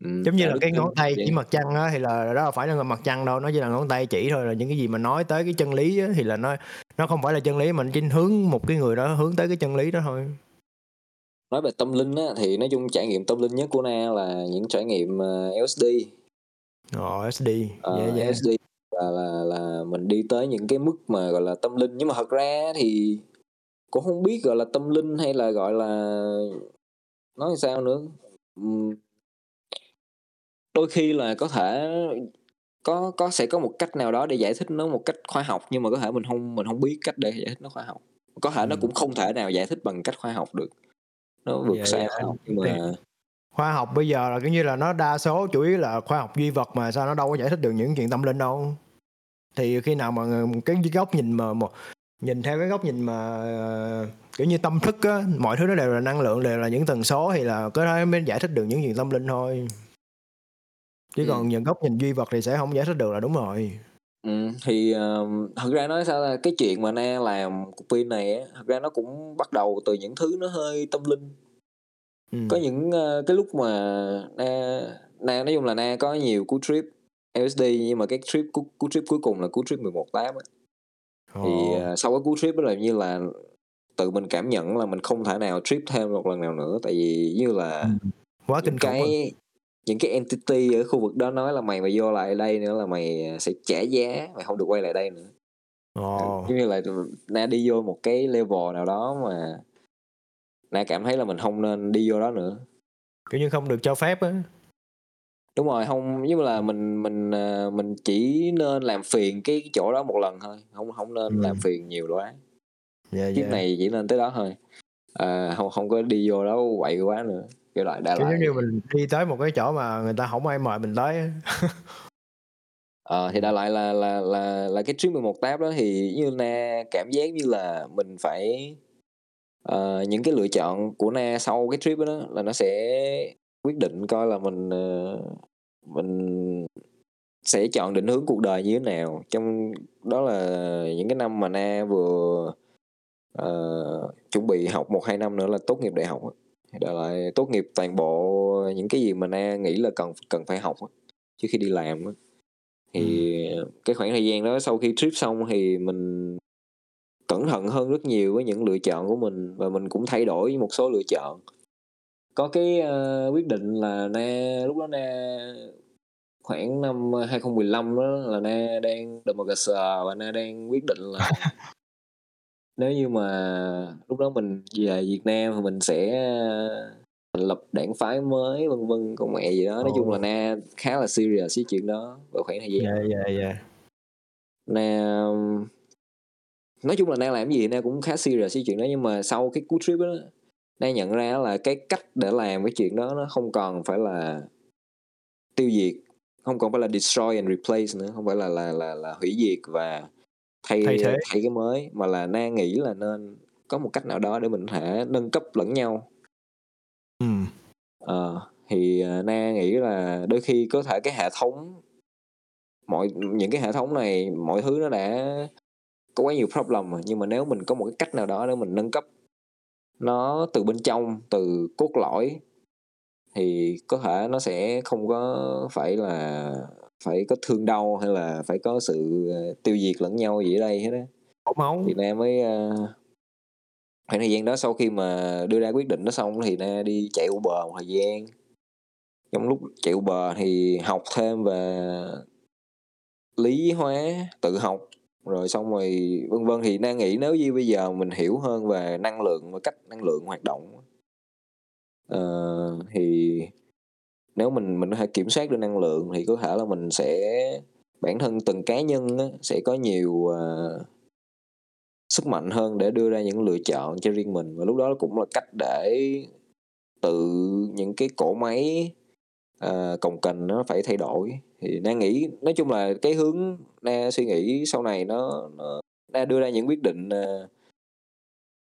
Speaker 3: Ừ,
Speaker 2: giống như là cái ngón tay chỉ mặt trăng á thì là đó phải là mặt trăng đâu nó chỉ là ngón tay chỉ thôi là những cái gì mà nói tới cái chân lý á, thì là nó nó không phải là chân lý mà nó chỉ hướng một cái người đó hướng tới cái chân lý đó thôi
Speaker 3: nói về tâm linh á thì nói chung trải nghiệm tâm linh nhất của na là những trải nghiệm uh, LSD
Speaker 2: ờ SD
Speaker 3: Ờ,
Speaker 2: yeah, yeah.
Speaker 3: LSD là, là là mình đi tới những cái mức mà gọi là tâm linh. Nhưng mà thật ra thì cũng không biết gọi là tâm linh hay là gọi là nói sao nữa. Đôi khi là có thể có có sẽ có một cách nào đó để giải thích nó một cách khoa học nhưng mà có thể mình không mình không biết cách để giải thích nó khoa học. Có thể nó
Speaker 2: Ừ.
Speaker 3: cũng không thể nào giải thích bằng cách khoa học được nó vượt
Speaker 2: Dạ,
Speaker 3: xa
Speaker 2: dạ.
Speaker 3: khoa học nhưng mà
Speaker 2: khoa học bây giờ là kiểu như là nó đa số chủ yếu là khoa học duy vật mà sao nó đâu có giải thích được những chuyện tâm linh đâu thì khi nào mà cái góc nhìn mà một nhìn theo cái góc nhìn mà ờ, kiểu như tâm thức á mọi thứ nó đều là năng lượng đều là những tần số thì là cái đó mới giải thích được những chuyện tâm linh thôi chứ
Speaker 3: Ừ.
Speaker 2: còn những góc nhìn duy vật thì sẽ không giải thích được là đúng rồi
Speaker 3: Ừ, thì um, thật ra nói sao là cái chuyện mà na làm cục pin này á thật ra nó cũng bắt đầu từ những thứ nó hơi tâm linh.
Speaker 2: Ừ.
Speaker 3: có những ờ, cái lúc mà na na nói chung là na có nhiều cú trip LSD nhưng mà cái trip cú, cú trip cuối cùng là cú trip 11 tám á. Thì ờ, sau cái cú trip đó là như là tự mình cảm nhận là mình không thể nào trip thêm một lần nào nữa tại vì như là
Speaker 2: quá
Speaker 3: những
Speaker 2: kinh
Speaker 3: cái những cái entity ở khu vực đó nói là mày mà vô lại đây nữa là mày sẽ trả giá mày không được quay lại đây nữa.
Speaker 2: Ồ.
Speaker 3: giống như là na đi vô một cái level nào đó mà na cảm thấy là mình không nên đi vô đó nữa.
Speaker 2: Kiểu như không được cho phép á.
Speaker 3: Đúng rồi không giống như là mình mình ờ, mình chỉ nên làm phiền cái chỗ đó một lần thôi không không nên
Speaker 2: Ừ.
Speaker 3: làm phiền nhiều quá.
Speaker 2: Dạ
Speaker 3: kiếp
Speaker 2: dạ.
Speaker 3: này chỉ nên tới đó thôi. À, không không có đi vô đó quậy quá nữa cái loại đại
Speaker 2: kiểu
Speaker 3: loại
Speaker 2: giống như mình đi tới một cái chỗ mà người ta không ai mời mình tới.
Speaker 3: Ờ, thì đại loại là là là là cái trip 11 tab đó thì như na cảm giác như là mình phải ờ, những cái lựa chọn của na sau cái trip đó là nó sẽ quyết định coi là mình ờ, mình sẽ chọn định hướng cuộc đời như thế nào. Trong đó là những cái năm mà na vừa ờ, chuẩn bị học một hai năm nữa là tốt nghiệp đại học đại loại tốt nghiệp toàn bộ những cái gì mà na nghĩ là cần cần phải học trước khi đi làm thì cái khoảng thời gian đó sau khi trip xong thì mình cẩn thận hơn rất nhiều với những lựa chọn của mình và mình cũng thay đổi một số lựa chọn. Có cái ờ, quyết định là na lúc đó na khoảng năm 2015 đó là na đang democracy và na đang quyết định là nếu như mà lúc đó mình về Việt Nam thì mình sẽ ờ, thành lập đảng phái mới vân vân con mẹ gì đó. Nói chung là na khá là serious với chuyện đó vào khoảng thời gian
Speaker 2: dạ dạ dạ
Speaker 3: na nói chung là na làm gì na cũng khá serious với chuyện đó. Nhưng mà sau cái cú trip đó na nhận ra là cái cách để làm cái chuyện đó nó không còn phải là tiêu diệt không còn phải là destroy and replace nữa không phải là là là, là hủy diệt và thay
Speaker 2: Thay thế.
Speaker 3: thay cái mới mà là na nghĩ là nên có một cách nào đó để mình thể nâng cấp lẫn nhau
Speaker 2: ừ.
Speaker 3: Ờ, thì ờ, na nghĩ là đôi khi có thể cái hệ thống mọi những cái hệ thống này mọi thứ nó đã có quá nhiều problem rồi nhưng mà nếu mình có một cái cách nào đó để mình nâng cấp nó từ bên trong từ cốt lõi thì có thể nó sẽ không có phải là phải có thương đau hay là phải có sự ờ, tiêu diệt lẫn nhau gì ở đây hết á.
Speaker 2: Đổ máu.
Speaker 3: Thì na mới uh, khoảng thời gian đó sau khi mà đưa ra quyết định đó xong thì na đi chạy Uber một thời gian. Trong lúc chạy Uber thì học thêm về lý hóa tự học rồi xong rồi vân vân. Thì na nghĩ nếu như bây giờ mình hiểu hơn về năng lượng và cách năng lượng hoạt động uh, thì nếu mình mình có thể kiểm soát được năng lượng thì có thể là mình sẽ bản thân từng cá nhân á, sẽ có nhiều uh, sức mạnh hơn để đưa ra những lựa chọn cho riêng mình. Và lúc đó cũng là cách để tự những cái cỗ máy uh, cồng kềnh nó phải thay đổi. Thì đang nghĩ nói chung là cái hướng na suy nghĩ sau này nó, nó na đưa ra những quyết định uh,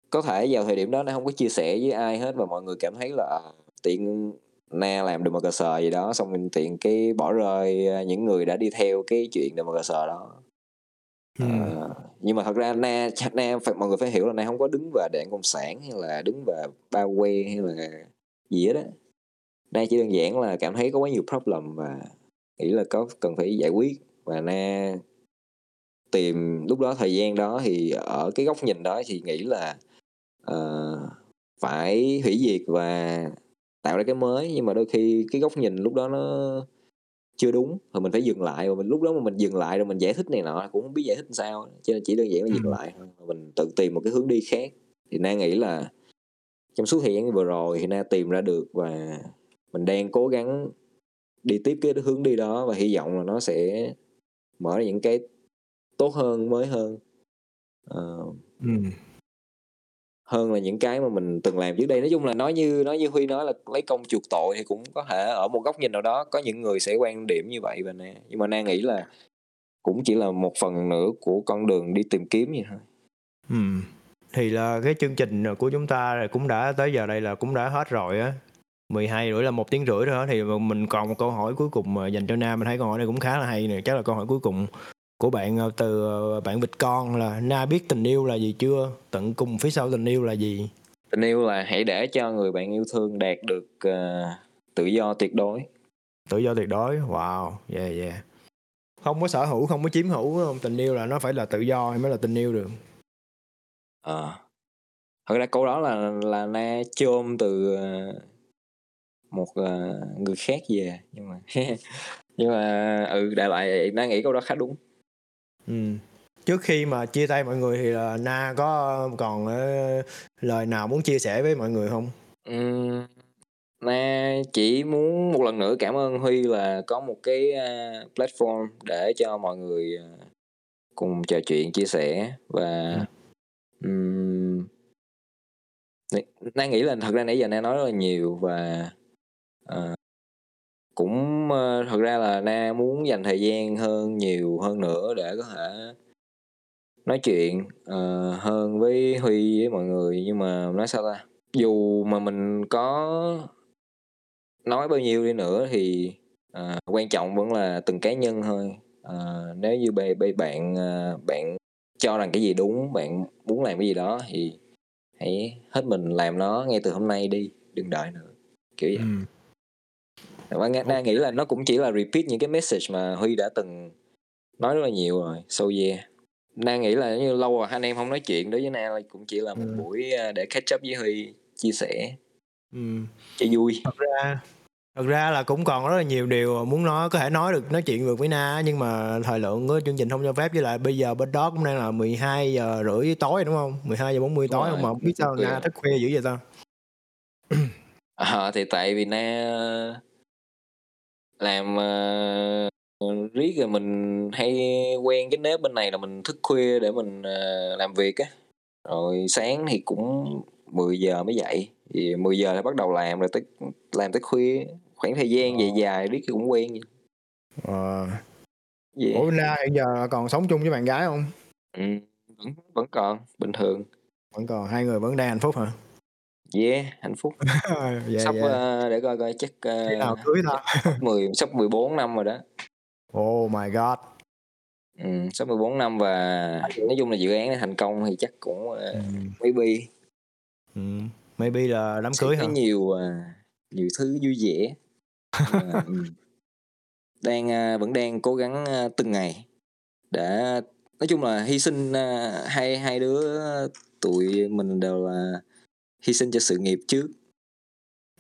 Speaker 3: có thể vào thời điểm đó nó không có chia sẻ với ai hết và mọi người cảm thấy là à, tiện na làm được một cờ sờ gì đó xong mình tiện cái bỏ rơi những người đã đi theo cái chuyện được một cờ sờ đó. Ừ. à, nhưng mà thật ra na na phải mọi người phải hiểu là na không có đứng về đảng cộng sản hay là đứng về ba que hay là gì hết đó na chỉ đơn giản là cảm thấy có quá nhiều problem và nghĩ là có cần phải giải quyết. Và na tìm lúc đó thời gian đó thì ở cái góc nhìn đó thì nghĩ là uh, phải hủy diệt và tạo ra cái mới nhưng mà đôi khi cái góc nhìn lúc đó nó chưa đúng rồi mình phải dừng lại. Và mình lúc đó mà mình dừng lại rồi mình giải thích này nọ cũng không biết giải thích sao cho nên chỉ đơn giản là dừng lại thôi. Mình tự tìm một cái hướng đi khác. Thì na nghĩ là trong suốt thời gian vừa rồi thì na tìm ra được và mình đang cố gắng đi tiếp cái hướng đi đó và hy vọng là nó sẽ mở ra những cái tốt hơn mới hơn. Uh, ừ hơn là những cái mà mình từng làm trước đây. Nói chung là nói như nói như huy nói là lấy công chuộc tội thì cũng có thể ở một góc nhìn nào đó, có những người sẽ quan điểm như vậy và nè. Nhưng mà na nghĩ là cũng chỉ là một phần nữa của con đường đi tìm kiếm vậy thôi.
Speaker 2: Ừ. thì là cái chương trình của chúng ta cũng đã tới giờ đây là cũng đã hết rồi á. 12 rưỡi là một tiếng rưỡi rồi thì mình còn một câu hỏi cuối cùng dành cho Nam. Mình thấy câu hỏi này cũng khá là hay nè, chắc là câu hỏi cuối cùng của bạn ờ, từ ờ, bạn vịt con là na biết tình yêu là gì chưa? Tận cùng phía sau tình yêu là gì?
Speaker 3: Tình yêu là hãy để cho người bạn yêu thương đạt được uh, tự do tuyệt đối.
Speaker 2: Tự do tuyệt đối? Wow yeah yeah. Không có sở hữu không có chiếm hữu không? Tình yêu là nó phải là tự do mới là tình yêu được.
Speaker 3: Ờ. À. thật ra câu đó là là na chôm từ một uh, người khác về nhưng mà nhưng mà ừ đại loại na nghĩ câu đó khá đúng
Speaker 2: Ừ. Trước khi mà chia tay mọi người thì là Na có còn uh, lời nào muốn chia sẻ với mọi người không?
Speaker 3: Ừ. Na chỉ muốn một lần nữa cảm ơn Huy là có một cái uh, platform để cho mọi người uh, cùng trò chuyện chia sẻ và ừ. um, Na nghĩ là thật ra nãy giờ Na nói rất là nhiều và uh, cũng uh, thật ra là na muốn dành thời gian hơn nhiều hơn nữa để có thể nói chuyện uh, hơn với huy với mọi người. Nhưng mà nói sao ta? Dù mà mình có nói bao nhiêu đi nữa thì uh, quan trọng vẫn là từng cá nhân thôi. Uh, nếu như bê bê bạn uh, bạn cho rằng cái gì đúng bạn muốn làm cái gì đó thì hãy hết mình làm nó ngay từ hôm nay đi đừng đợi nữa. Kiểu vậy. Ừ và đang nghĩ là nó cũng chỉ là repeat những cái message mà Huy đã từng nói rất là nhiều rồi. So yeah. Đang nghĩ là như lâu rồi anh em không nói chuyện đối với Na cũng chỉ là một ừ. buổi à, để catch up với Huy chia sẻ. Ừ. cho vui.
Speaker 2: Thật ra thật ra là cũng còn rất là nhiều điều muốn nói có thể nói được nói chuyện được với Na nhưng mà thời lượng của chương trình không cho phép. Với lại bây giờ bên đó cũng đang là 12 giờ rưỡi tối đúng không? 12 giờ 40 tối không mà không biết sao Na thức khuya dữ vậy ta.
Speaker 3: À, thì tại vì Na làm uh, riết rồi mình hay quen cái nếp bên này là mình thức khuya để mình uh, làm việc á rồi sáng thì cũng 10 giờ mới dậy thì 10 giờ thì bắt đầu làm rồi tới làm tới khuya khoảng thời gian dài dài riết cũng quen vậy
Speaker 2: ờ Gì? Ủa Na hiện giờ còn sống chung với bạn gái không?
Speaker 3: Ừ, vẫn vẫn còn bình thường.
Speaker 2: Vẫn còn hai người vẫn đang hạnh phúc hả?
Speaker 3: Yeah, hạnh phúc. yeah, sắp yeah. Uh, để coi coi chắc uh,
Speaker 2: Khi nào cưới ta?
Speaker 3: sắp 10 sắp 14 năm rồi đó.
Speaker 2: Oh my god.
Speaker 3: ừ, sắp 14 năm và nói chung là dự án thành công thì chắc cũng uh,
Speaker 2: ừ.
Speaker 3: maybe
Speaker 2: ừ. maybe là đám
Speaker 3: sẽ
Speaker 2: cưới hả
Speaker 3: nhiều uh, nhiều thứ vui vẻ ừ. đang uh, vẫn đang cố gắng uh, từng ngày để nói chung là hy sinh uh, hai hai đứa tụi mình đều là hy sinh cho sự nghiệp trước.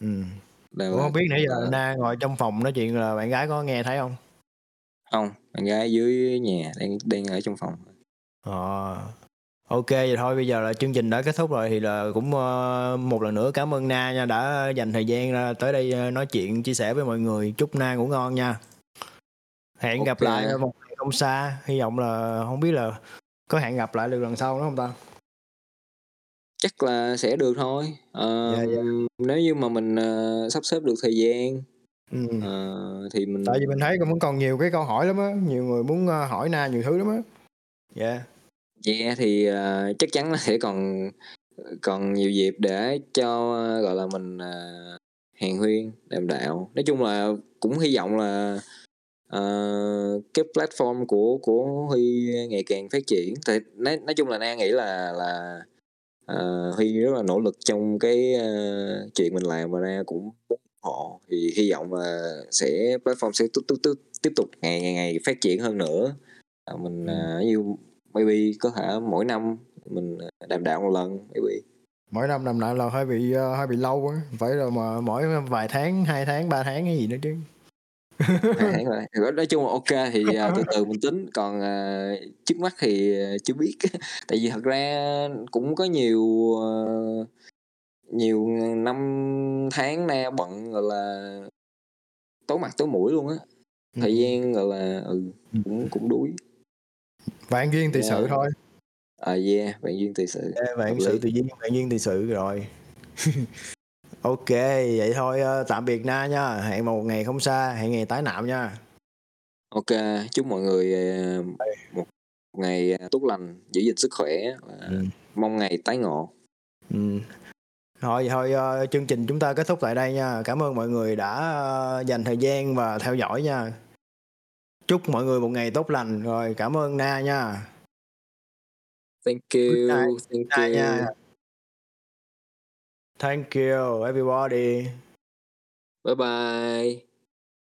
Speaker 2: Ừ.
Speaker 3: là
Speaker 2: không biết nãy giờ
Speaker 3: ờ,
Speaker 2: Na ngồi trong phòng nói chuyện là bạn gái có nghe thấy không?
Speaker 3: Không bạn gái dưới nhà đang đang ở trong phòng.
Speaker 2: Ờ. Ok vậy thôi bây giờ là chương trình đã kết thúc rồi thì là cũng ờ, một lần nữa cảm ơn Na nha đã dành thời gian ra tới đây ờ, nói chuyện chia sẻ với mọi người. Chúc Na ngủ ngon nha. Hẹn gặp
Speaker 3: Ok.
Speaker 2: lại một ngày không xa. Hy vọng là không biết là có hẹn gặp lại được lần sau nữa không ta
Speaker 3: chắc là sẽ được thôi. Ờ,
Speaker 2: Dạ, dạ.
Speaker 3: nếu như mà mình ờ, sắp xếp được thời gian
Speaker 2: ừ.
Speaker 3: ờ, thì mình
Speaker 2: tại vì mình thấy cũng còn nhiều cái câu hỏi lắm á nhiều người muốn hỏi Na nhiều thứ lắm á. Dạ.
Speaker 3: Yeah thì ờ, chắc chắn là sẽ còn còn nhiều dịp để cho ờ, gọi là mình uh, hàn huyên đàm đạo. Nói chung là cũng hy vọng là ờ, cái platform của của Huy ngày càng phát triển. Thì nói nói chung là Na nghĩ là là ờ, Huy rất là nỗ lực trong cái ờ, chuyện mình làm và Na cũng ủng hộ. Thì hy vọng là sẽ platform sẽ tiếp tiếp tiếp tiếp tục ngày ngày ngày phát triển hơn nữa. Ờ, mình
Speaker 2: Ừ.
Speaker 3: ờ, như maybe có thể mỗi năm mình đàm đạo một lần maybe.
Speaker 2: Mỗi năm làm lại là hơi bị ờ, hơi bị lâu á phải là mà mỗi vài tháng hai tháng ba tháng cái gì nữa chứ
Speaker 3: tháng rồi. Thì nói chung là ok thì à, từ từ mình tính. Còn à, trước mắt thì à, chưa biết. Tại vì thật ra cũng có nhiều à, nhiều năm tháng nay bận gọi là tối mặt tối mũi luôn á. Thời
Speaker 2: Ừ.
Speaker 3: gian gọi là ừ, cũng cũng đuối.
Speaker 2: Vạn duyên thì
Speaker 3: Yeah.
Speaker 2: sự thôi.
Speaker 3: À yeah bạn duyên tùy sự.
Speaker 2: Ê, vạn sự tự nhiên vạn duyên thì sự rồi ok vậy thôi ờ, tạm biệt na nha hẹn một ngày không xa hẹn ngày tái nạm nha
Speaker 3: ok chúc mọi người à, một ngày à, tốt lành giữ gìn sức khỏe và
Speaker 2: Ừ.
Speaker 3: mong ngày tái ngộ
Speaker 2: Ừ. Thôi thôi ờ, chương trình chúng ta kết thúc tại đây nha. Cảm ơn mọi người đã ờ, dành thời gian và theo dõi nha. Chúc mọi người một ngày tốt lành rồi cảm ơn Na nha.
Speaker 3: thank you thank you
Speaker 2: nha. Thank you everybody.
Speaker 3: bye bye